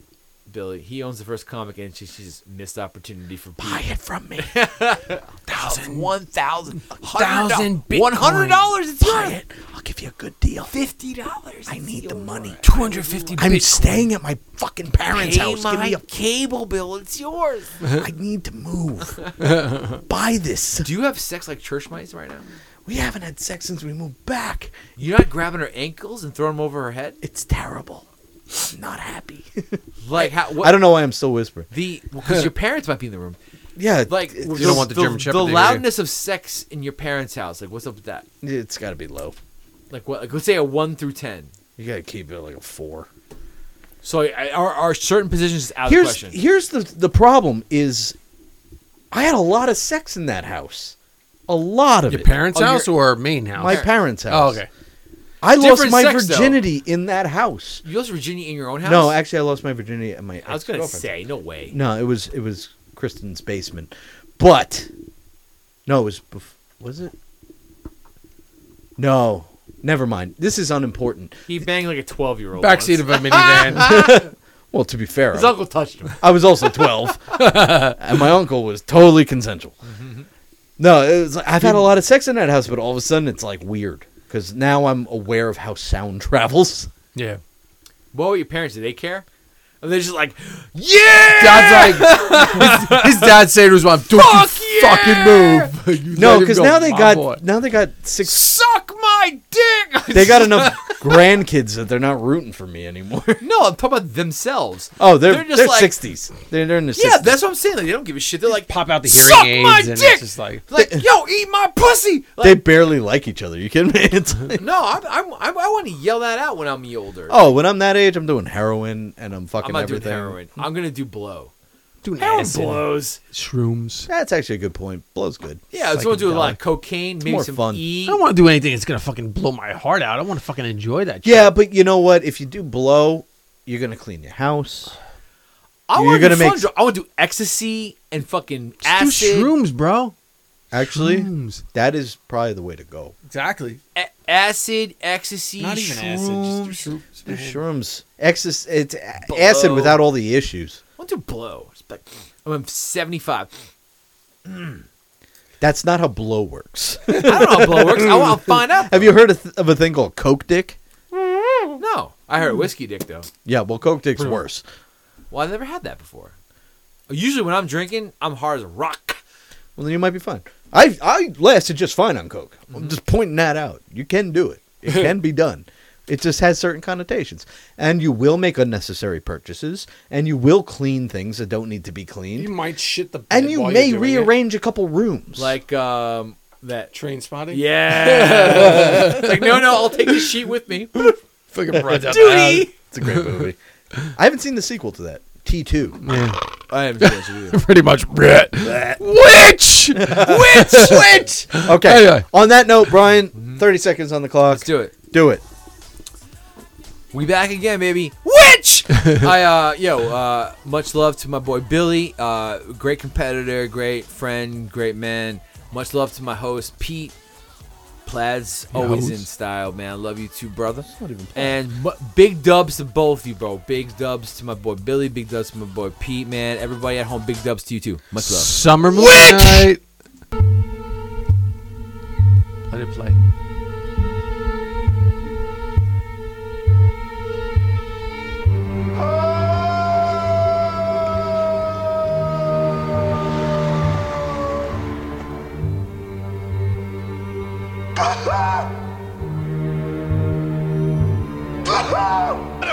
Billy. He owns the first comic, and she's, she's missed opportunity for Pete.
it from me.
Thousand.
One thousand.
Thousand
One hundred dollars. It's yours.
it. I'll give you a good deal.
Fifty dollars.
I need the money.
250
I'm staying at my fucking parents'
Pay
house. Give me a.
cable bill. It's yours.
I need to move. Buy this.
Do you have sex like church mice right now?
We haven't had sex since we moved back.
You're not grabbing her ankles and throwing them over her head?
It's terrible. I'm not happy.
Like how? What,
I don't know why I'm still whispering.
The because your parents might be in the room.
Yeah,
Like
it's,
you
don't want the German Shepherd
The
to hear you.
loudness of sex in your parents' house. Like what's up with that?
it's got to be low.
Like what? Like let's say a one through ten.
You got to keep it like a four.
So I- are, are certain positions out of
here's
question?
here's the the problem is I had a lot of sex in that house. A lot of
Your
it.
parents'
Oh,
house
your-
or main house?
my parents'
Oh,
house.
okay.
I lost my
sex, though.
virginity in that house.
You lost virginity in your own house?
No, actually I lost my virginity at my
I was gonna
ex-girlfriend.
say no way.
No, it was it was Kristen's basement. But no, it was bef- was it? No. Never mind. This is unimportant.
He banged like a twelve-year-old.
Backseat of a minivan.
Well, to be fair,
His
I-
uncle touched him.
I was also 12, and my uncle was totally consensual. Mm-hmm. No, it was, I've had a lot of sex in that house, but all of a sudden it's like weird because now I'm aware of how sound travels.
yeah.
What were your parents? Did they care? Or they're just like, yeah.
Dad's like, his, his dad said to his mom, "Don't
Fuck
you
yeah!"
fucking move." You
No, because now they got
boy.
now they got six.
Suck my dick.
They got enough grandkids that they're not rooting for me anymore.
no, I'm talking about themselves.
Oh, they're
They're
they're,
just like-
60s. They're, they're in the 60s.
Yeah, that's what I'm saying. Like, they don't give a shit. They're like,
pop out the
Suck
hearing
my
aids, and
dick!
it's just like,
like, yo, eat my pussy.
they barely like each other. You kidding me? It's like-
no, I'm, I'm, I'm, I want to yell that out when I'm older.
oh, when I'm that age, I'm doing heroin and I'm fucking
I'm not
everything.
doing heroin. I'm gonna do blow.
Doing
Heroin
acid,
blows.
shrooms.
That's actually a good point. Blow's good.
Yeah, I just want to do a lot of cocaine, maybe
more
some
fun.
E.
I don't want to do anything that's gonna fucking blow my heart out. I want to fucking enjoy that. shit.
Yeah, but you know what? If you do blow, you're gonna clean your house.
I want to do
make-
dr- I want to do ecstasy and fucking
Just
acid.
do shrooms, bro.
Actually,
Shrooms.
that is probably the way to go.
Exactly.
A- acid, ecstasy,
Not even
shrooms.
acid. Just do shrooms.
Do shrooms. Excess, it's a- acid
Blow.
without all the issues.
I want to blow. Like- I'm 75.
That's not how blow works.
I don't know how blow works. I want to find out.
Have you heard of, th- of a thing called Coke Dick?
No, I heard whiskey dick though.
Yeah, well, Coke Dick's worse.
Well, I've never had that before. Usually when I'm drinking, I'm hard as a rock.
Well, then you might be fine. I I lasted just fine on Coke. I'm mm-hmm. just pointing that out. You can do it. It can be done. It just has certain connotations, and you will make unnecessary purchases, and you will clean things that don't need to be cleaned,
You might shit the bed
and you
while
may
you're doing it.
rearrange a couple rooms.
Like um that.
Trainspotting.
Yeah. It's like no, no, I'll take the sheet with me.
fucking runs out the
Duty.
it's a great movie. I haven't seen the sequel to that. T two.
I haven't seen that either.
Pretty much. Witch. Witch. Witch.
Okay.
Anyway.
On that note, Brian, thirty seconds on the clock.
Let's do it.
Do it.
We back again, baby. Witch! I uh yo, uh much love to my boy Billy. Uh great competitor, great friend, great man. Much love to my host Pete. Plaid's always in style, man. Love you too, brother. And mu- big dubs to both of you, bro. Big dubs to my boy Billy. Big dubs to my boy Pete, man. Everybody at home, big dubs to you too. Much love.
Summer Moonlight. Let it play.
Am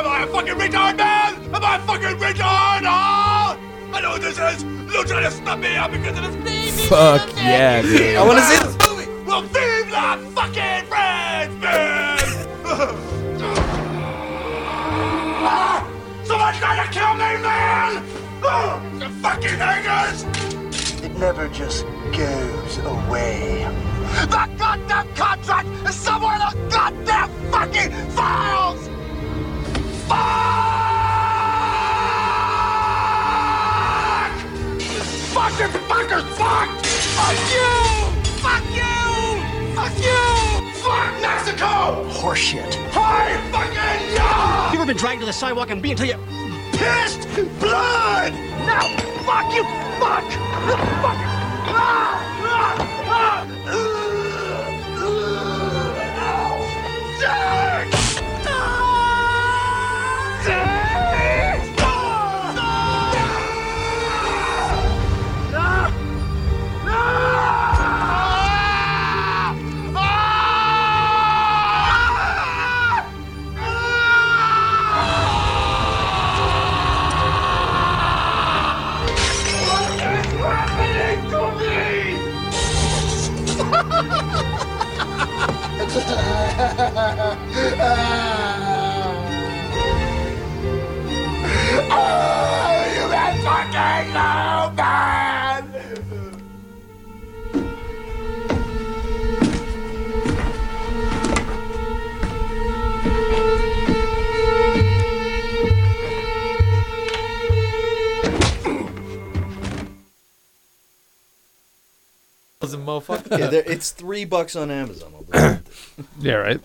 I a fucking retard, man? Am I a fucking retard? Oh! I know what this is. You're trying to stop me out because of this baby.
Fuck yeah, dude.
I want to see this movie. Well, vive la fucking France, man! Someone's trying to kill me, man! Oh, you fucking hangers!
It never just goes away.
The goddamn contract is somewhere in the goddamn fucking files! Fuck! Fucking fuckers, fuck! Fuck you! Fuck you! Fuck you! Fuck Mexico!
Horseshit.
Hi, fucking yeah!
You ever been dragged to the sidewalk and be until you.
Pissed blood! Now, fuck you! Fuck! Fuck! Ah! Ah! Ah!
Thousand motherfucker.
Yeah, there- it's three bucks on Amazon. I'll bring it.
Yeah, right.